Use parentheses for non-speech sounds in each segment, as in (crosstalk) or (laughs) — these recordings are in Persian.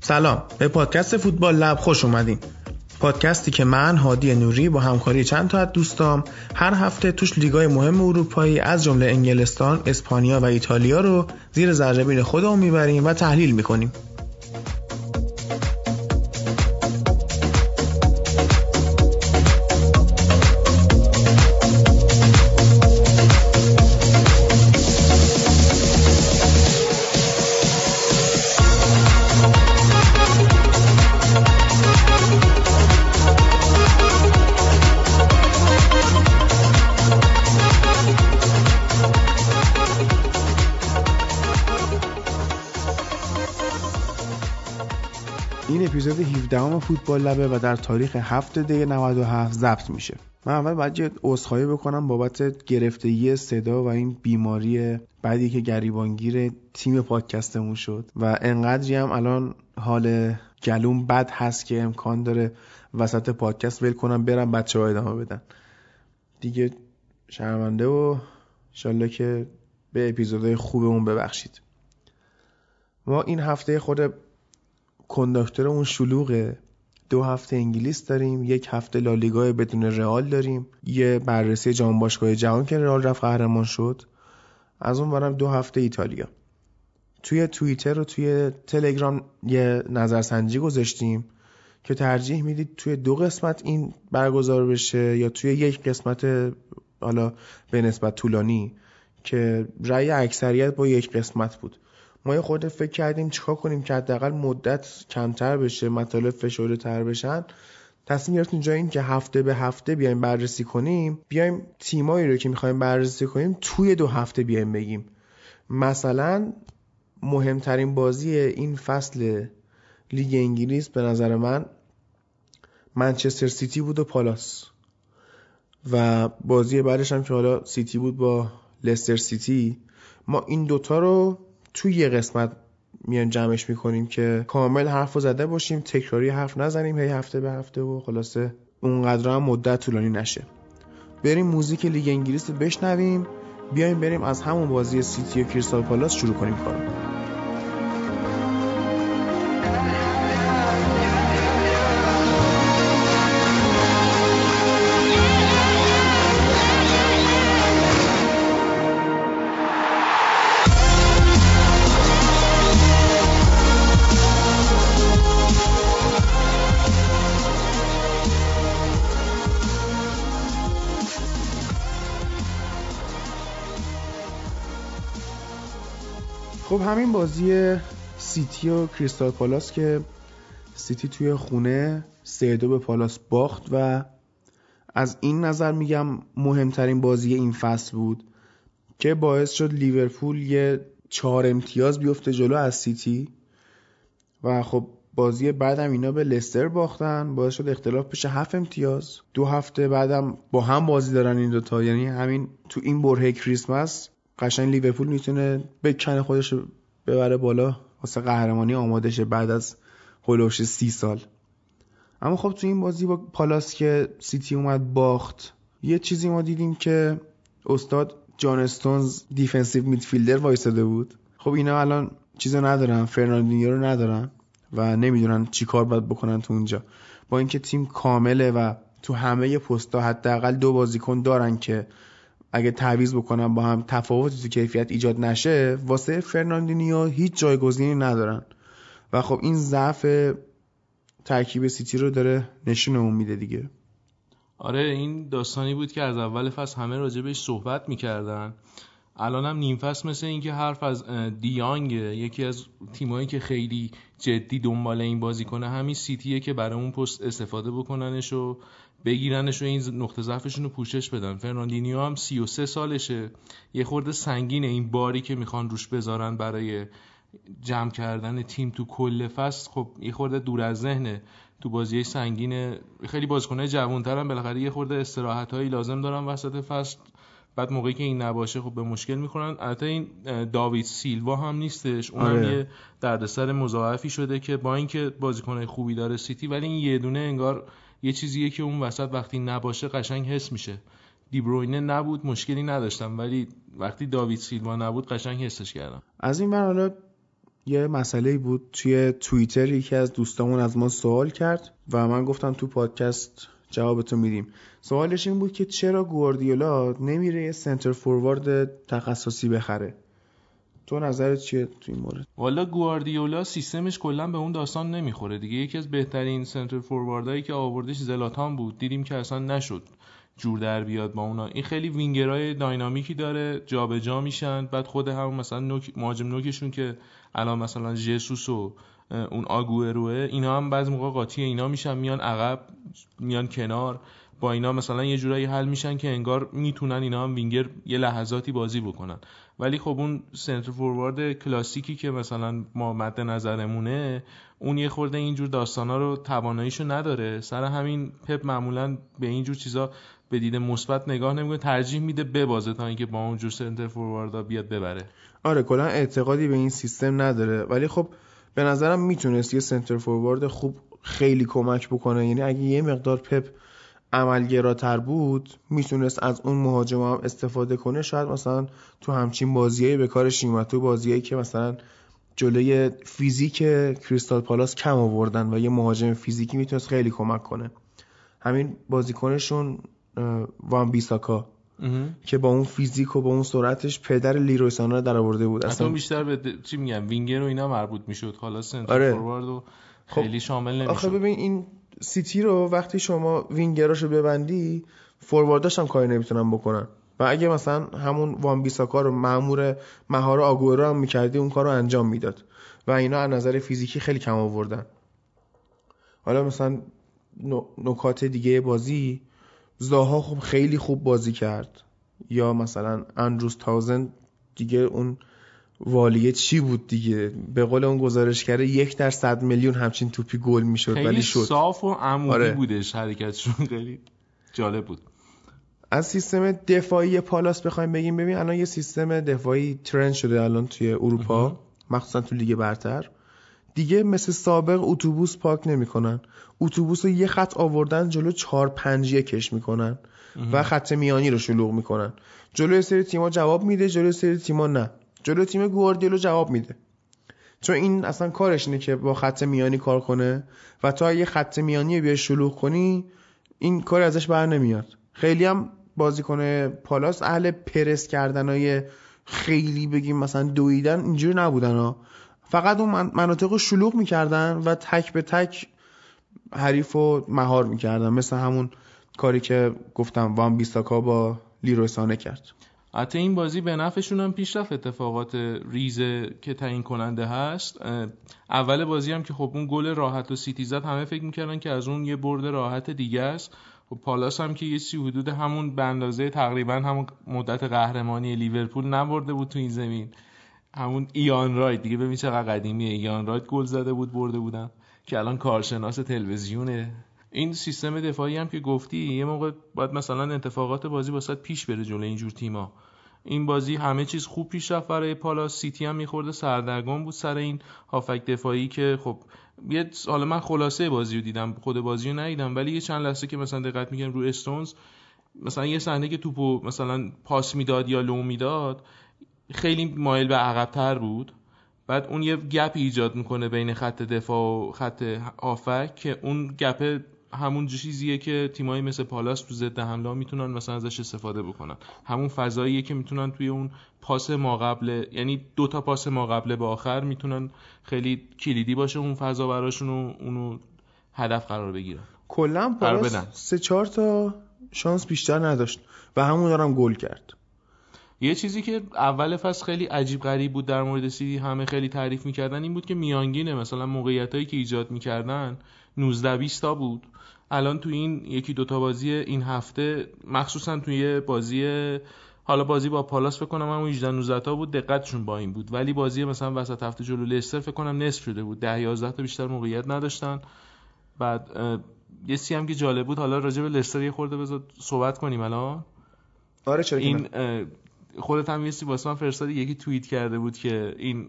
سلام. به پادکست فوتبال لب خوش اومدین. پادکستی که من هادی نوری با همکاری چند تا از دوستام هر هفته توش لیگای مهم اروپایی از جمله انگلستان، اسپانیا و ایتالیا رو زیر ذره خودمون می‌بریم و تحلیل می‌کنیم. اپیزود 17 فوتبال لبه و در تاریخ 7 دی 97 ضبط میشه. من اول باید یه عذرخواهی بکنم بابت گرفتگی صدا و این بیماری بعدی که گریبانگیر تیم پادکستمون شد و انقدری هم الان حال گلوم بد هست که امکان داره وسط پادکست ول کنم برم بچه ها ادامه بدن. دیگه شرمنده و انشالله که به اپیزودهای خوبمون ببخشید. ما این هفته خود کنداکتورمون شلوغه. دو هفته انگلیس داریم یک هفته لالیگا بدون رئال داریم. یه بررسی جام باشگاه جهان که رئال رفت قهرمان شد. از اون برم دو هفته ایتالیا. توی توییتر و توی تلگرام یه نظرسنجی گذاشتیم که ترجیح می‌دید توی دو قسمت این برگزار بشه یا توی یک قسمت حالا به نسبت طولانی که رأی اکثریت با یک قسمت بود. ما یه خورده فکر کردیم چیکار کنیم که حداقل مدت کمتر بشه مطالب فشرده تر بشن. تصمیم گرفتیم جای این که هفته به هفته بیایم بررسی کنیم. بیایم تیمایی رو که می‌خوایم بررسی کنیم توی دو هفته بیایم بگیم. مثلا مهمترین بازی این فصل لیگ انگلیس به نظر من منچستر سیتی بود و پالاس. و بازی بعدش هم که حالا سیتی بود با لستر سیتی. ما این دوتا رو توی یه قسمت میان جمعش می‌کنیم که کامل حرف و زده باشیم تکراری حرف نزنیم هی هفته به هفته و خلاصه اونقدر هم مدت طولانی نشه. بریم موزیک لیگ انگلیس رو بشنویم بیایم بریم از همون بازی سیتی و کریستال پالاس شروع کنیم کارو. خب همین بازی سیتی و کریستال پالاس که سیتی توی خونه سه دو به پالاس باخت و از این نظر میگم مهمترین بازی این فصل بود که باعث شد لیورپول یه چهار امتیاز بیفته جلو از سیتی و خب بازی بعدم اینا به لستر باختن باعث شد اختلاف بشه. هفت امتیاز. دو هفته بعدم با هم بازی دارن این دوتا. یعنی همین تو این برهه کریسمس قشنگ لیورپول می‌تونه بکنه خودش ببره بالا. واسه قهرمانی آماده شه بعد از حول و حوش سی سال. اما خب تو این بازی با پالاس که سیتی اومد باخت یه چیزی ما دیدیم که استاد جان استونز defensive midfielder وایساده بود. خب اینا الان چیزو ندارن فرناندینیو رو ندارن و نمی‌دونن چی کار باید بکنن تو اونجا. با اینکه تیم کامله و تو همه پستا حداقل دو بازیکن دارن که اگه تعویض بکنم با هم تفاوتی تو کیفیت ایجاد نشه واسه فرناندینیو هیچ جایگزینی ندارن. و خب این ضعف ترکیب سیتی رو داره نشونمون میده دیگه. آره این داستانی بود که از اول فصل همه راجبش صحبت می‌کردن. الان هم نیم فصل مثل اینکه حرف از دیانگ یکی از تیمایی که خیلی جدی دنبال این بازی کنه همین سیتیه که برای اون پست استفاده بکننش و بگیرنش و این نقطه ضعفشون رو پوشش بدن. فرناندینیو هم 33 سالشه. یه خورده سنگین این باری که می‌خوان روش بذارن برای جمع کردن تیم تو کل فصل خب یه خورده دور از ذهنه. تو بازی سنگین خیلی بازیکن‌های جوان‌ترن. بالاخره یه خورده استراحت‌هایی لازم دارن وسط فصل. بعد موقعی که این نباشه خب به مشکل می‌خورن. البته این داوید سیلوا هم نیستش. اونم آره. یه دردسر مضاعفی شده که با اینکه بازیکن خوبی داره سیتی ولی این یه دونه انگار یه چیزیه که اون وسط وقتی نباشه قشنگ حس میشه. دیبروینه نبود مشکلی نداشتم ولی وقتی داوید سیلوا نبود قشنگ حسش کردم. از این حالا یه مسئله بود توی توییتر یکی از دوستامون از ما سوال کرد و من گفتم تو پادکست جوابتو میدیم. سوالش این بود که چرا گواردیولا نمیره یه سنتر فوروارد تخصصی بخره؟ تو نظرت چیه تو این مورد؟ والا گواردیولا سیستمش کلا به اون داستان نمی‌خوره دیگه. یکی از بهترین سنتر فورواردایی که آوردش زلاتان بود. دیدیم که اصلا نشد جور در بیاد با اونا. این خیلی وینگرای داینامیکی داره جابجا جا میشن. بعد خود همون مثلا نوک مهاجم نوکشون که الان مثلا جسوس و اون آگوئروه اینا هم بعضی موقع قاطی اینا میشن میان عقب میان کنار. با اینا مثلا یه جورایی حل میشن که انگار می‌تونن اینا هم وینگر یه لحظاتی بازی بکنن. ولی خب اون سنتر فوروارد کلاسیکی که مثلا ما مد نظرمونه اون یه خورده اینجور داستانا رو تواناییشو نداره. سر همین پپ معمولا به اینجور چیزا به دید مثبت نگاه نمی‌کنه ترجیح میده ببازه تا اینکه با اونجور سنتر فورواردا بیاد ببره. آره کلا اعتقادی به این سیستم نداره. ولی خب به نظرم می‌تونست یه سنتر فوروارد خوب خیلی کمک بکنه. یعنی اگه یه مقدار پپ عملگراتر بود می‌تونست از اون مهاجم هم استفاده کنه شاید مثلا تو همچین بازیایی به کارش میومد تو بازیایی که مثلا جلوی فیزیک کریستال پالاس کم آوردن و یه مهاجم فیزیکی می‌تونست خیلی کمک کنه. همین بازیکنشون وان بیساکا که با اون فیزیک و با اون سرعتش پدر لیروی سانا در آورده بود. اصلا بیشتر به چی میگم وینگر و اینا مربوط می‌شد. حالا سنتر آره. فوروارد و خب، خیلی شامل نمی‌شد. آخه ببین این سیتی رو وقتی شما وینگراشو ببندی فوروارداش هم کاری نمی‌تونن بکنن. و اگه مثلا همون وان بیساکا رو مامور مهار آگورو هم می‌کردی اون کار رو انجام می‌داد. و اینا از نظر فیزیکی خیلی کم آوردن. حالا مثلا نکات دیگه بازی زاها خوب خیلی خوب بازی کرد. یا مثلا اندروس تاوزن دیگه اون والیه چی بود دیگه؟ به قول اون گزارشگره یک در صد میلیون همچین توپی گل می‌شد ولی شد. صاف و عمودی آره. بودش حرکتشون خیلی جالب بود. از سیستم دفاعی پالاس بخوایم بگیم ببین الان یه سیستم دفاعی ترند شده الان توی اروپا مخصوصا تو لیگ برتر. دیگه مثل سابق اتوبوس پاک نمی‌کنن. اتوبوس رو یه خط آوردن جلو 4 5 کش می‌کنن و خط میانی رو شلوغ می‌کنن. جلو سری تیما جواب میده جلو سری تیما نه. جلو تیم گواردیولو جواب میده. چون این اصلا کارش اینه که با خط میانی کار کنه و تا یه خط میانی بیای شلوغ کنی این کار ازش بر نمیاد. خیلی هم بازیکن پالاس اهل پرس کردنای خیلی بگیم مثلا دویدن اینجوری نبودن ها. فقط اون مناطق رو شلوغ می‌کردن و تک به تک حریف رو مهار می‌کردن. مثل همون کاری که گفتم وان بیستاکا با لیروسانه کرد. حتی این بازی به نفعشون هم پیش رفت اتفاقات ریزه که تعیین کننده هست. اول بازی هم که خب اون گل راحت و سیتی زد همه فکر می‌کردن که از اون یه برد راحت دیگه است. و خب پالاس هم که یه سی حدود همون به اندازه تقریبا همون مدت قهرمانی لیورپول نبرده بود تو این زمین. همون ایان رایت. دیگه ببین چقدر قدیمیه. ایان رایت گل زده بود برده بودن. که الان کارشناس تلویزیونه. این سیستم دفاعی هم که گفتی یه موقع باید مثلا اتفاقات بازی واسه پیش بره جلو اینجور تیما این بازی همه چیز خوب پیش رفت برای پالاس. سیتی هم میخورده سردرگم بود سر این هافبک دفاعی که خب یه حالا من خلاصه بازی رو دیدم خود بازی رو ندیدم ولی یه چند لحظه که مثلا دقت میگم رو استونز مثلا یه صحنه که توپو مثلا پاس می‌داد یا لو می‌داد خیلی مایل به عقبتر بود. بعد اون یه گپ ایجاد می‌کنه بین خط دفاع و خط هافک که اون گپ همون چیزیه که تیمایی مثل پالاس تو ضد حمله می‌تونن مثلا ازش استفاده بکنن. همون فضاییه که می‌تونن توی اون پاس ماقبل یعنی دو تا پاس ماقبل به آخر می‌تونن خیلی کلیدی باشه اون فضا براشون و اونو هدف قرار بگیرن. کلا پالاس سه چهار تا شانس بیشتر نداشت و همون دارم گل کرد. یه چیزی که اول فصل خیلی عجیب غریب بود در مورد سیتی همه خیلی تعریف می‌کردن این بود که میانگینه. مثلا موقعیت هایی که ایجاد می‌کردن 19 20 تا بود. الان تو این یکی دوتا بازی این هفته مخصوصا توی بازی حالا بازی با پالاس فکر کنم همون 18 19 تا بود دقتشون با این بود. ولی بازی مثلا وسط هفته جلو لستر فکر کنم نصف شده بود. 10 11 تا بیشتر موقعیت نداشتن. بعد یه سی هم که جالب بود. حالا راجع به لستر یه خورده بذار صحبت کنیم الان. آره چرا این خودت هم یه سی واسه من فرستادی یکی توییت کرده بود که این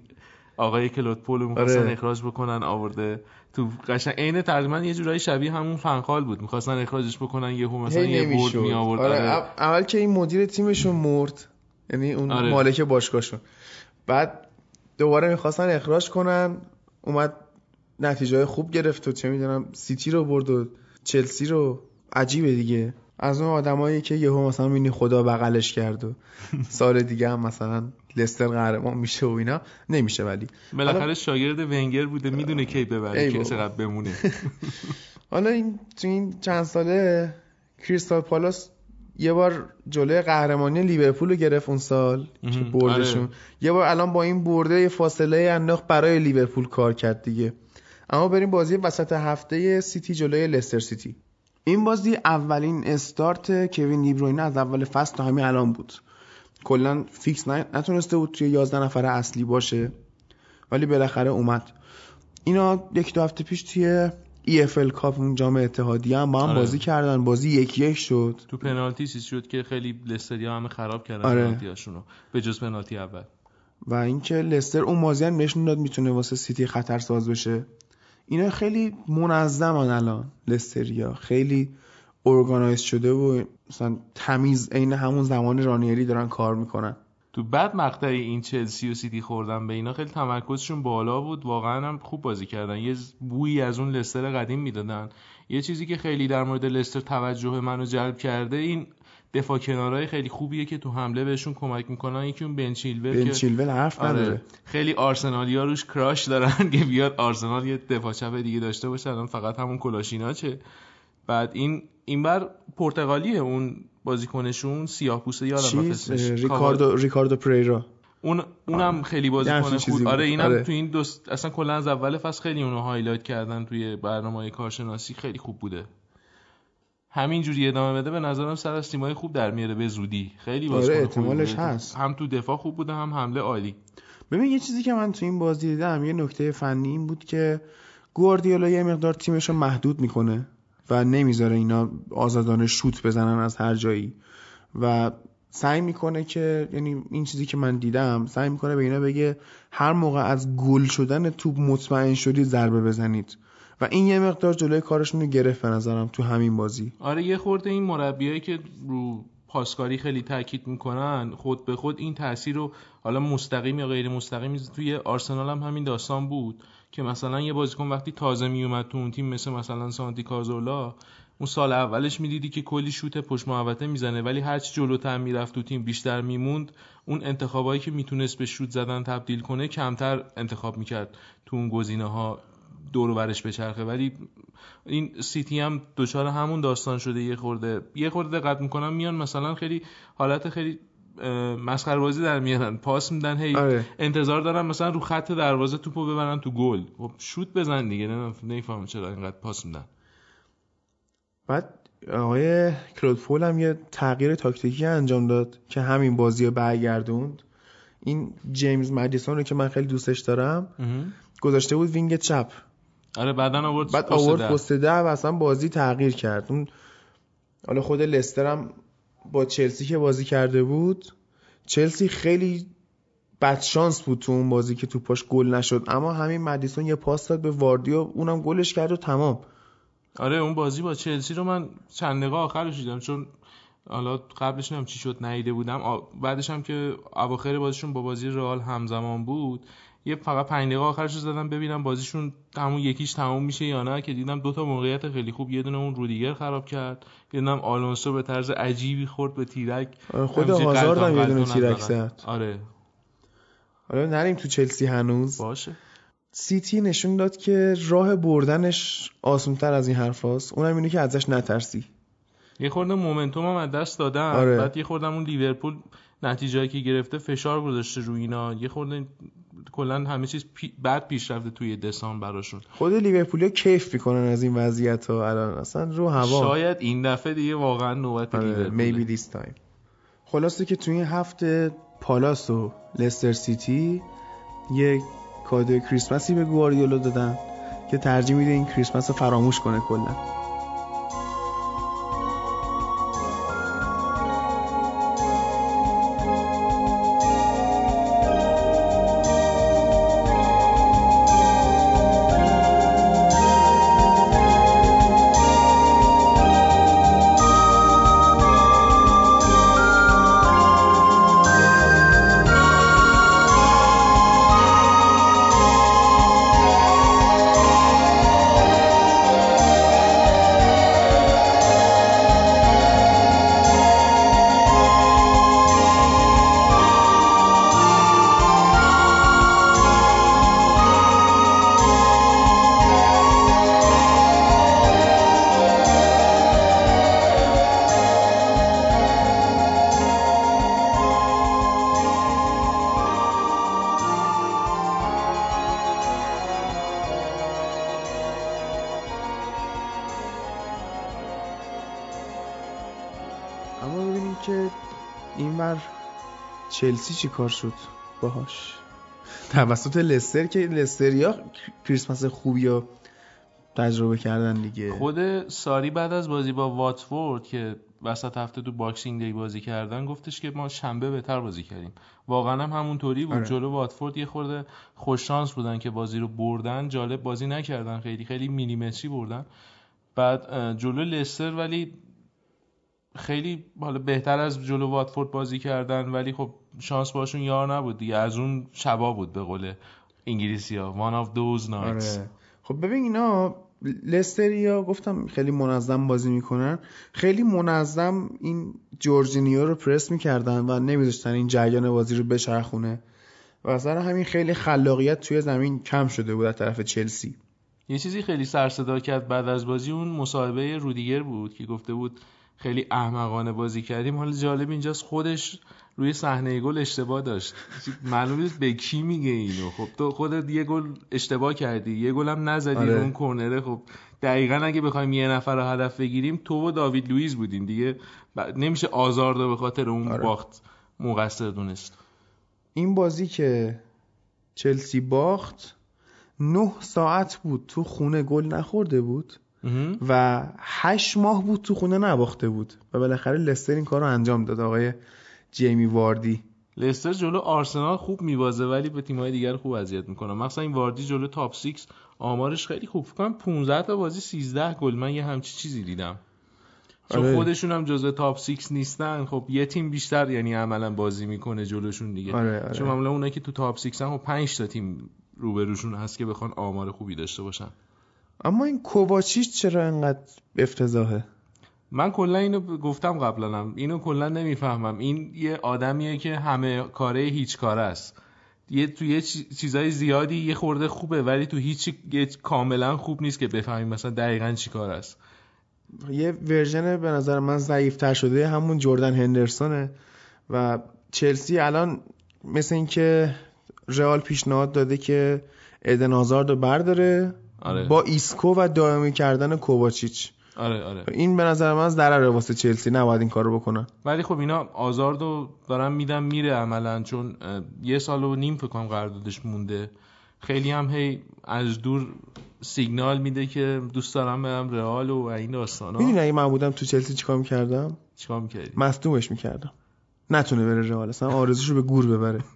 آقای کلود پولو می‌خواستن آره. اخراج بکنن آورده تو قشنگ عین تقریبا یه جورایی شبیه همون فنخال بود می‌خواستن اخراجش بکنن یهو مثلا یه بورد می آورد آره. آره. اول که این مدیر تیمشون مرد یعنی اون آره. مالک باشگاهشون بعد دوباره می‌خواستن اخراج کنن اومد نتیجه خوب گرفت و چه می‌دونم سیتی رو برد و چلسی رو عجیبه دیگه از اون آدمایی که یهو مثلا می‌بینی خدا بغلش کرد و (laughs) سال دیگه هم مثلا لستر قهرمان میشه و اینا نمیشه ولی. بالاخره شاگرد ونگر بوده می‌دونه کی ببره که چقدر بمونه. (laughs) حالا این تو این چند ساله کریستال پالاس یه بار جلوی قهرمانی لیورپول رو گرفت اون سال که بردشون. آره. یه بار الان با این برده فاصله انداخت برای لیورپول کار کرد دیگه. اما بریم بازی وسط هفته سیتی جلوی لستر سیتی. این بازی اولین استارت کوین دیبروینه از اول فصل تا همین الان بود. کلا فیکس نتونسته بود توی 11 نفر اصلی باشه ولی بالاخره اومد. اینا یک دو هفته پیش توی EFL Cup اون جام اتحادیه هم با هم آره. بازی کردن. بازی یکی یک شد. تو پنالتی چیز شد که خیلی لستریا همه خراب کردن آره. پنالتیاشونو به جز پنالتی اول. و اینکه لستر اون بازی هم نشون داد می‌تونه واسه سیتی خطر ساز بشه. اینا خیلی منظمان الان لستریا. خیلی organize شده و مثلا تمیز عین همون زمان رانیری دارن کار می‌کنن. تو بعد مقطعی این چلسی و سیتی خوردن به اینا خیلی تمرکزشون بالا بود. واقعا هم خوب بازی کردن. یه بویی از اون لستر قدیم می‌دادن. یه چیزی که خیلی در مورد لستر توجه منو جلب کرده این دفاع کنارهای خیلی خوبیه که تو حمله بهشون کمک می‌کنن. یکی اون بن چیلول بن چیلول حرف آره، نداره. خیلی آرسنالیا روش crush دارن (laughs) که بیاد آرسنال یه دفاع چپ دیگه داشته باشه. الان فقط همون کلاشیناچه. بعد این این ور پرتغالیه اون بازیکنشون. سیاه پوسته یادم ریکاردو ریکاردو پریرا. اون اونم خیلی بازیکن خوب. آره اینم آره. تو این دوست اصلا کلا از اول فصل خیلی اونو highlight کردن توی برنامه کارشناسی. خیلی خوب بوده. همینجوری ادامه بده به نظرم سر از تیمای خوب در میاره به زودی. خیلی آره احتمالش هست. هم تو دفاع خوب بوده هم حمله عالی. ببین یه چیزی که من تو این بازی دیدم یه نکته فنی این بود که گواردیولا یه مقدار تیمش رو محدود می‌کنه و نمی‌ذاره اینا آزادانه شوت بزنن از هر جایی. و سعی می‌کنه که یعنی این چیزی که من دیدم سعی می‌کنه به اینا بگه هر موقع از گل شدن توپ مطمئن شدید ضربه بزنید. و این یه مقدار جلوی کارشون رو گرفت به نظرم تو همین بازی. آره یه خورده این مربیایی که رو پاسکاری خیلی تاکید می‌کنن خود به خود این تاثیر رو حالا مستقیم یا غیر مستقیم توی آرسنال هم همین داستان بود که مثلا یه بازیکن وقتی تازه میومد تو اون تیم مثل مثلا سانتی کازولا اون سال اولش می‌دیدی که کلی شوت پشت محوطه می‌زنه ولی هرچی جلوتر می‌رفت تو تیم بیشتر میموند اون انتخابایی که می‌تونست به شوت زدن تبدیل کنه کمتر انتخاب می‌کرد تو اون گزینه ها دور برش بچرخه. ولی این سیتی هم دچار همون داستان شده. یه خورده یه خورده دقت می‌کنم میان مثلا خیلی حالت خیلی مسخره بازی در میارن. پاس میدن هی آره. انتظار دارن مثلا رو خط دروازه توپو ببرن تو گل. خب شوت بزن دیگه نمی‌فهمم چرا اینقدر پاس میدن. بعد آقای کلود هم یه تغییر تاکتیکی انجام داد که همین بازی رو برگردوند. این جیمز مدیسون رو که من خیلی دوستش دارم گذاشته بود wing چپ. آره بعدا آورد بعد آورد پست ده و اصلا بازی تغییر کرد. اون حالا خود لستر هم با چلسی که بازی کرده بود چلسی خیلی بد شانس بود تو اون بازی که تو پاش گل نشد. اما همین مدیسون یه پاس داد به واردیو اونم گلش کرد و تمام. آره اون بازی با چلسی رو من چند دقیقه آخرش دیدم. چون حالا قبلش نمی‌دونم چی شد نیده بودم. بعدش هم که اواخر بازیشون با بازی رئال همزمان بود یه فقط 5 دقیقه آخرش رو زدم ببینم بازیشون همون یکیش تموم میشه یا نه که دیدم دو تا موقعیت خیلی خوب یه دونه اون رودیگر خراب کرد یه دونه آلونسو به طرز عجیبی خورد به تیرک. آره، خود هازارد هم یه دونه تیرک زد. آره. آره نریم تو چلسی هنوز. باشه. سیتی نشون داد که راه بردنش آسونتر از این حرفاست. اونم اینه که ازش نترسی. یه خورده momentum هم از دست دادن. آره. بعد یه خورده اون لیورپول نتیجه که گرفته فشار گذاشته روی اینا. یه خورده کلا همه چیز پی... بد پیش رفته توی دسامبر براشون. خود لیورپولیا کیف می‌کنن از این وضعیت ها الان. اصلا رو هوا. شاید این دفعه دیگه واقعا نوبت آره، لیورپول maybe this time. خلاصه که توی این هفته پالاس و لستر سیتی یک کادو کریسمسی به گواردیولا دادن که ترجیح میده این کریسمس رو فراموش کنه کلا. چی کار شد باهاش؟ توسط لستر که لستریا کریسمس خوبی ها تجربه کردن دیگه. خود ساری بعد از بازی با واتفورد که وسط هفته تو Boxing Day بازی کردن گفتش که ما شنبه بهتر بازی کردیم. واقعا هم همونطوری بود. آره. جلو واتفورد یه خورده خوش شانس بودن که بازی رو بردن. جالب بازی نکردن. خیلی خیلی میلیمتری بردن. بعد جلو لستر ولی خیلی حالا بهتر از جلو واتفورد بازی کردن ولی خب شانس باشون یار نبود دیگه. از اون شبا بود به قول انگلیسی ها one of those nights. آره. خب ببین اینا لستریا گفتم خیلی منظم بازی می‌کنن. خیلی منظم این جورجینیو رو پرس می‌کردن و نمیذاشتن این جریان بازی رو بچرخونه. و اصلا همین خیلی خلاقیت توی زمین کم شده بود از طرف چلسی. یه چیزی خیلی سر صدا کرد بعد از بازی اون مصاحبه رودیگر بود که گفته بود خیلی احمقانه بازی کردیم. حالا جالب اینجاست خودش روی صحنه گل اشتباه داشت. معلومه به کی میگه اینو. خب تو خودت یه گل اشتباه کردی. یه گل هم نزدی آره. اون کرنره خب دقیقا اگه بخوایم یه نفر رو هدف بگیریم تو و داوید لوئیس بودین دیگه. نمیشه آزارده به خاطر اون آره. باخت مقصر دونست. این بازی که چلسی باخت نه ساعت بود تو خونه گل نخورده بود. و هشت ماه بود تو خونه نباخته بود و بالاخره لستر این کار رو انجام داد آقای جیمی واردی. لستر جلو آرسنال خوب میبازه ولی به تیم‌های دیگر خوب اذیت می‌کنه. مثلا این واردی جلو top 6 آمارش خیلی خوب. فکر 15 تا بازی 13 گل. من یه همچی چیزی دیدم. چون آره. خودشون هم جزو top 6 نیستن. خب یه تیم بیشتر یعنی عملا بازی می‌کنه جلوشون دیگه. آره آره. چون معمولا اونایی که تو top 6 هم 5 خب تا تیم روبروشون هست که بخوان آمار خوبی داشته باشن. اما این کوواچیچ چرا انقدر افتضاحه؟ من کلا اینو گفتم قبلا اینو کلا نمی‌فهمم. این یه آدمیه که همه کاره هیچ کاره است. یه تو یه چیزای زیادی یه خورده خوبه ولی تو هیچ کاملا خوب نیست که بفهمیم مثلا دقیقا چی کار است. یه ورژن به نظر من ضعیفتر شده همون جردن هندرسونه و چلسی الان مثل اینکه رئال پیشنهاد داده که ادن آزارد رو برداره. آره. با ایسکو و دائمی کردن کوواچیچ. آره آره. این به نظر من از ضرر واسه چلسی نباید این کارو بکنن. ولی خب اینا آزاردو دارن میدم میره عملا چون یه سال و نیم فکر کنم قراردادش مونده. خیلی هم هی از دور سیگنال میده که دوست دارم برم رئال و این داستانا. می‌دونی اگه من بودم تو چلسی چیکار می‌کردم؟ چیکار می‌کردی؟ مصدومش می‌کردم. نتونه بره رئال اصلا آرزوشو به گور ببره. (laughs)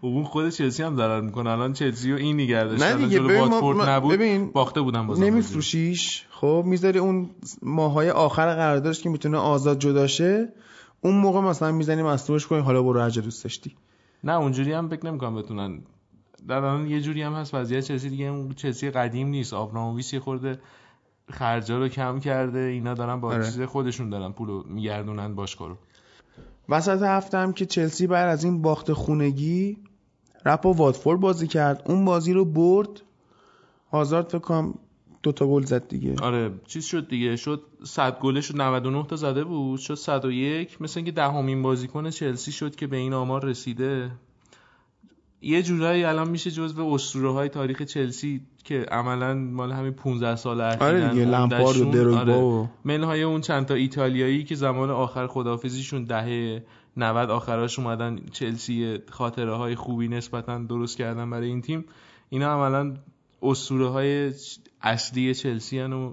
اون خود چلسی هم ضرر می‌کنه. الان چلسی و این نگه داشتن نه دیگه ببین ما... نبود ببین باخته بودن بازم نمیفروشیش. خب می‌ذاری اون ماهای آخر قراردادش که می‌تونه آزاد جداشه اون موقع مثلا می‌زنی مصدومش کنی حالا برو هر دوست داشتی. نه اونجوری هم فکر نمی‌کنم بتونن. در الان یه جوری هم هست وضعیت چلسی دیگه اون چلسی قدیم نیست. آبراموویچ خورده خرجا رو کم کرده. اینا دارن با آره. چیز خودشون دارن پولو میگردونن باشگاه وسط هفته هم که چلسی بعد از این باخت خونگی رپ با واتفورد بازی کرد. اون بازی رو برد. هازارد فکر کنم دو تا گل زد دیگه. آره چیز شد دیگه. شد 100 گلش شد 99 تا زده بود. شد 101 مثل اینکه دهمین بازیکن چلسی شد که به این آمار رسیده. یه جورایی الان میشه جزو اسطوره های تاریخ چلسی که عملا مال همین 15 سال اخیرا آره دیگه لامپارد و دروگبا آره. اون چند تا ایتالیایی که زمان آخر خدافزیشون دهه 90 آخراش اومدن چلسی خاطره های خوبی نسبتا درست کردن برای این تیم اینا عملا اسطوره های اصلی چلسی و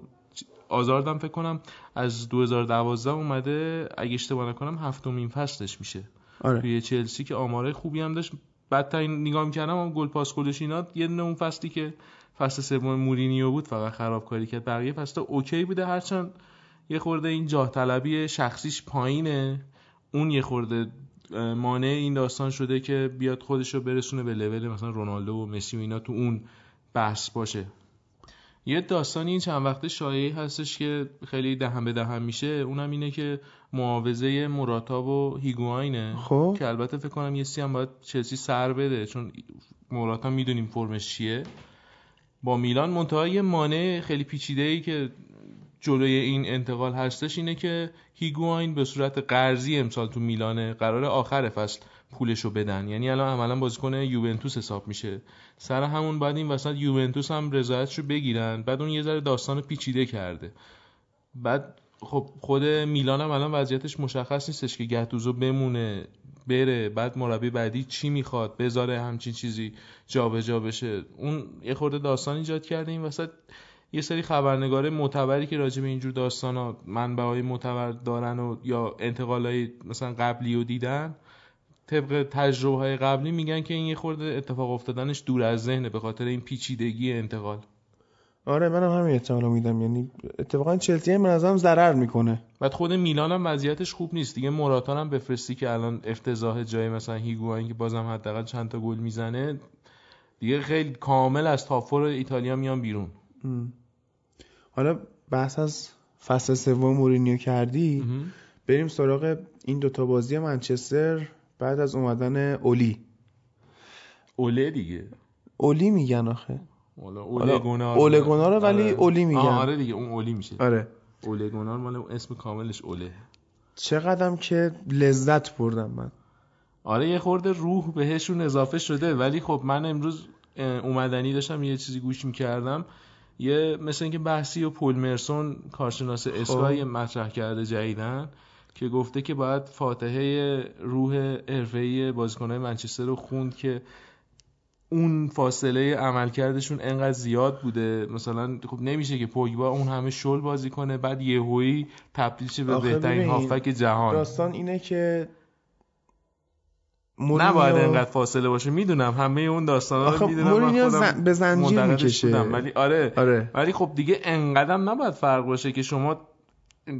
آزاردم فکر کنم از 2012 اومده اگه اشتباه نکنم هفتمین فصلش میشه آره. توی چلسی که آماره خوبی هم داشت بدترین نگاه می‌کردم هم گل پاس گلش اینا یه دونه اون فصلی که فصل سوم مورینیو بود فقط خرابکاری کرد. بقیه فصل اوکی بوده هرچند یه خورده این جاه طلبی شخصیش پایینه. اون یه خورده مانع این داستان شده که بیاد خودش رو برسونه به لول مثلا رونالدو و مسی و اینا تو اون بحث باشه. یه داستانی این چند وقته شایعی هستش که خیلی دهن به دهن میشه. اونم اینه که معاوضه مراتا و هیگواینه خب. که البته فکر کنم یه سی هم باید چلسی سر بده چون موراتا می‌دونیم فرمش چیه. با میلان منتها یه مانع خیلی پیچیده ای که جلوی این انتقال هستش اینه که هیگواین به صورت قرضی امسال تو میلانه قرار آخر فصل پولشو بدن. یعنی الان عملا بازیکن یوونتوس حساب میشه. سر همون بعد این وسط یوونتوس هم رضایتشو بگیرن. بعد اون یه ذره داستان پیچیده کرده. بعد خب خود میلان هم الان وضعیتش مشخص نیستش که گتوزو بمونه بره بعد مربی بعدی چی می‌خواد بذاره همچین چیزی جابجا جا بشه. اون یه خورده داستان ایجاد کرده این وسط یه سری خبرنگاره معتبری که راجع به اینجور داستانا منبعای معتبر دارن و یا انتقالای مثلا قبلی و دیدن طبق تجربه های قبلی میگن که این یه خورده اتفاق افتادنش دور از ذهنه به خاطر این پیچیدگی انتقال. آره منم هم همین احتمال میدم. یعنی اتفاقا چلسی هم نظرم ضرر می‌کنه. بعد خود میلان هم وضعیتش خوب نیست. دیگه مراتان هم بفرستی که الان افتضاح جای مثلا هیگواین که بازم حداقل چند تا گل می‌زنه دیگه خیلی کامل از تاپ ایتالیا میان بیرون. حالا بحث از فصل سوم مورینیو کردی بریم سراغ این دوتا بازی منچستر بعد از اومدن اولی. اوله دیگه. اولی میگن آخه. اولگونار اولگونار ولی آره. اولی میگن. آره دیگه اون اولی میشه. آره. اولگونار مال اسم کاملش اوله. چقدرم که لذت بردم من. آره یه خورده روح بهشون اضافه شده. ولی خب من امروز اومدنی داشتم یه چیزی گوش می‌کردم. یه مثل اینکه بحثی و پول مرسون کارشناس خب. مطرح کرده جدیدن که گفته که باید فاتحه روح حرفه‌ای بازیکن‌های منچستر رو خوند که اون فاصله عملکردشون انقدر زیاد بوده. مثلا خب نمیشه که پوگبا اون همه شل بازی کنه بعد یهویی تبدیل شه به بهترین هافک جهان. داستان اینه که مورینیو... نباید انقدر فاصله باشه. می‌دونم همه اون داستانا رو می‌دونم. مورینیو زن... به زنجیر می‌کشه. ولی آره. آره. ولی خب دیگه انقدرم نباید فرق باشه که شما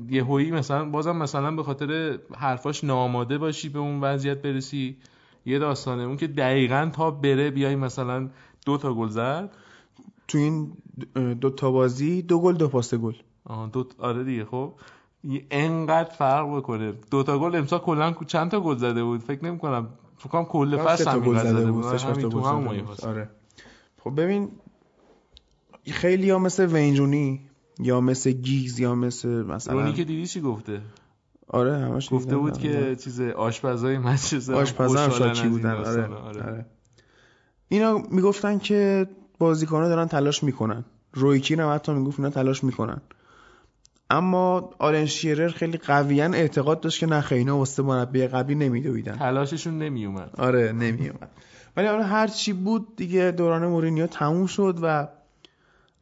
یهویی مثلا بازم مثلا به خاطر حرفاش ناماده باشی به اون وضعیت برسی. یه داستانه. اون که دقیقا تا بره بیای مثلا دو تا گل زد. تو این دو تا بازی دو گل دو پاس گل. آه دو آره دیگه خب. انقدر فرق بکنه. دو تا گل امسال کلا چند تا گل زده بود؟ فکر نمی کنم فکر کنم کل فصل هم گل زده بود. همین تو هم آره. خب ببین خیلی ها مثل وینجونی یا مثل گیز یا مثل مثلا رونی که دیدی چی گفته؟ آره همش گفته بود که چیز آشپزای منچستر آشپزا هم شاکی بودن؟ آره. آره. آره. اینا می‌گفتن که بازیکن‌ها دارن تلاش می‌کنن. رویکین هم حتی می‌گفت اینا تلاش می‌کنن. اما آرن شیرر خیلی قویا اعتقاد داشت که نخه اینا واسه مربی قبلی نمیدویدن. تلاششون نمیومد آره نمیومد ولی حالا هر چی بود دیگه دوران مورینیو تموم شد و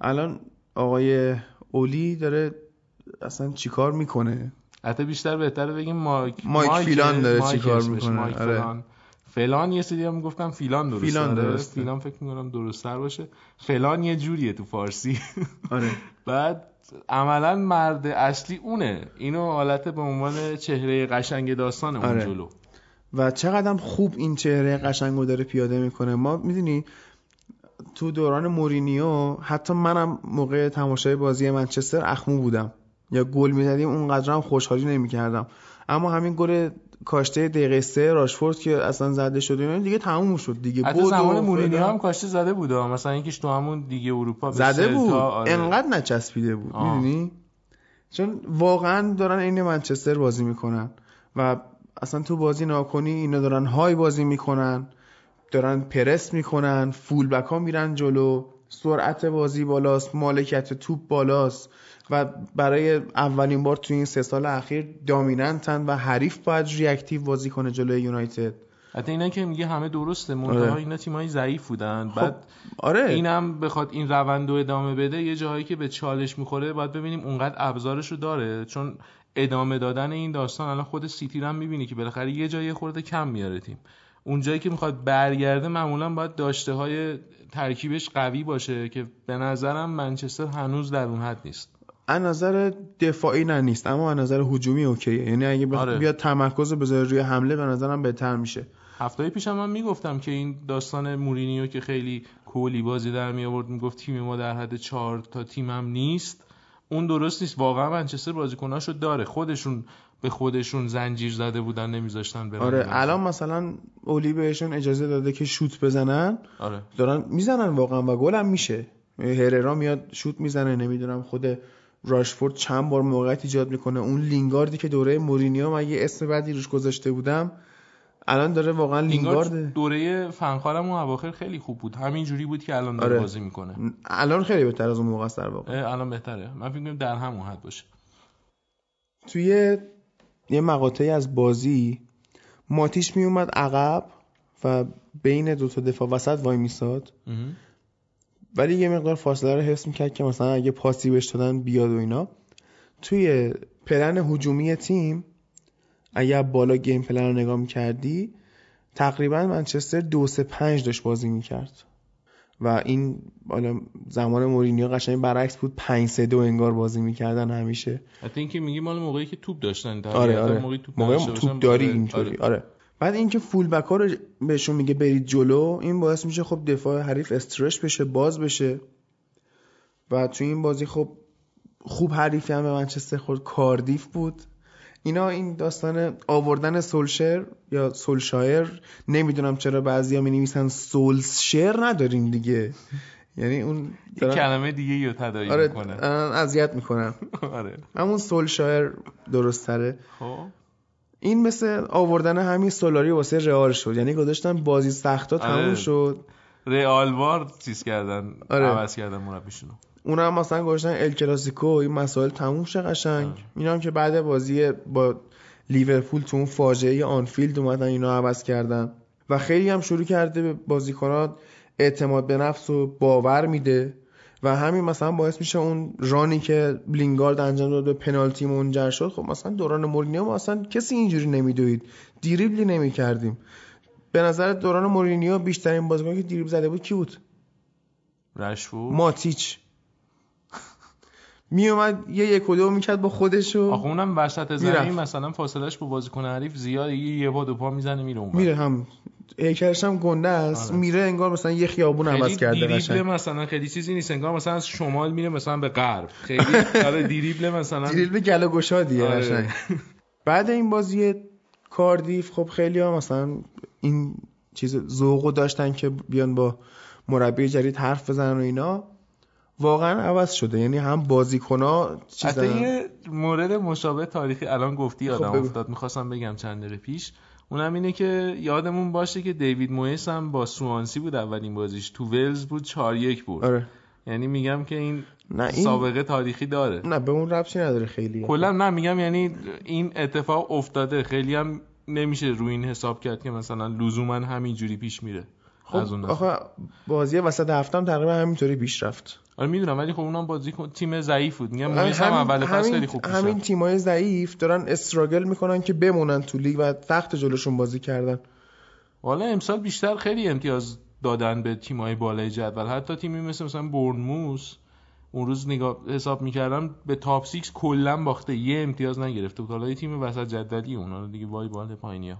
الان آقای اولی داره اصلا چیکار می‌کنه؟ حتی بیشتر بهتره بگیم مایک مایک, فیلان داره چیکار می‌کنه. مایک آره. فلان. فلان یه سری هم گفتم فیلان درست فیلان درست فیلان فکر می‌کنم درست تر باشه. فلان یه جوریه تو فارسی. (laughs) آره. بعد عملا مرد اصلی اونه. اینو حالت به عنوان چهره قشنگ داستان اون آره. جلو. و چقدر خوب این چهره قشنگو داره پیاده می‌کنه. ما می‌دونی تو دوران مورینیو حتی منم موقع تماشای بازی منچستر اخمو بودم. یا گل می‌زدیم اونقدر هم خوشحالی نمی‌کردم. اما همین گل کاشته دقیقه سه راشفورد که اصلا زده شده دیگه تموم شد دیگه. بود زمان مورینیو هم کاشته زده بود مثلا اینکه تو همون دیگه اروپا زده بود. آره. انقدر نچسبیده بود می‌دونی؟ چون واقعا دارن این منچستر بازی می‌کنن و اصلا تو بازی ناکنی اینا دارن های بازی می‌کنن دارن پرس می‌کنن فول بک ها میرن جلو سرعت بازی بالاست مالکیت توپ بالاست. و برای اولین بار تو این سه سال اخیر دامیننتن و حریف باید ریاکتیو بازی کنه جلوی یونایتد. حتی اینا که میگه همه درسته منتها آره. اینا تیمای ضعیف بودن. خب بعد آره. اینم بخواد این روند رو ادامه بده یه جاهایی که به چالش می‌خوره باید ببینیم اونقدر ابزارش رو داره. چون ادامه دادن این داستان الان خود سیتی رو هم می‌بینی که بالاخره یه جایی خورده کم میاره تیم. اون جایی که می‌خواد برگرده معمولا باید داشته های ترکیبش قوی باشه که به نظرم منچستر هنوز در اون حد نیست. از نظر دفاعی نه نیست. اما از نظر هجومی اوکیه. یعنی اگه بخ... آره. بیاد تمرکز بذاره روی حمله به نظرم بهتر میشه. هفته پیش هم من می‌گفتم که این داستان مورینیو که خیلی کولی بازی در می آورد می‌گفت تیم ما در حد چهار تا تیم هم نیست. اون درست نیست. واقعا منچستر بازیکناشو داره. خودشون به خودشون زنجیر زده بودن نمیذاشتن برن آره. بازی. الان مثلا اولی بهشون اجازه داده که شوت بزنن. آره. دارن می‌زنن واقعا و گل هم میشه. هررا میاد شوت می‌زنه. نمی‌دونم خود راشفورد چند بار موقعیت ایجاد می‌کنه. اون لینگاردی که دوره مورینیو من یه اسم بعدی روش گذاشته بودم الان داره واقعا لینگارد دوره فنخالم اون اواخر خیلی خوب بود. همین جوری بود که الان داره آره. بازی می‌کنه. الان خیلی بهتر از اون موقع است در واقع. الان بهتره. من فکر می‌کنم در همون حد باشه. توی یه مقاطعی از بازی ماتیش میومد عقب و بین دو تا دفاع وسط وای میساد. ولی یه مقدار فاصله رو حفظ می‌کرد که مثلا اگه پاسی بهش دادن بیاد و اینا. توی پلن هجومی تیم اگه بالا گیم پلن رو نگاه می‌کردی تقریبا منچستر دو سه پنج داشت بازی می‌کرد. و این حالا زمان مورینیو قشنگ برعکس بود 5 3 2 انگار بازی می‌کردن همیشه. حتی اینکه میگی مال موقعی که توپ داشتن در آره آره. موقعی توپ, موقع توپ داری آره، اینطوری. آره. آره. بعد اینکه فول بک ها رو بهشون میگه برید جلو این باعث میشه خب دفاع حریف استرش بشه باز بشه. و توی این بازی خب خوب حریفی هم به منچستر خورد. کاردیف بود. اینا این داستان آوردن سولشر یا سولشایر نمی‌دونم چرا بعضیا می نویسن سولشر نداریم دیگه. یعنی اون یه کلمه دیگه یا تداعی آره اذیت می‌کنن (laughs) آره. همون سولشایر درست تره خب. این مثل آوردن همین سولاری واسه رئال شد. یعنی گذاشتن بازی سختا تموم آره. شد. رئال وار چیز کردن آره. عوض کردن مربیشونو. اونا هم مثلا گذاشتن ال کلاسیکو. این مسائل تموم شه قشنگ. اینا هم که بعد بازی با لیورپول تو اون فاجعه آنفیلد اومدن اینا عوض کردن. و خیلی هم شروع کرده به بازیکنات اعتماد به نفس و باور میده. و همین مثلا باعث میشه اون رانی که لینگارد انجام داد به پنالتی منجر شد خب مثلا دوران مورینیو ما اصلا کسی اینجوری نمیدوید. دیریبلی نمی‌کردیم. به نظر دوران مورینیو بیشترین بازیکن که دیریب زده بود کی بود؟ رشفو ماتیچ. (laughs) میومد یه یک و دو می‌کرد با خودش و آخه اونم وسط زمین. مثلا فاصلش با بازیکن حریف زیاده یه یه پا دو پا می‌زنه میره اون میره هم. هیکلش هم گنده است. آره. میره انگار مثلا یه خیابون عوض کرده دیریبل قشنگ. مثلا خیلی چیزی نیست. انگار مثلا از شمال میره مثلا به غرب. خیلی آره دیریبل مثلا. دیریل به گله گشادیه آره. بعد این بازی کاردیف خب خیلی ها مثلا این چیز ذوقو داشتن که بیان با مربی جدید حرف بزنن و اینا واقعا عوض شده. یعنی هم بازیکن‌ها حتی چیزن یه مورد مشابه تاریخی الان گفتی یادم خب. افتاد. می‌خواستم بگم چند دقیقه پیش. اونم اینه که یادمون باشه که دیوید مویس هم با سوانسی بود اولین بازیش. تو ولز بود 4 یک بود آره. یعنی میگم که این, نه این سابقه تاریخی داره. نه به اون ربطی نداره خیلی. کلا نه میگم یعنی این اتفاق افتاده. خیلی هم نمیشه روی این حساب کرد که مثلا لزوما همینجوری پیش میره. خب. آخه بازی وسط هفته هم تقریبا همینطوری پیش رفت. آره می‌دونم ولی خب اونم بازی کن- تیم ضعیف بود. میگم مویس هم اول فصل خیلی خوب همین. تیمای ضعیف دارن استراگل می‌کنن که بمونن تو لیگ و تخت جلوشون بازی کردن. حالا امسال بیشتر خیلی امتیاز دادن به تیمای بالای جدول. حتی تیمی مثل مثلا بورنموس اون روز نگاه حساب می‌کردم به تاپ 6 کلا باخته. یه امتیاز نگرفته بود. حالا یه تیم وسط جدولی اونا دیگه وای بال پایینیا.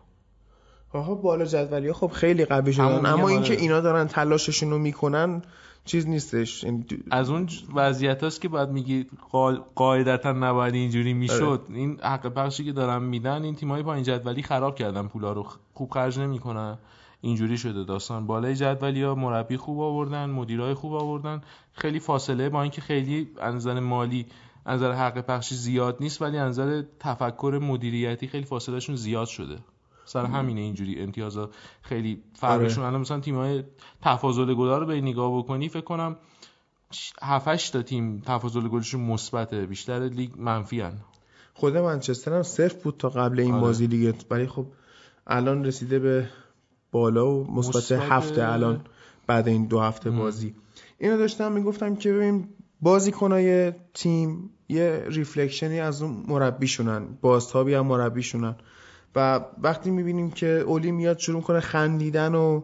آها بالا جدولی خب خیلی قوی شدن. اما آره. اینکه اینا دارن تلاششون رو می‌کنن چیز نیستش. یعنی از اون وضعیت هست که باید میگی قا- قاعدتا نباید اینجوری می‌شد. آره. این حق بخشی که دارن میدن این تیمای پایین جدولی خراب کردن پولا رو. خوب خرج نمی‌کنن. اینجوری شده داستان. بالای جدولی ها مربی خوب آوردن مدیرای خوب آوردن. خیلی فاصله با اینکه خیلی از نظر مالی از نظر حق پخشی زیاد نیست ولی از نظر تفکر مدیریتی خیلی فاصلهشون زیاد شده. سر همینه اینجوری امتیازا خیلی فرقشون. الان مثلا تیم‌های تفاضل گل‌ها رو به نگاه بکنی فکر کنم 7 تا تیم تفاضل گلشون مثبته. بیشتر لیگ منفی هن. خود منچستر هم صفر بود تا قبل این آره. بازی دیگه. ولی خب الان رسیده به بالا و مثبت هفته الان بعد این دو هفته بازی. اینو داشتم می‌گفتم که ببین بازیکنای تیم یه reflectionی از اون مربیشونن بازتابی هم مربیشونن. و وقتی می‌بینیم که اولی میاد شروع کنه خندیدن و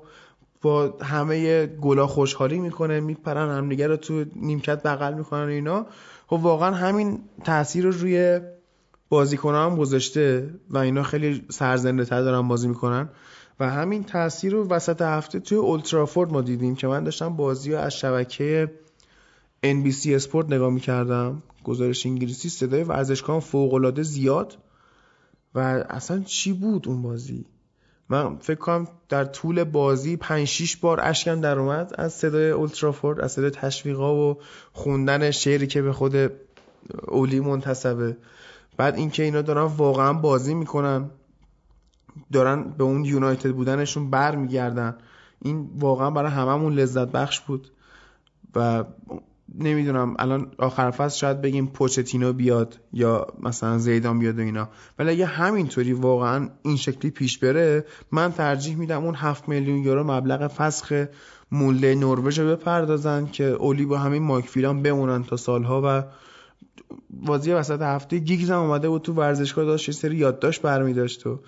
با همه گلا خوشحالی می‌کنه میپرن همدیگه رو تو نیمکت بغل می‌کنن اینا خب واقعا همین تاثیر رو روی بازیکن هم گذاشته و اینا خیلی سرزنده تر دارن بازی می‌کنن. و همین تاثیر رو وسط هفته توی اولترافورد ما دیدیم که من داشتم بازی رو از شبکه NBC اسپورت نگاه می‌کردم. گزارش انگلیسی صدای ورزشکار فوق زیاد. و اصلا چی بود اون بازی؟ من فکر کنم در طول بازی 5 6 بار اشکم در اومد. از صدای اولترافورد از صدای تشویقا و خوندن شعری که به خود اولی منتسبه. بعد اینکه اینا دارن واقعا بازی می‌کنن دارن به اون یونایتد بودنشون برمیگردن. این واقعا برای هممون لذت بخش بود. و نمی‌دونم. الان آخر فصل شاید بگیم پوچتینو بیاد یا مثلا زیدان بیاد و اینا. ولی اگه همینطوری واقعا این شکلی پیش بره من ترجیح میدم اون هفت میلیون یورو مبلغ فسخ مولده نروژ رو بپردازن که اوله با همین مایک فیلان بمونن تا سالها و بازی وسط هفته گیگز هم اومده بود تو ورزشگاه داشت یه سری یادداشت برمی داشت و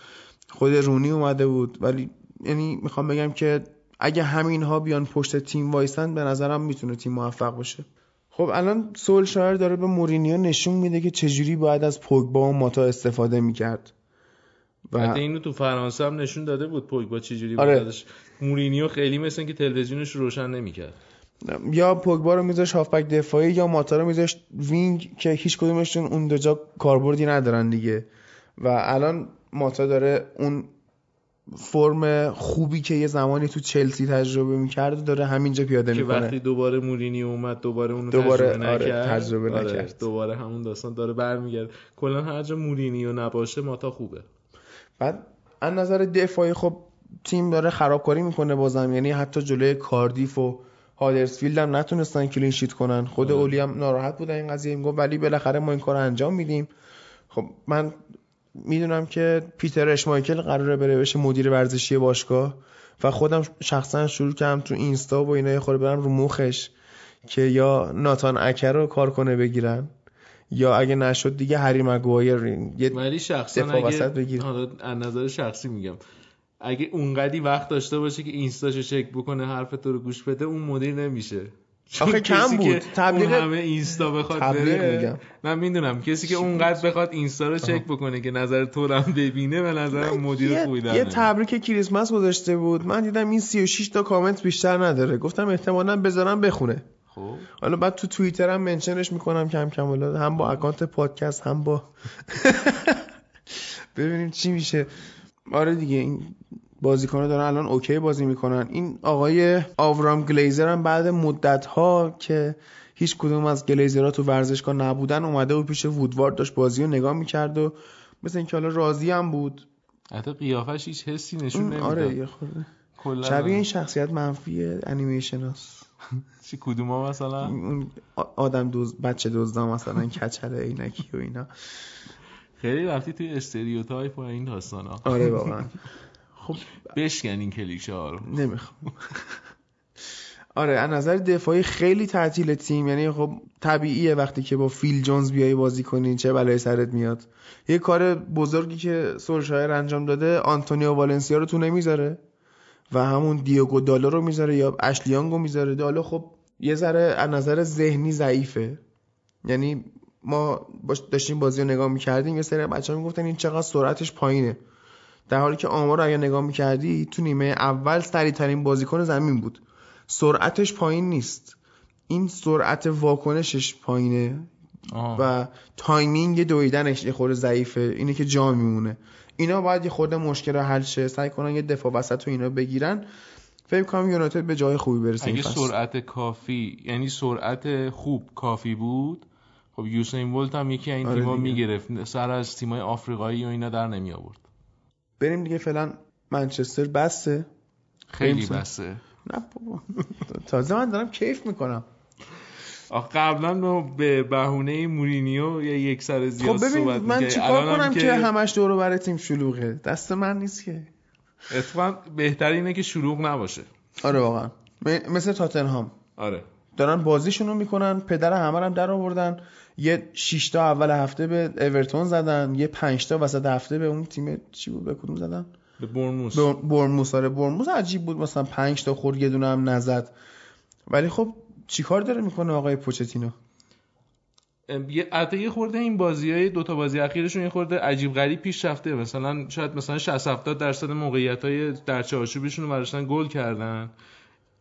خود رونی اومده بود. ولی یعنی می‌خوام بگم که اگه همین ها بیان پشت تیم وایسن به نظرم می‌تونه تیم موفق باشه. خب الان سول شایر داره به مورینیو نشون میده که چجوری باید از پوگبا و ماتا استفاده می‌کرد. و اینو تو فرانسه هم نشون داده بود پوگبا چجوری آره. باید مورینیو خیلی مثل که تلویزیونش روشن نمی‌کرد. یا پوگبا رو میذاش هافبک دفاعی یا ماتا رو میذاش wing که هیچ کدومشون اون دو جا کاربردی ندارن دیگه. و الان ماتا داره اون فرم خوبی که یه زمانی تو چلسی تجربه می‌کرد داره همینجا پیاده که می‌کنه. وقتی دوباره مورینی اومد دوباره اونو دوباره تجربه آره، نکرد تجربه آره، نکرد. دوباره همون داستان داره برمیگرده. کلا هر جا مورینیو نباشه ماتا خوبه. بعد از نظر دفاعی خب تیم داره خرابکاری می‌کنه بازم. یعنی حتی جلوی کاردیف و هادرسفیلد هم نتونستن کلین شیت کنن. خود آره. اولی هم ناراحت بود این قضیه. می‌گفت ولی بالاخره ما این کار انجام میدیم. خب من می‌دونم که پیتر اشمایکل قراره بره بشه مدیر ورزشی باشگاه و خودم شخصا شروع کردم تو اینستا و اینا یه خورده برم رو مخش که یا ناتان اکر رو کار کنه بگیرن یا اگه نشد دیگه هری مگوایر یه ولی شخصا اگه. حالا از نظر شخصی میگم اگه اونقدی وقت داشته باشه که اینستاشو چک بکنه حرف تو رو گوش بده اون مدیر نمیشه آخه کم بود. تبلیغ- همه اینستا بخواد تبلیغ بره میگم. من می‌دونم. کسی که اونقدر بخواد اینستا رو چک بکنه که نظر تو رو هم ببینه به نظرم مدیر خوبی در یه. تبریک کریسمس گذاشته بود. من دیدم این 36 تا کامنت بیشتر نداره. گفتم احتمالا بذارم بخونه. خب. حالا بعد تو توییتر هم mentionش می‌کنم کم کم. حالا هم با اکانت پادکست هم با (laughs) ببینیم چی میشه. آره دیگه این بازیکن‌ها دارن الان OK بازی می‌کنن. این آقای اورام گلیزر هم بعد مدت ها که هیچ کدوم از گلیزرها تو ورزشگاه نبودن اومده و پیش وودوارد داشت بازی رو نگاه می‌کرد و مثل اینکه حالا راضی هم بود. حتی قیافش هیچ حسی نشون نمیده آره یه خورده. شبیه این شخصیت منفی انیمیشن هست (laughs) چی کدوما مثلا؟ اون آدم دوز بچه دزدا مثلا کچل عینکی و اینا. خیلی رفتی توی stereotype و این داستانا. آره واقعا. (laughs) خب بشکن این کلیشه ها رو. نمی‌خوام. آره از نظر دفاعی خیلی تعطیل تیم. یعنی خب طبیعیه وقتی که با فیل جونز بیای بازی کنی چه بلایی سرت میاد. یه کار بزرگی که سولشایر انجام داده آنتونیو والنسیا رو تو نمی‌ذاره و همون دیوگو دالو رو می‌ذاره یا اشلی یانگو می‌ذاره. دالو خب یه ذره از نظر ذهنی ضعیفه. یعنی ما داشتیم بازی رو نگاه می‌کردیم یه سری بچه ها می‌گفتن این چقدر سرعتش پایینه. در حالی که آمار رو اگه نگاه می‌کردی تو نیمه اول سریعترین بازیکن زمین بود. سرعتش پایین نیست. این سرعت واکنشش پایینه آه. و timing دویدنش یه خورده ضعیفه. اینه که جا میمونه. اینا باید یه خورده مشکل رو حل شه. سعی کنن یه دفاع وسط و اینا بگیرن. فکر کنم یونایتد به جای خوبی برسه اگه. سرعت کافی یعنی سرعت خوب کافی بود خب یوسین بولت هم یکی این آره دیگه. می‌گرفت. سر از تیمای آفریقایی و اینا در نمی آورد بریم دیگه فعلا منچستر بسته خیلی بسه. نه بابا. تازه من دارم کیف می‌کنم. آخه قبلا ما به بهونه مورینیو یا یک سر زیاد خب ببین من. چیکار کنم که همش دور و بر تیم شلوغه؟ دست من نیست که. اتفاقا بهتر اینه که شلوغ نباشه. آره واقعا. مثل تاتنهام. آره. دارن بازیشون رو می‌کنن پدر همه هم در آوردن. یه 6 تا اول هفته به اورتون زدن یه 5 تا وسط هفته به اون تیم چی بود؟ به کدوم زدن؟ به برموس برموس آره برموس عجیب بود مثلا 5 تا خورد یه دونه هم نزد. ولی خب چیکار داره می‌کنه آقای پوچتینو؟ یه خورده این بازی های دو تا بازی اخیرشون یه خورده عجیب غریب پیش رفته. مثلا شاید مثلا 60 70 درصد موقعیت های در چارچوبشون رو گل کردن.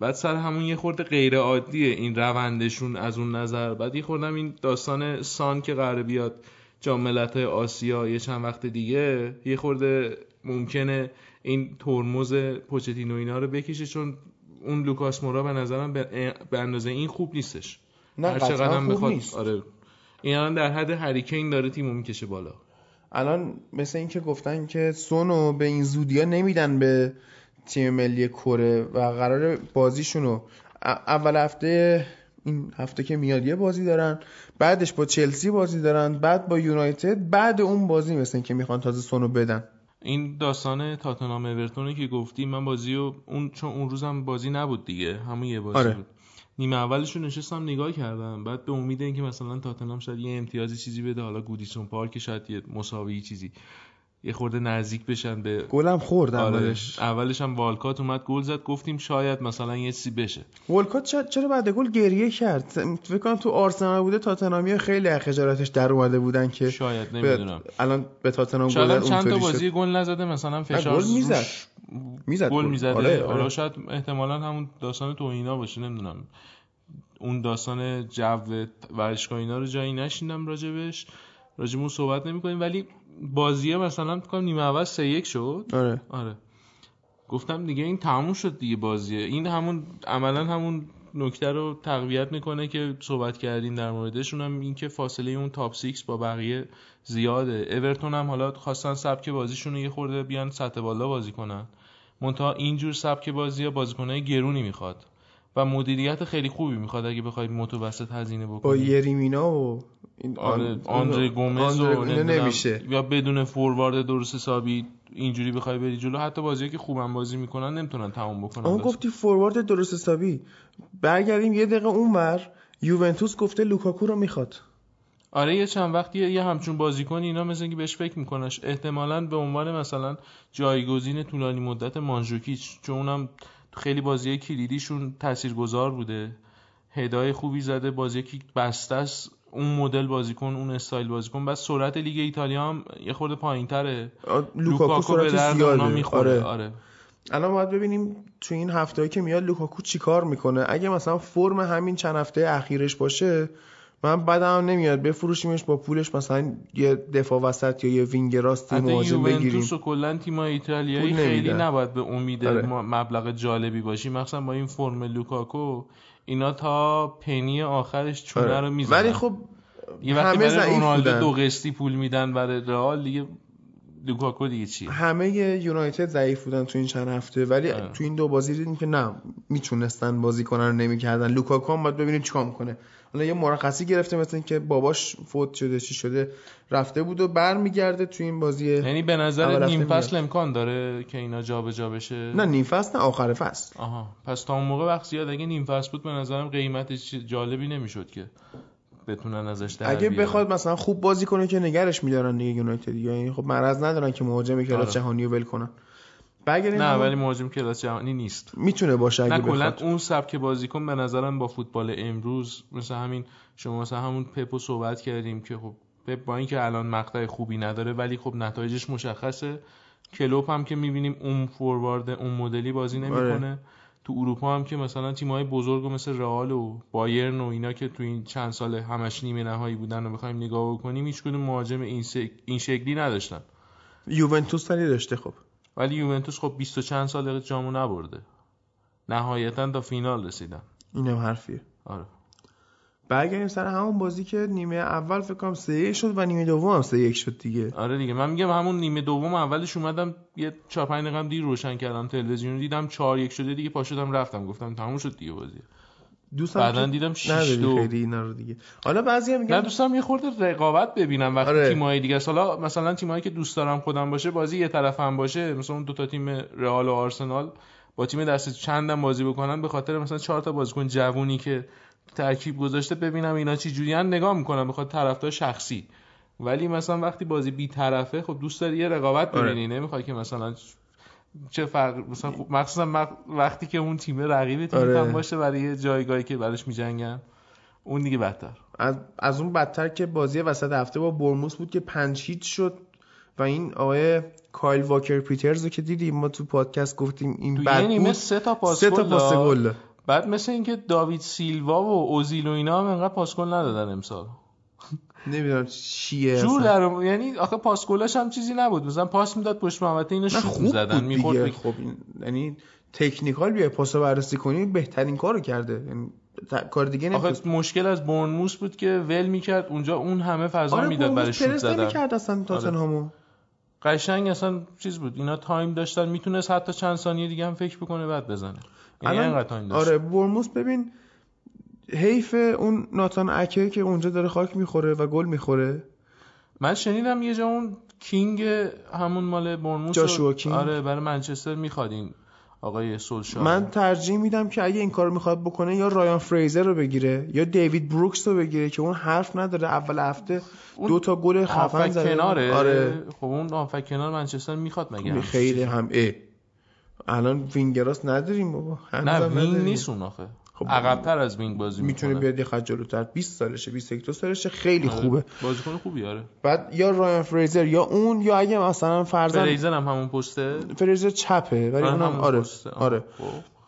بعد سر همون یه خورده غیر عادیه این روندشون از اون نظر. بعد یه خوردم این داستان سان که قراره بیاد جام ملت‌های آسیا یه چند وقت دیگه یه خورده ممکنه این ترمز پوچتینو اینا رو بکشه چون اون لوکاس مورا به نظرم به اندازه این خوب نیستش. نه قطعا خوب بخواد نیست. آره. این الان در حد هریکین داره تیمو می‌کشه بالا. الان مثل اینکه گفتن که سونو به این زودیا نمیدن به تیم ملی کره و قرار بازیشونو اول هفته این هفته که میاد یه بازی دارن بعدش با چلسی بازی دارن بعد با یونایتد بعد اون بازی مثل که می‌خوان تازه سونو بدن. این داستان تاتنهام اورتون که گفتی من بازی و اون چون اون روزم بازی نبود دیگه همون یه بازی آره. بود. نیمه اولش رو نشستم نگاه کردم بعد به امید اینکه مثلا تاتنهام شاید یه امتیازی چیزی بده حالا گودیسون پارک شاید یه مساوی چیزی. یه خورده نزدیک بشن به گلم خورد آره. اولش. اولش هم والکات اومد گل زد گفتیم شاید مثلا یه سی بشه. ولکات چرا, بعد گل گریه کرد؟ فکر کنم تو آرسنال بوده تاتنهامی خیلی خجالتش در اومده بودن که شاید نمی‌دونم. الان به تاتنهام شاید گل چند تا بازی شد گل نزده مثلا فشار گل می‌زد. می‌زد گل می‌زده آره، حالا آره. شاید احتمالا همون داستان توهینا باشه نمی‌دونم. اون داستان جو ورزشگاه اینا رو جایی نشیندم راجبش. راجبمون صحبت نمی‌کنیم ولی بازیه مثلا فکر کنم نیمه اول 3 1 شد. آره. آره. گفتم دیگه این تموم شد دیگه بازیه. این همون عملا همون نکته رو تقویت می‌کنه که صحبت کردیم در موردشون هم این که فاصله اون تاپ 6 با بقیه زیاده. اورتون هم حالا خواستن سبک بازیشون رو یه خورده بیان سطح بالا بازی کنن. منتها اینجور سبک بازی ها بازیکنهای گرونی می‌خواد. و مدیریت خیلی خوبی می‌خواد اگه بخواید متوسط هزینه با بکنید یریمینا و این آره آندره گومز آندره و نمیشه. یا بدون فوروارد درست حسابی اینجوری بخوای بری جلو. حتی بازی که خوبم بازی می‌کنن نمی‌تونن تموم بکنن. اون. گفتی فوروارد درست حسابی. برگردیم یه دقیقه اونور. یوونتوس گفته لوکاکو رو می‌خواد. آره یه چند وقتی یه همچون بازیکن اینا مثل اینکه بهش فکر میکنش احتمالاً به عنوان مثلا جایگزین طولانی مدت مانجوکیچ چون اونم تو خیلی بازی کلیدیشون تاثیرگذار بوده. هدای خوبی زده بازی که بسته است. اون مدل بازیکن اون استایل بازیکن. بس سرعت لیگ ایتالیا هم یه خورده پایینتره. لوکاکو به سرعت درد اونا می‌خوره. آره. آره. الان باید ببینیم تو این هفته که میاد لوکاکو چیکار می‌کنه. اگه مثلا فرم همین چند هفته اخیرش باشه من بدم نمیاد بفروشیمش با پولش مثلا یه دفاع وسط یا یه wing راست حتی مهاجم بگیریم یوونتوس و کلا تیم‌های ایتالیایی خیلی. نباید به امید آره. مبلغ جالبی باشی مثلا با این فرم لوکاکو اینا تا پنی آخرش چونه آره. رو می‌زنن ولی خب یه وقتی همه برای رونالدو. دو قسطی پول میدن برای رئال دیگه لوکاکو دیگه چیه همه یونایتد ضعیف بودن تو این چند هفته ولی آره. تو این دو بازی دیدیم که نه می‌تونستن بازی کنن رو نمی‌کردن لوکاکو هم باید ببینیم چیکار می‌کنه حالا یه مرخصی گرفته مثل اینکه باباش فوت شده چی شده رفته بود و برمیگرده تو این بازی یعنی به نظر نیم. فصل امکان داره که اینا جابجا بشه نه نیم فصل نه آخر فصل آها پس تا اون موقع وقت زیاد اگه نیم فصل بود به نظرم قیمتش جالبی نمی‌شد که بتونن ازش در اگه. بخواد مثلا خوب بازی کنه که نگرش میدارن دیگه یونایتد یعنی خب مرض ندارن که مهاجم کلاس آره. جهانی رو ول کنن برگردیم نه ولی مهاجم کلاس جهانی نیست. می‌تونه باشه اگه نه کلا اون سبک بازیکن به نظرم با فوتبال امروز مثل همین شما مثلا همون پپو صحبت کردیم که خب پپ با اینکه الان مقطع خوبی نداره ولی خب نتایجش مشخصه. کلوپ هم که می‌بینیم اون فوروارد اون مدلی بازی نمی‌کنه. تو اروپا هم که مثلا تیم‌های بزرگ و مثل رئال و بایرن و اینا که تو این چند سال همش نیمه نهایی بودن و بخوایم نگاه بکنیم هیچ کدوم مهاجم این, این شکلی نداشتن. یوونتوس ولی داشته خب. ولی یوونتوس خب 20 و چند سال جامو نبرده. نهایتا تا فینال رسیدن. اینم حرفیه. آره. برگردیم سر همون بازی که نیمه اول فکر کنم 3 شد و نیمه دوم هم 3 شد دیگه. آره دیگه. من میگم همون نیمه دوم اولش اومدم یه 4 5 دقیقه دیر روشن کردم تلویزیون دیدم 4 1 شده دیگه پا شدم رفتم. گفتم تموم شد دیگه بازی. دوستم بعدا دیدم 6 نداری دو خیلی اینا رو دیگه حالا بعضی هم نه میگن دوستم یه خورده رقابت ببینم وقتی آره. تیم‌های دیگه است. حالا مثلا تیمایی که دوست دارم خودم باشه بازی یه طرف هم باشه مثلا اون دو تا تیم رئال و آرسنال با تیم دست چندم بازی بکنن به خاطر مثلا چهار تا بازیکن جوونی که ترکیب گذاشته ببینم اینا چی جوریان نگاه می‌کنم به خاطر طرفدار شخصی ولی مثلا وقتی بازی بی طرفه خب دوست داری یه رقابت آره. ببینی نمی‌خوای که مثلا چه فرق مثلا خب مخصوصا وق- وقتی که اون تیم رقیب آره. هم باشه برای یه جایگاهی که براش میجنگن اون دیگه بدتر از, از اون بدتر که بازی وسط هفته با برموس بود که پنج هیچ شد و این آقای کایل واکر پیترز رو که دیدیم ما تو پادکست گفتیم این بد بود سه تا پاس سه تا گل. بعد مثل اینکه داوید سیلوا و اوزیل و اینا هم انقدر پاسگل ندادن امسال نمی‌دونم چیه جور. در یعنی آخه پاسگلاش هم چیزی نبود. مثلا پاس می‌داد پشت محوطه اینو شوت خوب می‌زدن می‌خورد خب این یعنی تکنیکال بیای پاس رو بررسی کنی بهترین کارو کرده. یعنی کار دیگه نمی‌تونست. آخه مشکل از برنموس بود که ول می‌کرد اونجا اون همه فضا آره می‌داد برای شوت زدن. نمی‌کرد اصلا تاتنهام و. قشنگ اصلا چیز بود. اینا time داشتن می‌تونست حتی چند ثانیه دیگه هم فکر بکنه بعد بزنه. یعنی الان- انقدر time داشت. آره بورنموث ببین حیف اون ناتان اکه که اونجا داره خاک می‌خوره و گل می‌خوره من شنیدم یه جا اون کینگ همون مال بورنموث جاشوا کینگ. آره برای منچستر می‌خواد این آقای سولشایر من ترجیح میدم که اگه این کار می‌خواد بکنه یا رایان فریزر رو بگیره یا دیوید بروکس رو بگیره که اون حرف نداره اول هفته دو تا گل خفن زده کناره آره خب اون آفک کنار منچستر می‌خواد مگه خیلی؟ هم اه. الان وینگراس نداریم بابا نه وینگ. نیست اون آخه خب عقبتر از وینگ بازی می‌تونه بیاد یه خط جلوتر 20 سالشه 21 دو سالشه خیلی آره. خوبه بازیکن خوبی آره بعد یا رایان فریزر یا اون یا اگه مثلا فرزن فریزر هم همون پسته فریزر چپه ولی آره، اونم آره پسته. آره خب.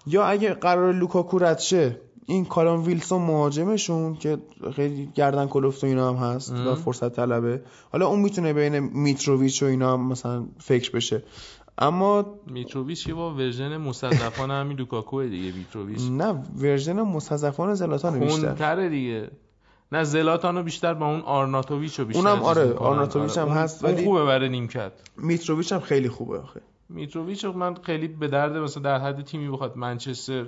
یا اگه قرار لوکاکو رد شه این کالوم ویلسون مهاجمشون که خیلی گردن کلفت و اینا هم هست ام. و فرصت طلبه حالا اون می‌تونه بین میتروویچ و اینا هم مثلا فکر بشه اما میتروویچ که با version مستضعفان همین لوکاکو دیگه میتروویچ. نه version مستضعفان زلاتان بیشتر. دیگه. نه زلاتانو بیشتر با اون آرناتوویچ رو بیشتر اونم آره،. آرناتوویچ هم اون- هست، ولی- خوبه برای نیمکت. میتروویچ هم خیلی خوبه آخه. میتروویچ رو من خیلی به درد مثلا در حد تیمی بخواد منچستر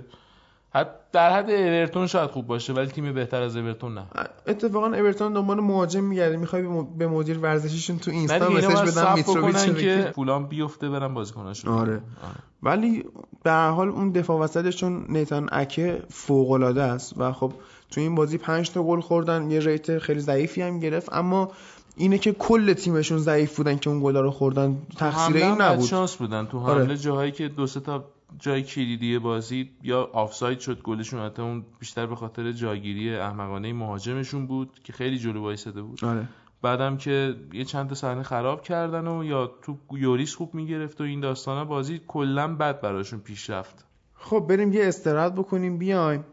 در حد اورتون شاید خوب باشه ولی تیم بهتر از اورتون نه اتفاقا اورتون دنبال مهاجم میگرده می‌خوای به مدیر ورزشیشون تو اینستا مسج صبر میتروویچ که. پولام بیفته برن بازیکناشون آره. ولی به هر حال اون دفاع وسطشون نیتان اکه فوق العاده است و خب تو این بازی 5 تا گل خوردن یه ریت خیلی ضعیفی هم گرفت اما اینه که کل تیمشون ضعیف بودن که اون گلا رو خوردن تقصیر این نبود شانس بودن تو آره. حمله جاهایی که دو سه تا جای کلیدی بازی یا آفساید شد گلشون حتی اون بیشتر به خاطر جاگیری احمقانه مهاجمشون بود که خیلی جلو وایساده بود. آره. بعدم که یه چند تا صحنه خراب کردن و یا تو یوریس خوب می‌گرفت و این داستانا بازی کلا بد براشون پیش رفت. خب بریم یه استراحت بکنیم بیایم.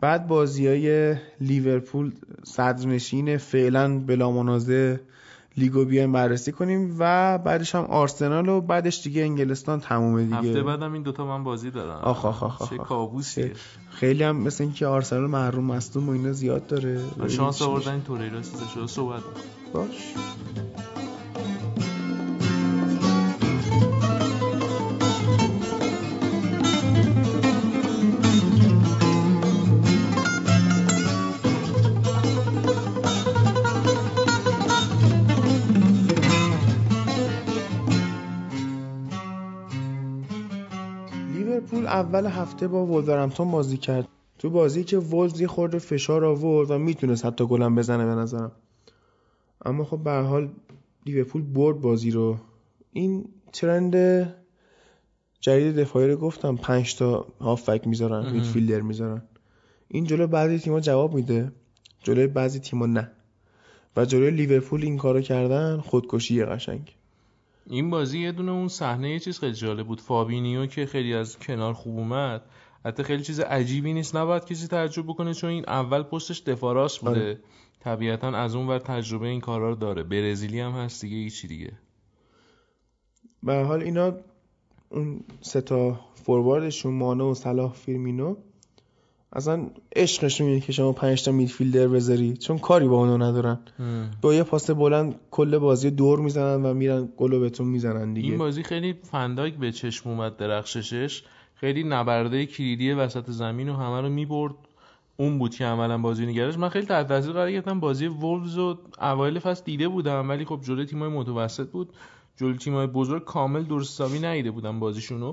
بعد بازی های لیورپول صدرنشین فعلا بلا منازع لیگو بیایم بررسی کنیم و بعدش هم آرسنال و بعدش دیگه انگلستان تمومه دیگه. هفته بعدم این دوتا من بازی دارم. آخ آخ آخ آخ چه. کابوسیه. خیلی هم مثل اینکه آرسنال محروم مصدوم و اینا زیاد داره. شانس آوردن این توریرا چیزا شده صحبت. باش. اول هفته با وولورهمپتون بازی کرد. تو بازی که وولز یه خورده فشار آورد و می‌تونست حتی گلم بزنه به نظرم. اما خب به حال لیورپول برد بازی رو. این trend جدید دفاعی رو گفتم. 5 تا هافبک می‌ذارن. midfielder می‌ذارن. این جلو بعضی تیم‌ها جواب میده. جلوی بعضی تیم‌ها نه. و جلوی لیورپول این کارو کردن خودکشی قشنگ. این بازی یه دونه اون صحنه یه چیز خیلی جالب بود. فابینیو که خیلی از کنار خوب اومد. حتی خیلی چیز عجیبی نیست. نباید کسی تعجب بکنه چون این اول پستش دفاع راست بوده. آره. طبیعتا از اون ور تجربه این کارا رو داره. برزیلی هم هست دیگه هیچی دیگه. به حال اینا اون سه تا فورواردشون مانه و صلاح فیرمینو اصلا عشقشون اینه که شما پنج تا midfielder بذاری چون کاری با اونا ندارن. با یه پاس بلند کل بازی دور می‌زنن و میرن گلو بهتون می‌زنن دیگه. این بازی خیلی فنداک به چشم اومد درخششش. خیلی نبرده کلیدی وسط زمین و همه رو می‌برد. اون بود که عملا بازی نگرش. من خیلی تحت تاثیر قرار گرفتم. بازی وولز رو اوایل فصل دیده بودم ولی خب جلوی تیمای متوسط بود. جلوی تیمای بزرگ کامل درست حسابی ندیده بودم بازیشونو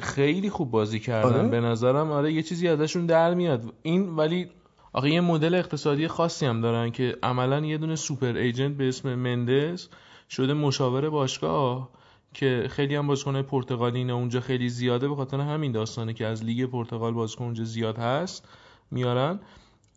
خیلی خوب بازی کردن. آره؟ به نظرم آره یه چیزی ازشون در میاد. این ولی آخه یه مدل اقتصادی خاصی هم دارن که عملا یه دونه سوپر ایجنت به اسم مندس شده مشاور باشگاه که خیلی هم بازیکن پرتغالی اینا اونجا خیلی زیاده. به خاطر همین داستانه که از لیگ پرتغال بازیکن اونجا زیاد هست میارن.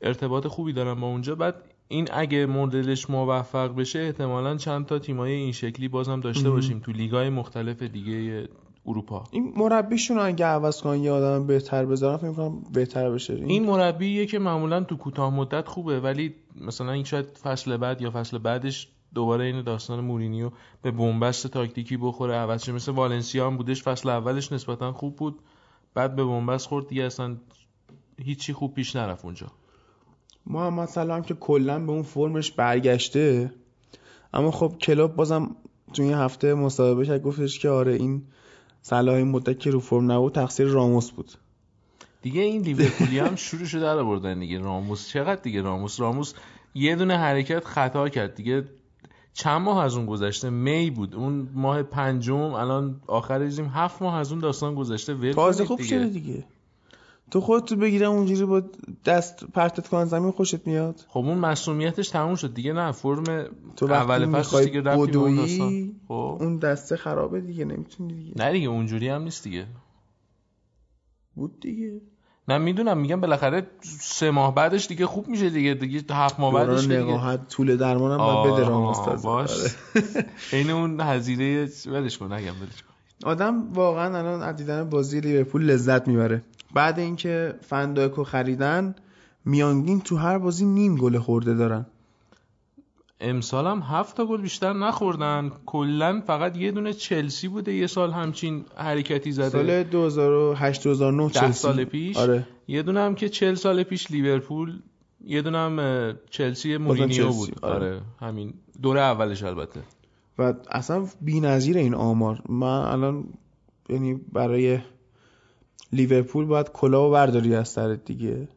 ارتباط خوبی دارن با اونجا. بعد این اگه مدلش موفق بشه احتمالا چند تا تیمای این شکلی بازم داشته باشیم تو لیگای مختلف دیگه اروپا. این مربیشون اگه عوض کنن یه آدم بهتر بذارن فکر کنم بهتر بشه. این مربیه که معمولا تو کوتاه مدت خوبه ولی مثلا این شاید فصل بعد یا فصل بعدش دوباره این داستان مورینیو به بنبست تاکتیکی بخوره عوض شه. مثل والنسیا هم بودش فصل اولش نسبتا خوب بود بعد به بنبست خورد. دیگه اصلا هیچی خوب پیش نرفت اونجا. محمد سلام که کلا به اون فرمش برگشته اما خب کلوب بازم تو این هفته مصاحبه کرد گفتش که آره این صلاح این مدت که رو فرم نبود تقصیر راموس بود. دیگه این لیورپولی هم شروعشو در آوردن دیگه. راموس چقدر دیگه راموس؟ راموس یه دونه حرکت خطا کرد دیگه. چند ماه از اون گذشته؟ می بود. اون ماه پنجم الان آخر ریزیم هفت ماه از اون داستان گذشته. ول تازه خوب. شده دیگه. تو خودتو بگیرم اونجوری با دست پرتت کنن زمین خوشت میاد؟ خب اون مسئولیتش تموم شد دیگه نه فرم تو اول می‌خوای دیگه بدویی خب. اون دسته خرابه دیگه نمی‌تونی دیگه. نه دیگه اونجوری هم نیست دیگه. بود دیگه. نه می‌دونم میگم بالاخره سه ماه بعدش دیگه خوب میشه دیگه دیگه هفت ماه بعدش دیگه. نقاهت طول درمانم باید بده باش. آره. (laughs) عین اون هزینه ولش کن نگم ولش کن. آدم واقعا الان از دیدن بازی لیورپول لذت می‌بره. بعد اینکه فندایکو خریدن میانگین تو هر بازی نیم گل خورده دارن. امسال هم هفت تا گل بیشتر نخوردن. کلا فقط یه دونه چلسی بوده یه سال همچین حرکتی زده. سال 2008 2009 ده چلسی. سال پیش. آره. یه دونه هم که چل سال پیش لیورپول یه دونه هم چلسی مورینیو چلسی، بود آره. آره. همین. دوره اولش البته. و اصلا بی‌نظیر این آمار. من الان یعنی برای لیورپول باید کلاهو برداری از سرت دیگه.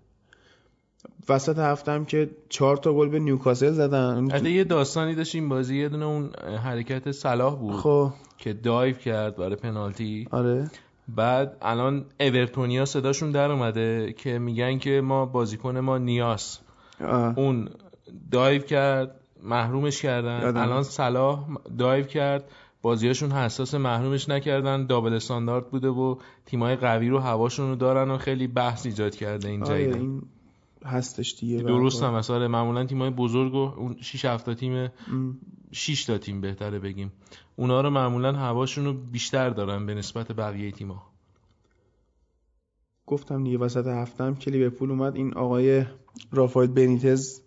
وسط هفته هم که چهار تا گل به نیوکاسل زدن. البته یه داستانی داشت این بازی یه دونه اون حرکت صلاح بود خب. که دایو کرد برای پنالتی. آره. بعد الان اورتونیا صداشون در اومده که میگن که ما بازیکن ما نیاس آه. اون دایو کرد محرومش کردن. الان صلاح دایو کرد. بازیاشون حساس محرومش نکردن دابل استاندارد بوده و تیمای قوی رو هواشون رو دارن و خیلی بحث ایجاد کرده این آره جدیدن این هستش دیگه درست هم مثلا معمولا تیمای بزرگ و اون 6 7 تا تیم م. 6 تا تیم بهتره بگیم. اونا رو معمولا هواشون رو بیشتر دارن به نسبت بقیه تیما گفتم دیگه وسط هفتم که لیورپول اومد. این آقای رافائل بنیتز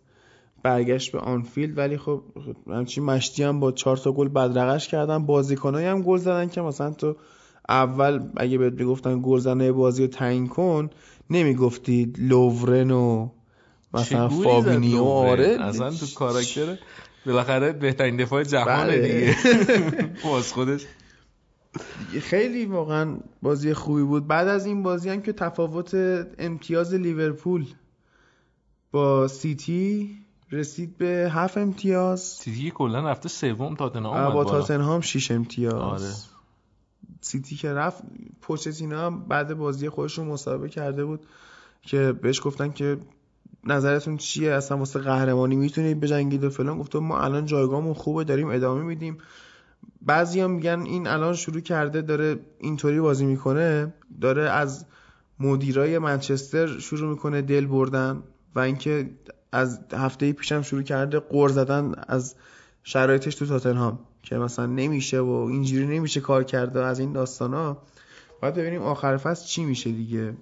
برگشت به آنفیلد ولی خب همچین مشتی هم با چهار تا گل بدرقش کردن. بازیکنایی هم گل زدن که مثلا تو اول اگه بهت می‌گفتن گل زنه بازی رو تعیین کن نمی‌گفتی لوورن و مثلا فابینیو؟ آره. اصلا تو کاراکتر بالاخره بهترین دفاع جهانه بله. دیگه. (laughs) باز خودش. خیلی واقعا بازی خوبی بود. بعد از این بازی هم که تفاوت امتیاز لیورپول با سیتی رسید به هفت امتیاز. سیتی کلا رفته سوم تاتنهام با. تاتنهام 6 امتیاز. آره. سیتی که رفت پوچتینو هم بعد بازی خودش رو مصاحبه کرده بود که بهش گفتن که نظرتون چیه؟ اصلا واسه قهرمانی می‌تونید بجنگید و فلان. گفته ما الان جایگاهمون خوبه داریم ادامه میدیم. بعضی هم میگن این الان شروع کرده داره اینطوری بازی می‌کنه. داره از مدیرای منچستر شروع می‌کنه دل بردن و اینکه از هفته پیشم شروع کرده قر زدن از شرایطش تو تاتنهام که مثلا نمیشه و اینجوری نمیشه کار کرده از این داستانا. باید ببینیم آخر فصل چی میشه دیگه.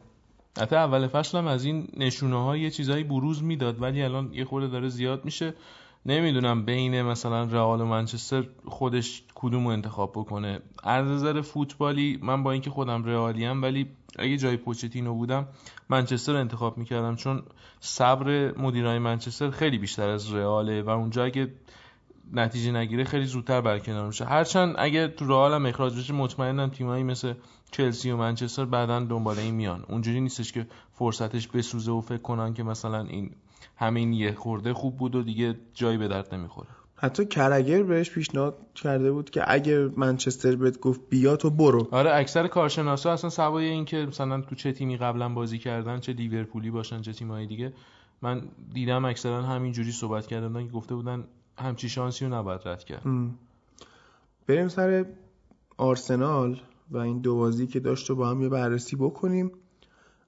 حتی اول فصل هم از این نشونه ها یه چیزایی بروز می‌داد ولی الان یه خورده داره زیاد میشه. نمی‌دونم بین مثلا رئال و منچستر خودش کدوم رو انتخاب بکنه. از نظر فوتبالی من با اینکه خودم رئالی ام ولی اگه جای پوچتینو بودم منچستر رو انتخاب می‌کردم. چون صبر مدیرای منچستر خیلی بیشتر از رئاله و اونجا اگه نتیجه نگیره خیلی زودتر برکنار میشه. هرچند اگه تو رئال هم اخراج بشه مطمئنم تیمایی مثل چلسی و منچستر بعدا دنبال این میان. اونجوری نیستش که فرصتش بسوزه و فکر کنن که مثلا این همین یه خورده خوب بود و دیگه جایی به درد نمی‌خوره. حتی کرگر بهش پیشنهاد کرده بود که اگه منچستر بهت گفت بیا تو برو. آره اکثر کارشناسا اصلا سوای این که مثلا تو چه تیمی قبلا بازی کردن چه لیورپولی باشن چه تیمایی دیگه من دیدم اکثرا همین جوری صحبت کردن که گفته بودن همچی شانسی رو نباید رد کرد. بریم سر آرسنال و این دو بازی که داشت رو با هم یه بررسی بکنیم.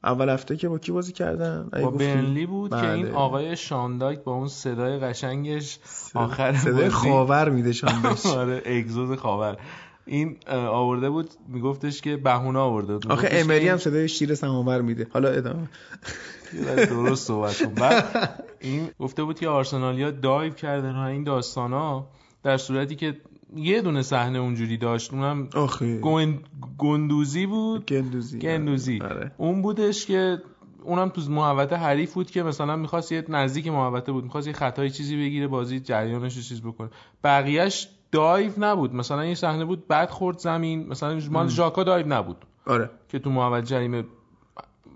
اول هفته که با کی بازی کردن؟ با برنلی بود بله. که این آقای شانداک با اون صدای قشنگش آخر صدای خاور میده شانداک (laughs) آره اگزوز خاور. این آورده بود میگفتش که بهونه آورده بود. آخه امری هم صدای شیر سماور میده. حالا ادامه. درست صحبت کن. بعد این گفته بود که آرسنالیا دایو کردن ها این داستانا در صورتی که یه دونه صحنه اونجوری داشت اونم گوند... گندوزی بود؟ گندوزی. گندوزی. آره. اون بودش که اونم تو محوطه حریف بود که مثلا می‌خواست یه نزدیک محوطه بود می‌خواست یه خطای چیزی بگیره بازی جریانش رو چیز بکنه. بقیهش دایو نبود. مثلا این صحنه بود بعد خورد زمین مثلا مال ژاکا دایو نبود. آره. که تو محوطه جریمه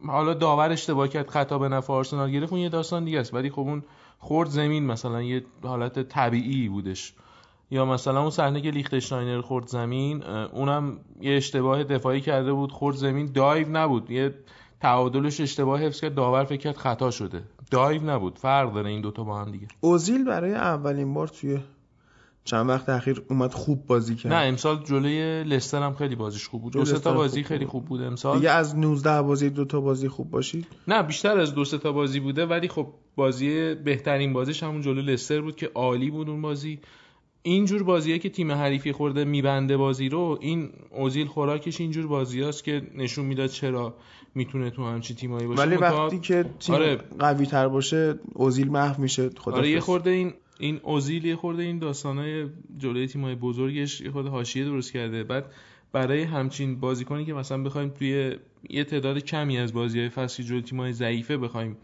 حالا داور اشتباه کرد خطا به نفع آرسنال گرفت اون یه داستان دیگه است. ولی خب اون خورد زمین مثلا یه حالت طبیعی بودش. یا مثلا اون صحنه که لیختشتاینر خورد زمین اونم یه اشتباه دفاعی کرده بود خورد زمین دایو نبود. یه تعادلش اشتباه حفظ کرد داور فکر کرد خطا شده. دایو نبود فرق داره این دوتا با هم دیگه. اوزیل برای اولین بار توی چند وقت اخیر اومد خوب بازی کرد. نه امسال جلوی لستر هم خیلی بازیش خوب بود. دو تا بازی خیلی خوب بود امسال. دیگه از 19 بازی دو تا بازی خوب باشید. نه بیشتر از دو تا بازی بوده ولی خب بازی بهترین بازیش همون جلو لستر بود که عالی بود اون بازی. اینجور بازیه که تیم حریفی خورده میبنده بازی رو این اوزیل خوراکش اینجور بازیاست که نشون می‌داد چرا می‌تونه تو همچین تیمایی باشه. ولی وقتی که تیم آره. قوی تر باشه اوزیل محو میشه خدا آره یه خورده این این اوزیل یه خورده این داستانای جلوی تیمای بزرگش یه خورده حاشیه درست کرده. بعد برای همچین بازیکنی که مثلا بخوایم توی یه تعداد کمی از بازی‌های فصلی جلوی تیمای ضعیفه بخوایم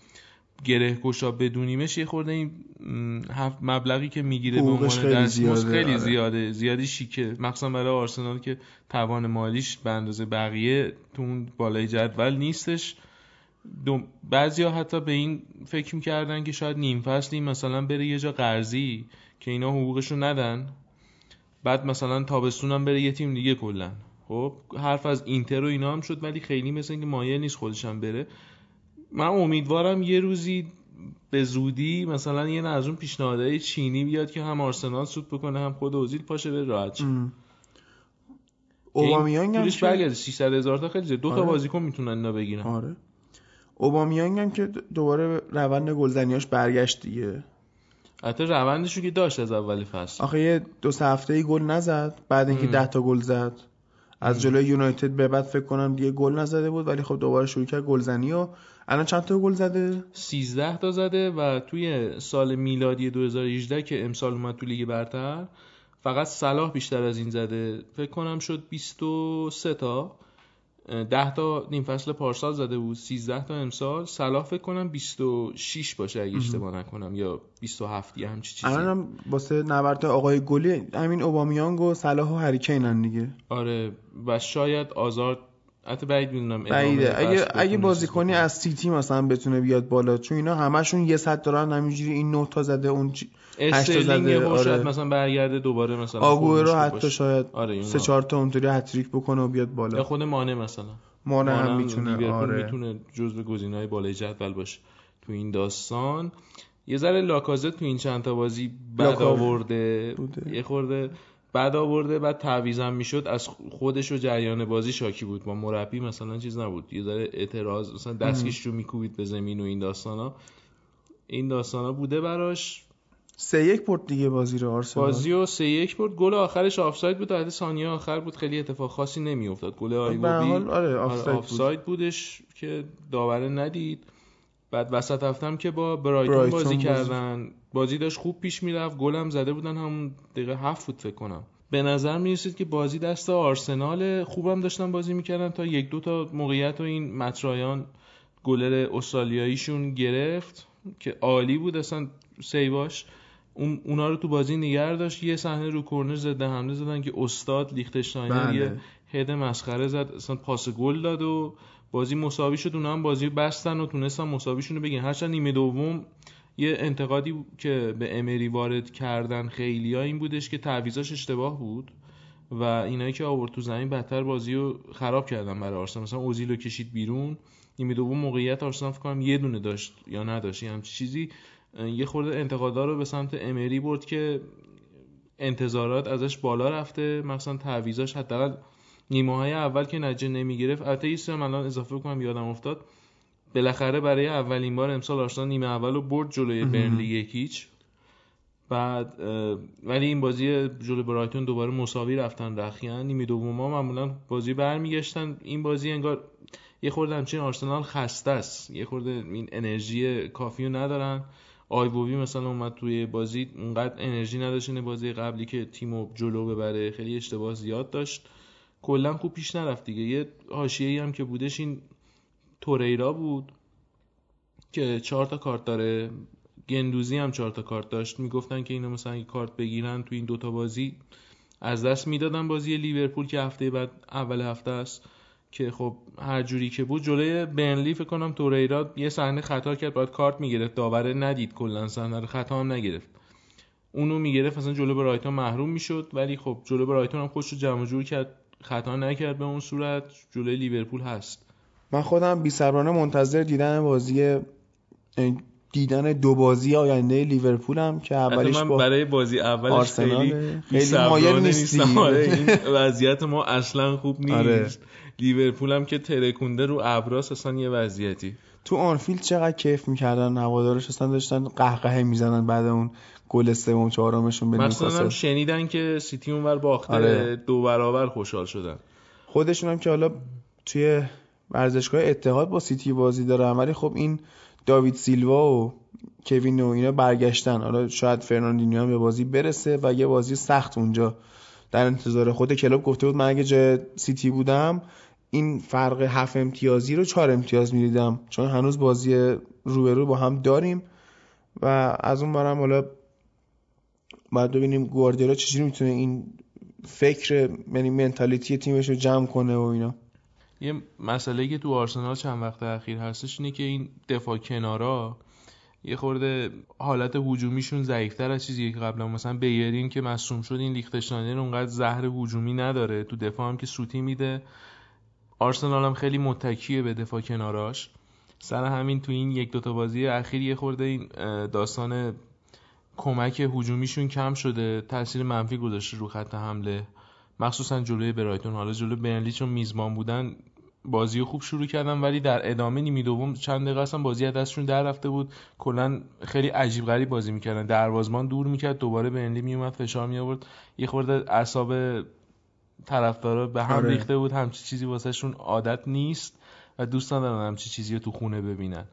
گره گشا بدونیمش یه خورده این مبلغی که می‌گیره به عنوان دستمزد خیلی آره. زیاده زیادی شیکه. مخصوصا برای آرسنال که توان مالیش به اندازه بقیه تو اون بالای جدول نیستش. بعضی ها حتی به این فکر می‌کردن که شاید نیم فصلی مثلا بره یه جا قرضی که اینا حقوقشو ندن. بعد مثلا تابستون هم بره یه تیم دیگه کلا. خب حرف از اینتر و اینا هم شد ولی خیلی مثل اینکه مایل نیست خودشم بره. من امیدوارم یه روزی به زودی مثلا یه از اون پیشنهادهای چینی بیاد که هم آرسنال سود بکنه هم خود اوزیل پاشه به راحت اوبامیانگ هم برگرده 600 هزار تا خیلی دو تا آره. بازیکن می‌تونن اینا بگیرن. آره. اوبامیانگ هم که دوباره روند گلزنیاش برگشت دیگه. حتی روندش رو که داشت از اولی فصل. آخه یه دو سه هفته ای گل نزد بعد اینکه 10 تا گل زد. از جلوی یونایتد به بعد فکر کنم دیگه گل نزده بود ولی خب دوباره شروع کرد گلزنی و الان چند تا گل زده؟ 13 تا زده و توی سال میلادی 2018 که امسال اومد تو لیگ برتر فقط صلاح بیشتر از این زده. فکر کنم شد 23 تا. 10 تا نیم فصل پارسال زده بود 13 تا امسال. صلاح فکر کنم 26 باشه اگه اشتباه نکنم یا 27 یا همچی چیزی. الانم واسه نبرد آقای گلی همین اوبامیانگ و صلاح و هریکینن دیگه. آره و شاید آزار حتی بعید می‌دونم بعیده. اگه اگه بازیکنی از سیتی مثلا بتونه بیاد بالا چون اینا همشون یه صد دارن همینجوری این 9 تا زده اون 8 تا زده آره. مثلا برگرده دوباره مثلا رو حتی شاید آره سه چهار تا اونطوری هتریک بکنه و بیاد بالا. یا خود مانه مثلا. مانه هم می‌تونه آره. می‌تونه جزو گزینه‌های بالای جدول باشه تو این داستان. یه ذره لاکازت تو این چند تا بازی بد آورده. یه خورده بعد آورده بعد تعویضم می‌شد از خودش و جریان بازی شاکی بود. با مربی مثلا چیز نبود. یه ذره اعتراض مثلا دستکش رو میکوبید به زمین و این داستانا. این داستانا بوده براش. سه یک برد دیگه بازی رو آرسنال. بازی رو سه یک برد. گل آخرش آفساید بود در ثانیه آخر بود. خیلی اتفاق خاصی نمیافتاد. گل آیوبی. آره آره آفساید, آفساید بودش که داوره ندید. بعد وسط هفتم که با برایتون, بازی. کردن. بازی داشت خوب پیش می‌رفت گلم زده بودن همون دقیقه هفت فوت فکر کنم. به نظر می‌رسید که بازی دست آرسنال خوبم داشتن بازی می‌کردن تا یک دو تا موقعیت و این مترایان گلر استرالیاییشون گرفت که عالی بود. اصلا سیواش اون اونا رو تو بازی نگه داشت. یه صحنه رو کرنر زده حمله زدن که استاد لیختشتاینر بله. یه هد مسخره زد. اصلا پاس گل داد و بازی مساوی شد. اونا هم بازی بستن و تونستن مساویشون رو بگیرن. هرچند نیمه دوم یه انتقادی که به امری وارد کردن خیلی این بودش که تعویضاش اشتباه بود و اینایی که آورد تو زمین بدتر بازی رو خراب کردن برای آرسنال. مثلا اوزیل رو کشید بیرون. نیمه دوم موقعیت آرسنال فکر کنم یه دونه داشت یا نداشت یه چیزی. یه خورده انتقادا رو به سمت امری برد که انتظارات ازش بالا رفته. مثلا تعویضاش حداقل نیمه های اول که نتیجه نمی‌گرفت. البته یه چیزی هم الان اضافه کنم یادم افتاد. بالاخره برای اولین بار امسال آرسنال نیمه اول رو برد جلوی برنلی یک هیچ بعد ولی این بازی جلوی برایتون دوباره مساوی رفتن رخیان. نیمه دوم ها معمولا بازی برمیگشتن. این بازی انگار یه خورده همچین آرسنال خسته است. یه خورده این انرژی کافی رو ندارن. آیووی مثلا اومد توی بازی اونقدر انرژی نداشت این بازی قبلی که تیمو جلو ببره. خیلی اشتباه زیاد داشت. کلا خوب پیش نرفت دیگه. یه حاشیه‌ای هم که بودش این توریرا بود که چهار تا کارت داره. گندوزی هم چهار تا کارت داشت. می‌گفتن که اینا مثلا کارت بگیرن تو این دوتا بازی از دست می‌دادن بازی لیورپول که هفته بعد اول هفته است که خب هر جوری که بود. جلوی بنلی فکر کنم توریرا یه صحنه خطا کرد. باید کارت می‌گرفت. داوره ندید کلا. صحنه رو خطا هم نگرفت. اونو می‌گرفت. مثلا جلو برایتون محروم می‌شد. ولی خب جلو برایتون هم خودش رو جمع جور کرد. خطا نکرد به اون صورت. جلوی لیورپول هست. من خودم بی‌صبرانه منتظر دیدن بازی دیدن دو بازی آینده لیورپولم که اولیش من با برای بازی اولش آرسنال. خیلی خیلی مایل نیستم. آره، این وضعیت ما اصلا خوب نیست. آره. لیورپول هم که ترکونده رو ابراس اصلا یه وضعیتی. تو آنفیلد چقدر کیف می‌کردن هوادارش؟ اصلا داشتن قهقهه می‌زنن بعد اون گل سوم چهارمشون به مثلا هم نیوکاسل شنیدن که سیتی اونور باخته آره. دو برابر خوشحال شدن. خودشون هم که حالا توی ورزشگاه اتحاد با سیتی بازی دارن ولی خب این داوید سیلوا و کوین و اینا برگشتن. حالا شاید فرناندینیو هم به بازی برسه و یه بازی سخت اونجا در انتظار خود کلوپ گفته بود من اگه جای سیتی بودم این فرق هفت امتیازی رو چهار امتیاز می‌دیدم. چون هنوز بازی روبرو با هم داریم و از اون برم حالا باید ببینیم گواردیولا چجوری می‌تونه این فکر یعنی mentality تیمش رو جمع کنه و اینا. یه مسئله که تو آرسنال چند وقت اخیر هستش اینه که این دفاع کنارا یه خورده حالت هجومیشون ضعیفتر از چیزی که قبلا. مثلا بیرین که مصوم شد این لیختشتاینر اونقدر زهر هجومی نداره. تو دفاع هم که سوتی میده. آرسنال هم خیلی متکیه به دفاع کناراش. سر همین تو این یک دوتا بازی اخیر یه خورده این داستان کمک هجومیشون کم شده. تاثیر منفی گذاشته رو خط حمله. مخصوصا جلوی برایتون. حالا جلوی برنلی چون میزبان بودن بازی خوب شروع کردن ولی در ادامه نیمه دوم چند دقیقه اصلا بازی از دستشون در رفته بود. کلا خیلی عجیب غریب بازی می‌کردن. دروازمان دور می‌کرد دوباره برنلی میومد فشار می آورد یه خورده اعصاب طرفدارا به هم آره. ریخته بود. همچی چیزی واسهشون عادت نیست و دوست ندارن همچی چیزی رو تو خونه ببینن.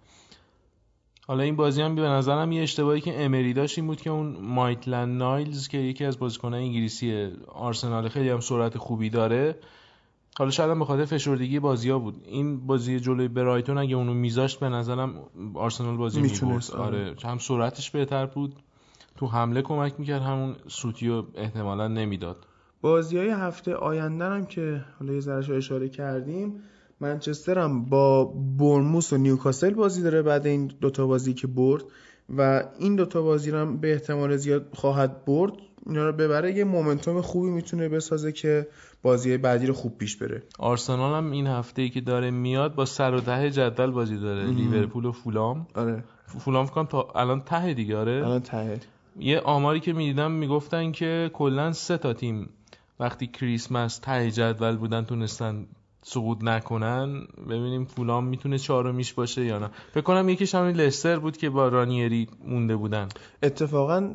حالا این بازی هم به نظرم یه اشتباهی که امری داشت این بود که اون مایتلند نایلز که یکی از بازیکنان انگلیسی آرسنال خیلی هم سرعت خوبی داره حالا شاید هم به خاطر فشردگی بازی ها بود. این بازی جلوی برایتون اگه اونو میذاشت به نظرم آرسنال بازی می‌تونست آره. آره. هم سرعتش بهتر بود. تو حمله کمک می‌کرد همون سوتی رو احتمالا نمی‌داد. بازی های هفته آینده هم که حالا یه ذرهش رو اشاره کردیم منچستر هم با برموس و نیوکاسل بازی داره بعد این دوتا بازی که برد و این دوتا بازی رو هم به احتمال زیاد خواهد برد. اینا رو ببره یه مومنتوم خوبی می‌تونه بسازه که بازی بعدی رو خوب پیش بره. آرسنال هم این هفته ای که داره میاد با سر و ته جدول بازی داره لیورپول و فولام. آره. فولام فکر تا الان ته دیگه آره. الان ته. یه آماری که می‌دیدم می‌گفتن که کلا سه تا تیم وقتی کریسمس ته جدول بودن تونستن سقوط نکنن. ببینیم فولام می‌تونه چهارمیش باشه یا نه. فکر کنم یکیش همین لستر بود که با رانیری مونده بودن. اتفاقا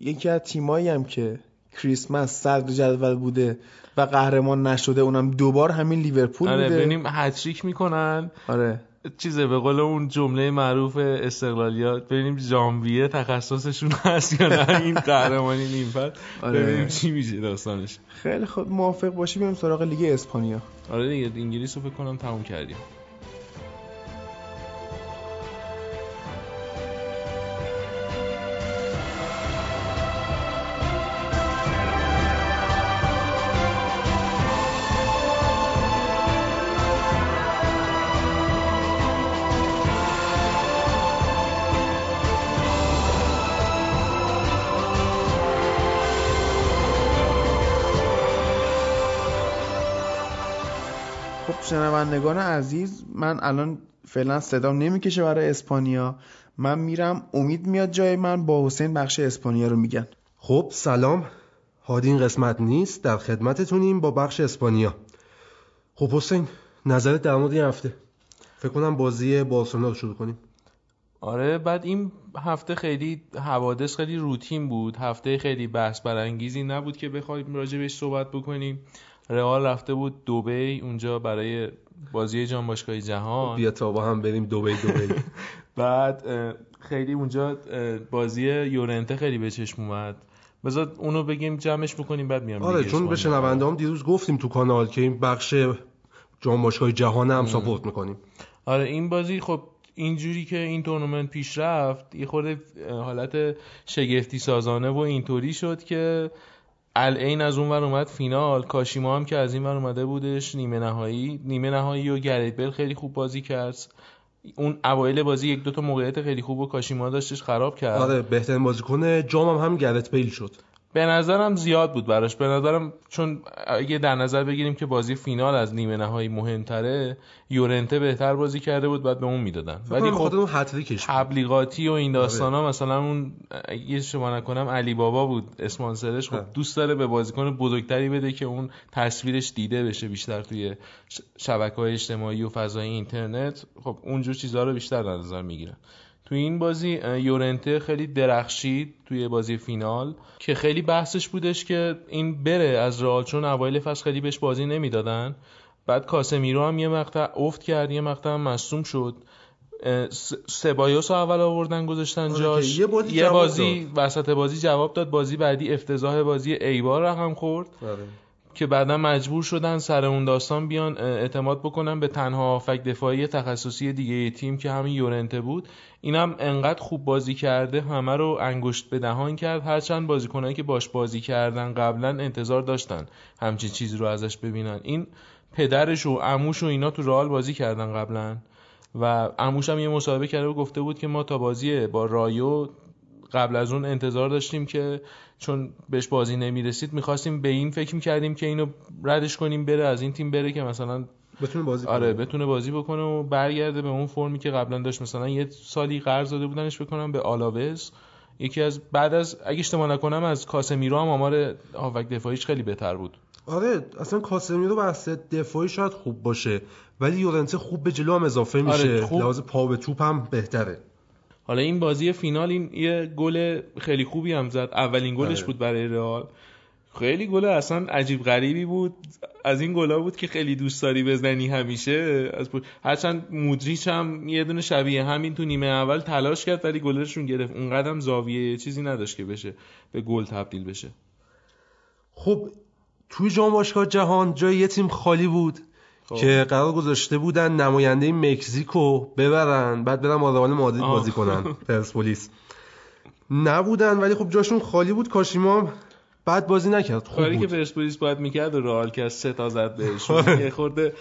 یکی از تیمایی هم که کریسمس صدر جدول بوده و قهرمان نشده اونم دوبار همین لیورپول آره بوده. ببینیم هتریک می‌کنن. آره. چیزه به قول اون جمله معروف استقلالیات ببینیم ژانویه تخصصشون (laughs) هست یا نه این قهرمانی نیم آره. ببینیم چی میشه داستانش. خیلی خوب موافق باشی بریم سراغ لیگ اسپانیا. آره دیگه انگلیس رو فکر کنم تموم کردیم. شنوندگان عزیز من الان فعلا صدام نمی‌کشه برای اسپانیا. من میرم امید میاد جای من با حسین بخش اسپانیا رو میگن. خب سلام. هادی این قسمت نیست. در خدمتتونیم با بخش اسپانیا. خب حسین نظرت در مورد این هفته؟ فکر کنم بازی بارسلونا رو شروع کنیم. آره بعد این هفته خیلی حوادث خیلی روتین بود. هفته خیلی بحث برانگیزی نبود که بخوایم راجع بهش صحبت بکنیم. رئال رفته بود دوبی اونجا برای بازی جام باشگاه جهان. بیا تا با هم بریم دوبی دوبی (laughs) بعد خیلی اونجا بازی یورنته خیلی به چشم اومد. بذار اونو بگیم جمعش بکنیم بعد میام آره چون به شنونده هم دیروز گفتیم تو کانال که این بخش جام باشگاه جهان هم ساپورت می‌کنیم. آره این بازی خب اینجوری که این تورنمنت پیش رفت یه خورده حالت شگفتی سازانه و اینطوری شد که العین از اون ور اومد فینال. کاشیما هم که از این ور اومده بودش. نیمه نهایی. نیمه نهایی و گریت خیلی خوب بازی کرد. اون اوایل بازی یک دو تا موقعیت خیلی خوب و کاشیما داشتش خراب کرد. آره بهترین بازیکن جام هم, هم گرت بیل شد. به نظرم زیاد بود براش. به نظرم چون اگه در نظر بگیریم که بازی فینال از نیمه نهایی مهمتره یورنته بهتر بازی کرده بود بعد به اون می‌دادن. ولی خب اون تبلیغاتی و این داستانا آره. مثلا اون اگه شما نکنم علی بابا بود اسپانسرش خب دوست داره به بازیکن بزرگتری بده که اون تصویرش دیده بشه بیشتر توی شبکه های اجتماعی و فضای اینترنت. خب اونجور چیزها رو بیشتر در نظر می‌گیرن. توی این بازی یورنته خیلی درخشید توی بازی فینال که خیلی بحثش بودش که این بره از رئال چون اوایل فصل خیلی بهش بازی نمی‌دادن. بعد کاسمیرو هم یه مقطع افت کرد یه مقطع هم مصوم شد. سبایوس رو اول آوردن گذاشتن آره جاش. یه بازی, یه بازی وسط بازی جواب داد بازی بعدی افتضاح بازی ایبار رقم خورد. آره. که بعدا مجبور شدن سر اون داستان بیان اعتماد بکنن به تنها آفک دفاعی تخصصی دیگه تیم که همین یورنته بود. اینم انقدر خوب بازی کرده همه رو انگشت به دهان کرد. هرچند بازیکنایی که باش بازی کردن قبلا انتظار داشتن همچین چیزی رو ازش ببینن. این پدرش و عموش و اینا تو رئال بازی کردن قبلا. و عموش هم یه مصاحبه کرده و گفته بود که ما تا بازی با رایو قبل از اون انتظار داشتیم که چون بهش بازی نمی‌رسید می‌خواستیم به این فکر می‌کردیم که اینو ردش کنیم بره از این تیم بره که مثلا بتونه بازی آره بتونه بازی بکنه و برگرده به اون فرمی که قبلا داشت مثلا یه سالی قرض داده بودنش بکنم به آلاوز. یکی از بعد از اگه اشتباه نکنم از کاسمیرو هم آمار هافک دفاعیش خیلی بهتر بود. آره اصلا کاسمیرو بحث دفاعی شاید خوب باشه ولی یورنته خوب به جلو هم اضافه میشه. آره خوب... لحاظ پا به توپ هم بهتره. حالا این بازی فینال این یه گل خیلی خوبی هم زد. اولین گلش آره. بود برای رئال. خیلی گل اصلا عجیب غریبی بود. از این گلا بود که خیلی دوست داری بزنی همیشه. از هرچند مودریچ هم یه دونه شبیه همین تو نیمه اول تلاش کرد ولی گلشون گرفت. اون قدم زاویه چیزی نداشت که بشه به گل تبدیل بشه. خب توی جام باشگاه جهان جای یه تیم خالی بود. خب. که قرار گذاشته بودن نماینده مکزیکو ببرن بعد برن با مادرید بازی کنن. پرسپولیس. نبودن ولی خب جاشون خالی بود. کاشیما بعد بازی نکرد. خوب کاری که پرسپولیس باید می‌کرد و رئال که از سه تا زد بهشون. آره. یه خورده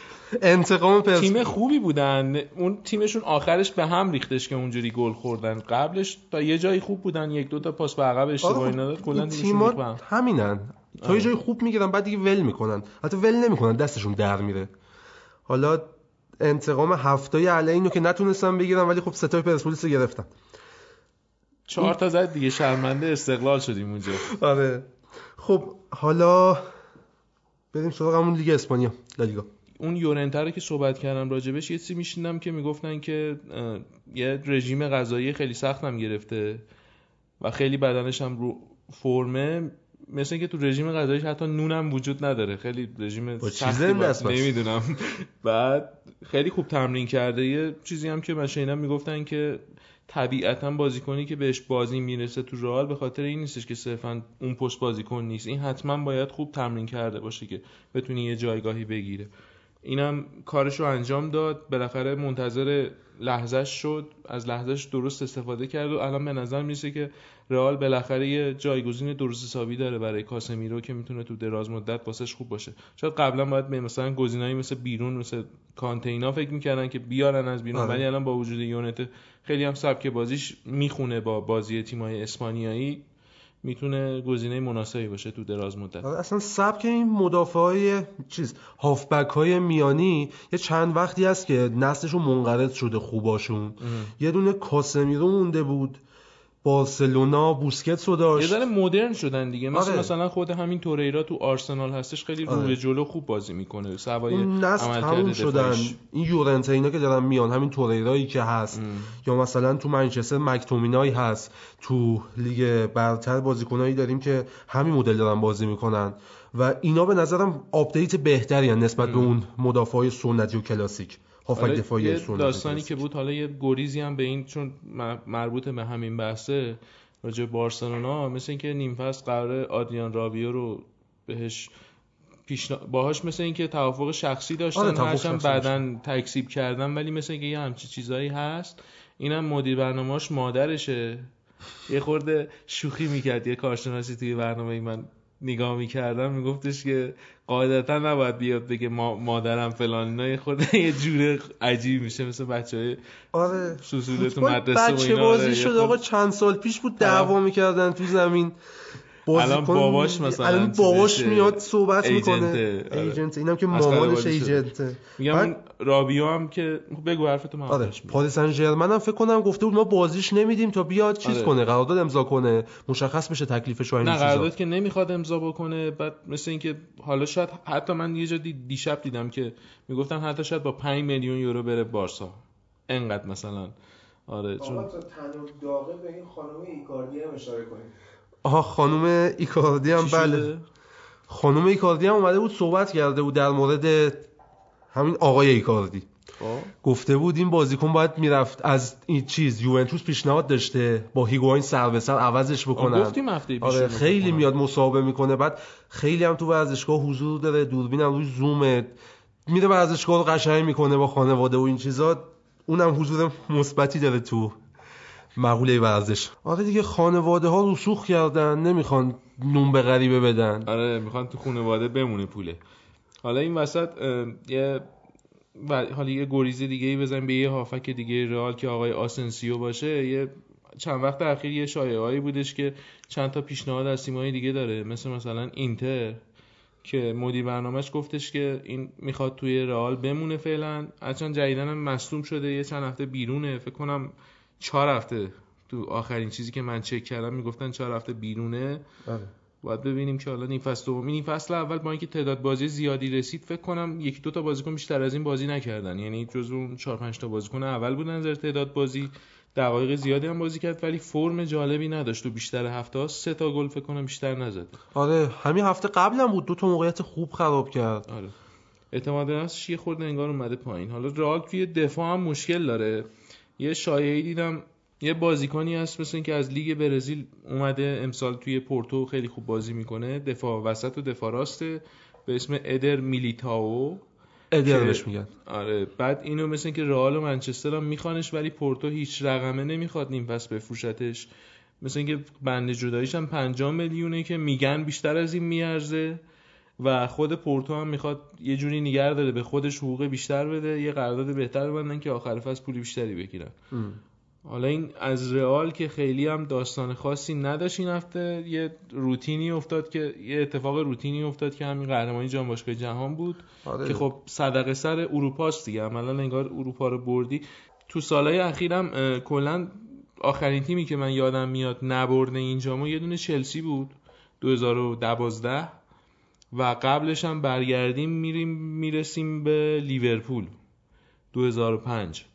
انتقام پرس تیم خوبی بودن. اون تیمشون آخرش به هم ریختش که اونجوری گل خوردن. قبلش تا یه جایی خوب بودن. یک دو تا پاس به عقب اشتباهی آره، نداد. کلا تیم‌ها همینن. تا یه آره. جایی خوب می‌گیرن بعد دیگه ول می‌کنن. حتی ول نمی‌کنن. دستشون در میره. حالا انتقام هفتای علی که نتونستن بگیرن ولی خب ستای پرسپولیس رو گرفتن چهار تا زد دیگه شرمنده استقلال شدیم اونجا. آره. خب حالا بریم سراغ همون لیگ اسپانیا لالیگا اون یورنته رو که صحبت کردم راجبش یه چیزی میشیندم که می‌گفتن که یه رژیم غذایی خیلی سختم گرفته و خیلی بدنش هم رو فرمه. مثل که تو رژیم غذاییش حتی نونم وجود نداره. خیلی رژیم سختی نمی‌دونم. (laughs) بعد خیلی خوب تمرین کرده. یه چیزی هم که من شنیدم می‌گفتن که طبیعتا بازیکنی که بهش بازی می‌رسه تو رئال به خاطر این نیستش که صرفا اون پست بازیکن نیست. این حتما باید خوب تمرین کرده باشه که بتونی یه جایگاهی بگیره. اینم کارش رو انجام داد. بالاخره منتظر لحظهش شد. از لحظهش درست استفاده کرد و الان به نظر می‌رسه که رئال بالاخره یه جایگزین درست حسابی داره برای کاسمیرو که می‌تونه تو دراز مدت واسش خوب باشه. شاید قبلا باید به مثلا گزینایی مثل بیرون مثل کانتینا فکر می‌کردن که بیارن از بیرون آره. ولی الان با وجود یونت خیلی هم سبک بازیش می‌خونه با بازی تیمای اسپانیایی. می‌تونه گزینه مناسبی باشه تو دراز مدت. اصلا سبک این مدافع های چیز هافبک های میانی یه چند وقتی هست که نسلشون منقرض شده خوباشون. یه دونه کاسمیرو مونده بود. بارسلونا بوسکتس رو داشت. یه ذره مدرن شدن دیگه. مثل آره. مثلا خود همین توریرا تو آرسنال هستش خیلی رو آره. به جلو خوب بازی می‌کنه. سوای عملکرد شدن. این یورنته اینا که دارن میان همین توریرایی که هست. یا مثلا تو منچستر مکتومینایی هست. تو لیگ برتر بازیکنایی داریم که همین مدل دارن بازی می‌کنن. و اینا به نظرم update بهتری نسبت به اون مدافع سنتی و کلاسیک. هافبک آره، دفاعی یه داستانی. که بود حالا یه گریزی هم به این چون مربوط به همین بحثه راجع به بارسلونا مثل اینکه نیم فصل قرار آدریان رابیو رو بهش پیشنا... باهاش مثل اینکه توافق شخصی داشتن آره، هرچند بعدن تکذیب کردن ولی مثل اینکه یه همچی چیزایی هست اینم مدیر برنامه‌اش مادرشه یه خورده شوخی می‌کرد یه کارشناسی توی برنامه من نگاه می‌کردم میگفتش که قاعدتا نباید بیاد بگه ما مادرم فلان اینا خورده یه جوره عجیب میشه مثل بچه های آره. سوسوله تو مدرسه و بچه اینا آره، بازی یه شد آقا چند سال پیش بود دعوا می‌کردن تو زمین. الان باباش مثلا الان باباش. میاد صحبت می‌کنه ایجنته، آره. ایجنت اینم که مامانش. ایجنته میگم بعد- رابیو هم که بگو حرفتو من آره. پاریس سن ژرمن هم فکر کنم گفته بود ما بازیش نمیدیم تا بیاد چیز آره. کنه قرارداد امضا کنه مشخص بشه تکلیفش و این نه چیزا قرارداد که نمی‌خواد امضا بکنه بعد مثل اینکه حالا شاید حتی من یه جا دیشب دیدم که می‌گفتن حتی شاید با 5 میلیون یورو بره بارسا انقدر مثلا آره چون تا داغه به این خانم ایکاردی هم اشاره کنیم آها خانم ایکاردی هم بله؟ خانم ایکاردی هم اومده بود صحبت کرده بود در مورد همین آقای ایکاردی خب. گفته بود این بازیکن باید می‌رفت از این چیز یوونتوس پیشنهاد داشته با هیگواین سر به سر عوضش بکنن گفتیم هفته آره خیلی کنم. میاد مصاحبه می‌کنه بعد خیلی هم تو ورزشگاه حضور داره دوربین هم روی زومه میره ورزشگاه رو قشنگ می‌کنه با خانواده و این چیزا اونم حضور مثبتی داره تو مقوله ورزش. آره دیگه خانواده ها رسوخ کردن نمی‌خوان نون به غریبه بدن. آره می‌خوان تو خانواده بمونه پوله. حالا این وسط یه و حالا یه گریز دیگه ای بزنیم به یه هافک دیگه رئال که آقای آسنسیو باشه. یه چند وقت اخیر یه شایعه‌ای بودش که چند تا پیشنهاد از تیم‌های دیگه داره. مثل مثلا اینتر که مدیر برنامهش گفتش که این می‌خواد توی رئال بمونه فعلا. هرچند جدیدن هم مصدوم شده یه چند هفته بیرونه. فکر کنم چهار هفته تو آخرین چیزی که من چک کردم می‌گفتن چهار هفته بیرونه. آره. باید ببینیم که حالا نیم فصل دوم نیم فصل اول با اینکه تعداد بازی زیادی رسید فکر کنم یکی دو تا بازیکن بیشتر از این بازی نکردن. یعنی جزو اون 4 5 تا بازیکن اول بودن نظر تعداد بازی دقایق زیادی هم بازی کرد ولی فرم جالبی نداشت. تو بیشتر هفته ها سه تا گل فکر کنم بیشتر نزد. آره همین هفته قبلم بود. دو تا موقعیت خوب خراب کرد. آره. اعتماد نفسش یه خورده انگار اومده پایین. حالا رئال توی دفاع هم مشکل داره. یه شایعی دیدم یه بازیکنی هست مثل اینکه از لیگ برزیل اومده امسال توی پورتو خیلی خوب بازی می‌کنه. دفاع وسط و دفاع راسته به اسم ادر میلیتاو ادر بهش میگن. آره بعد اینو مثل اینکه رئال و منچستر هم میخوانش ولی پورتو هیچ رقمه نمی‌خواد نیم پس بفروشتش. مثل اینکه بند جداییش هم 5 میلیونه که میگن بیشتر از این میارزه. و خود پورتو هم می‌خواد یه جوری نگر داره به خودش حقوق بیشتر بده یه قرارداد بهتر بندن که آخر فصل پول بیشتری بگیرن. حالا این از رئال که خیلی هم داستان خاصی نداشت این هفته یه روتینی افتاد که یه اتفاق روتینی افتاد که همین قهرمانی جام باشگاه جهان بود آره. که خب صدقه سر اروپاست دیگه. عملا انگار اروپا رو بردی. تو سالهای اخیرم کلا آخرین تیمی که من یادم میاد نبرده این جامو یه دونه چلسی بود 2012 و قبلش هم برگردیم میریم می‌رسیم به لیورپول. 2005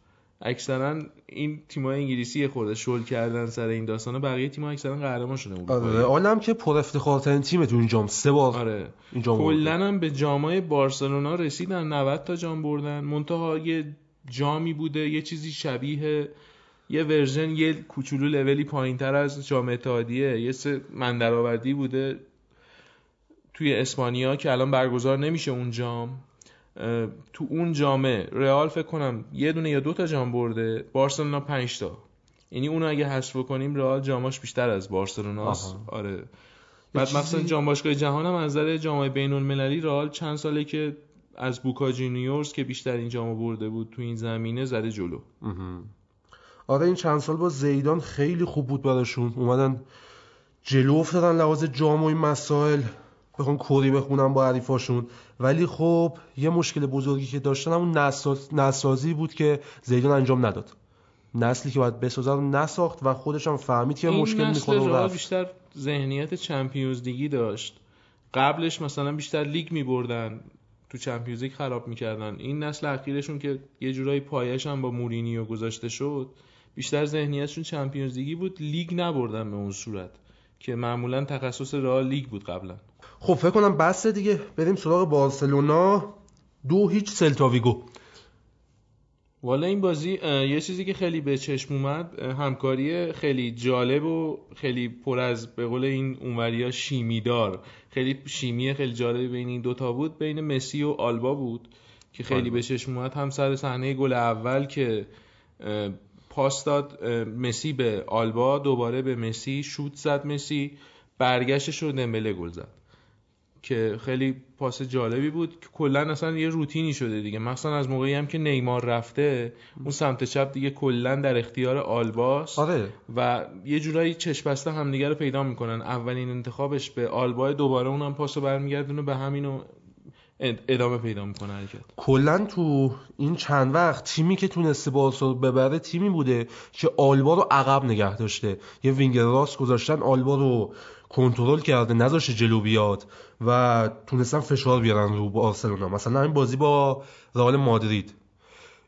اکثرا این تیمای انگلیسی خورده شل کردن سر این داستانا بقیه تیم‌ها اکثرا قهرمان شده آره اروپایی عالم که پر افتخارترین تیم تو این جام. سه بار آره. کلا هم به جامای بارسلونا رسیدن. 90 تا جام بردن. منتها یه جامی بوده یه چیزی شبیه یه ورژن یه کوچولو لولی پایینتر از جام اتحادیه. یه سه من درآوردی بوده. توی اسپانیا که الان برگزار نمیشه اون جام تو اون جامه رئال فکر کنم یه دونه یا دو تا جام برده بارسلونا پنج تا. یعنی اونو اگه حذف کنیم رئال جاماش بیشتر از بارسلوناست. آره. بعد مثلا جام باشگاه جهان هم از نظر جام بین المللی رئال چند ساله که از بوکا جونیورز که بیشتر این جامو برده بود تو این زمینه زده جلو. آره این چند سال با زیدان خیلی خوب بود براشون. اومدن جلو افتادن لحاظ جام و این مسائل. بخون کری بخونن با حریفاشون ولی خب یه مشکل بزرگی که داشتن همون نسل‌سازی بود که زیدان انجام نداد. نسلی که باید بسازه رو نساخت و خودش هم فهمید که مشکل می‌کنه و بیشتر ذهنیت Champions League ی داشت. قبلش مثلا بیشتر لیگ میبردن تو Champions League خراب می‌کردن. این نسل اخیرشون که یه جورایی پایه‌اش هم با مورینیو گذاشته شد بیشتر ذهنیتشون Champions League ی بود. لیگ نبردن به اون صورت که معمولا تخصص رئال لیگ بود قبلا. خب فکر کنم بس دیگه. بریم سراغ بارسلونا. دو هیچ سلتاویگو. والا این بازی یه چیزی که خیلی به چشم اومد همکاری خیلی جالب و خیلی پر از به قول این اونوریا شیمیدار خیلی شیمی خیلی جالب بین این دوتا بود. بین مسی و آلبا بود که خیلی به چشم اومد. هم سر صحنه گل اول که پاس داد مسی به آلبا دوباره به مسی شوت زد مسی برگشتش رو دمبله گل زد. که خیلی پاس جالبی بود. که کلا اصلا یه روتینی شده دیگه. مثلا از موقعی هم که نیمار رفته اون سمت چپ دیگه کلا در اختیار آلباس. آره. و یه جورایی چشم بسته همدیگه رو پیدا می‌کنن. اولین انتخابش به آلبا دوباره اونم پاسو برمیگردونه به همینو ادامه پیدا می‌کنه حرکت. کلا تو این چند وقت تیمی که تونسته بارسا ببره تیمی بوده که آلبا رو عقب نگه داشته. یه وینگر راست گذاشتن آلبا رو کنترل کرده نذاشه جلو بیاد. و تونستن فشار بیارن رو بارسلونا مثلا این بازی با رئال مادرید.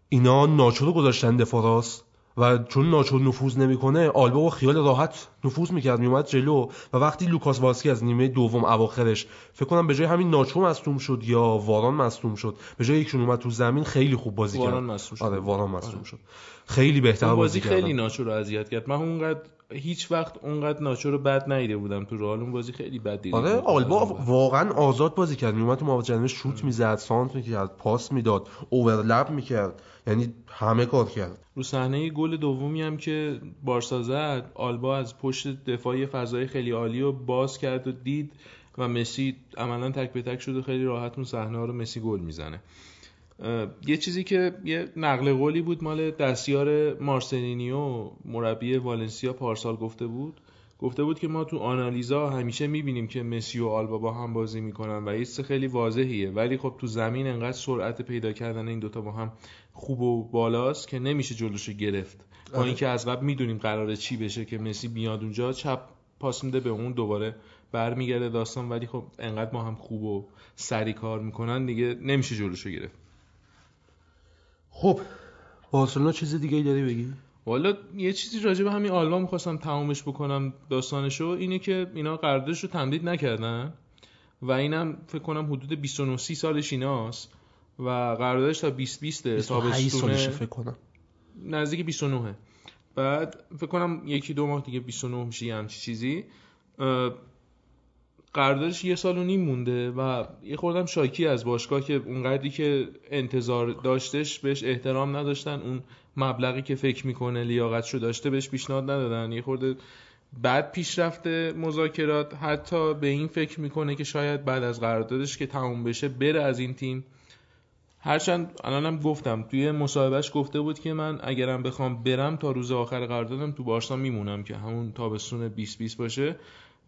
اینا ناچو رو گذاشتن دفاع راست و چون ناچو نفوذ نمی‌کنه آلبا با خیال راحت نفوذ می‌کرد میومد جلو و وقتی لوکاس واسکی از نیمه دوم اواخرش فکر کنم به جای همین ناچو مصدوم شد یا واران مصدوم شد به جای یکشون اومد تو زمین خیلی خوب بازی کرد. واران مصدوم شد. آره واران مصدوم آره. شد. خیلی بهتر بازی, بازی خیلی ناچو رو اذیت کرد. من اونقدر هیچ وقت اونقدر ناچو رو بد ندیده بودم تو رئال اون بازی خیلی بد دیدم آره آلبا واقعا آزاد بازی کرد. میومد تو محوطه شوت می‌زد سانت می‌کرد پاس می‌داد اوورلپ می‌کرد یعنی همه کار کرد. رو صحنه گل دومی هم که بارسا زد آلبا از پشت دفاعی فضای خیلی عالی رو باز کرد و دید و مسی عملا تک به تک شد و خیلی راحت اون صحنه رو مسی گل می‌زنه. یه چیزی که یه نقل قولی بود مال دستیار مارسلینیو مربی والنسیا پارسال گفته بود. گفته بود که ما تو آنالیزا همیشه می‌بینیم که مسی و آلبا با هم بازی می‌کنن و یه خیلی واضحیه. ولی خب تو زمین انقدر سرعت پیدا کردن این دوتا با هم خوب و بالاست که نمیشه جلوشو گرفت. با آره. اینکه از قبل می‌دونیم قراره چی بشه که مسی بیاد اونجا چپ پاس میده به اون دوباره برمیگرده داستان. ولی خب انقدر ما هم خوب و سری کار می‌کنن دیگه نمیشه جلوشو گرفت. خب بارسلونا چیز دیگه ای داری بگی؟ والا یه چیزی راجع به همین آلبا می‌خواستم تمومش بکنم داستانشو اینه که اینا قراردادش رو تمدید نکردن و اینم فکر کنم حدود 29 30 سالش ایناست و قراردادش تا 2020 تابستونه. فکر کنم. نزدیک 29 بعد فکر کنم یکی دو ماه دیگه 29 میشه یه همچی چیزی. قراردادش یه سال و نیم مونده و یه خوردم شاکی از باشگاه که اونقدری که انتظار داشتش بهش احترام نداشتن اون مبلغی که فکر می‌کنه لیاقتشو داشته بهش پیشنهاد ندادن. یه خورده بعد پیشرفت مذاکرات. حتی به این فکر می‌کنه که شاید بعد از قراردادش که تموم بشه بره از این تیم. هرچند الانم گفتم توی مصاحبهش گفته بود که من اگرم بخوام برم تا روز آخر قراردادم تو بارسا میمونم که همون تابستون 2020 باشه.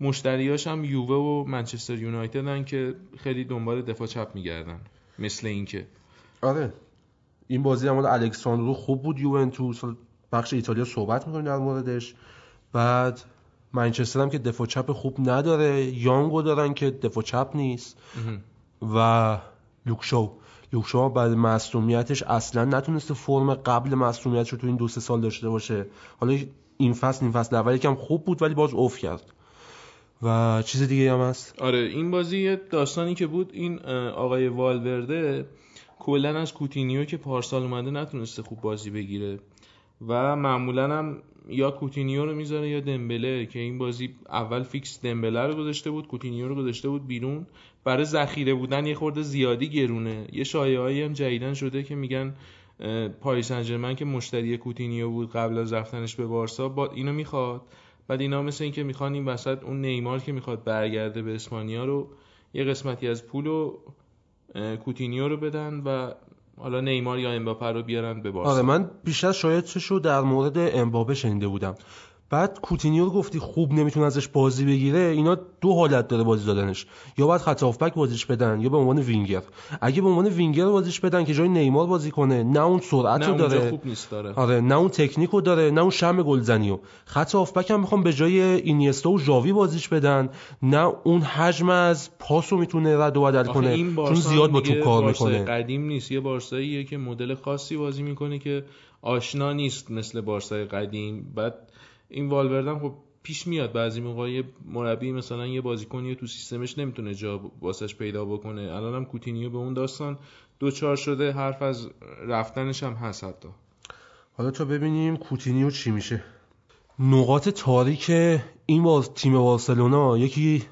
مشتریاش هم یووه و منچستر یونایتدن که خیلی دنبال دفاع چپ میگردن. مثل اینکه. آره. این بازی هم الکساندرو خوب بود. یوونتوس. بخش ایتالیا صحبت می‌کنیم در موردش. بعد منچستر هم که دفاع چپ خوب نداره. یانگو دارن که دفاع چپ نیست. و لوک شاو لوک شاو بعد مصدومیتش اصلا نتونسته فرم قبل مصدومیتش رو تو این دو سه سال داشته باشه. حالا این فصل این فصل اول یکم خوب بود ولی باز افت کرد. و چیز دیگه هم هست؟ آره این بازی داستانی که بود این آقای والورده کلا از کوتینیو که پارسال اومده نتونسته خوب بازی بگیره و معمولا هم یا کوتینیو رو می‌ذاره یا دمبله که این بازی اول فیکس دمبله رو گذاشته بود کوتینیو رو گذاشته بود بیرون. برای ذخیره بودن یه خورده زیادی گرونه. یه شایعه‌ای هم جدیدن شده که میگن پاریس سن که مشتری کوتینیو بود قبل از رفتنش به بارسا باز اینو می‌خواد. بعد اینا مثل اینکه می‌خوان این وسط اون نیمار که می‌خواد برگرده به اسپانیا رو یه قسمتی از پول و کوتینیو رو بدن و حالا نیمار یا امباپه رو بیارن به بارسا. آره من بیشتر شاید رو در مورد امباپه شنیده بودم. بعد کوتینیو رو گفتی خوب نمی‌تونه ازش بازی بگیره اینا دو حالت داره بازی دادنش. یا باید خط هافبک بازیش بدن یا به عنوان وینگر. اگه به عنوان وینگر بازیش بدن که جای نیمار بازی کنه نه اون سرعت رو داره. خوب نیست داره. آره نه اون تکنیک رو داره نه اون شم گلزنیو. خط هافبک هم می‌خوان به جای اینیستا و ژاوی بازیش بدن. نه اون حجم از پاس رو می‌تونه رد و بدل کنه چون زیاد با تو کار می‌کنه. قدیم نیست. یه بارساییه که مدل خاصی بازی می‌کنه که آشنا نیست مثل بارسای قدیم. بعد این والوردم خب پیش میاد. بعضی موقع مربی مثلا یه بازیکنی تو سیستمش نمی‌تونه جا واسش پیدا بکنه. الانم کوتینیو به اون داستان دچار شده. حرف از رفتنش هم هست حتی. حالا تا ببینیم کوتینیو چی میشه. نقاط تاریک این باز تیم بارسلونا یکی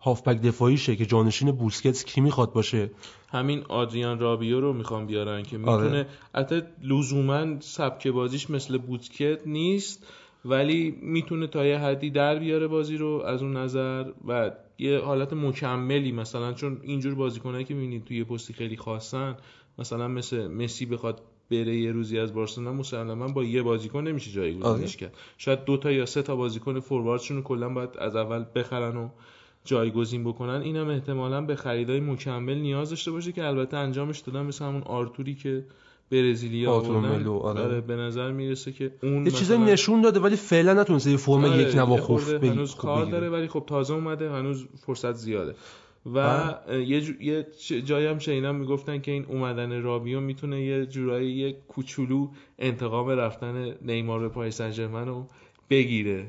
هافبک دفاعیشه که جانشین بوسکتس کی می‌خواد باشه؟ همین آدریان رابیو رو می‌خوان بیارن که می‌تونه آره. حتی لزوما سبک بازیش مثل بوسکتس نیست. ولی می‌تونه تا یه حدی در بیاره بازی رو از اون نظر و یه حالت مکملی مثلا چون اینجور بازیکنایی که می‌بینید توی پستی خیلی خواستن مثلا مثل مسی بخواد بره یه روزی از بارسلونا مسلما با یه بازیکن نمیشه جایگزینش آره. کرد شاید دو تا یا سه تا بازیکن فورواردشون رو کلا باید از اول بخرن و جایگزین بکنن اینم احتمالا به خریدای مکمل نیاز داشته باشه که البته انجامش دادن مثل همون آرتوری که برزیلیا آره. آره به نظر می‌رسه که اون یه چیزایی نشون داده ولی فعلا نتونسته یه فرم آره یک نوا خوب هنوز کار داره ولی خب تازه اومده هنوز فرصت زیاده. و یه, جو... یه جایی هم شینم می‌گفتن که این اومدن رابیو می‌تونه یه جورایی یه کوچولو انتقام رفتن نیمار به پای سن رو بگیره.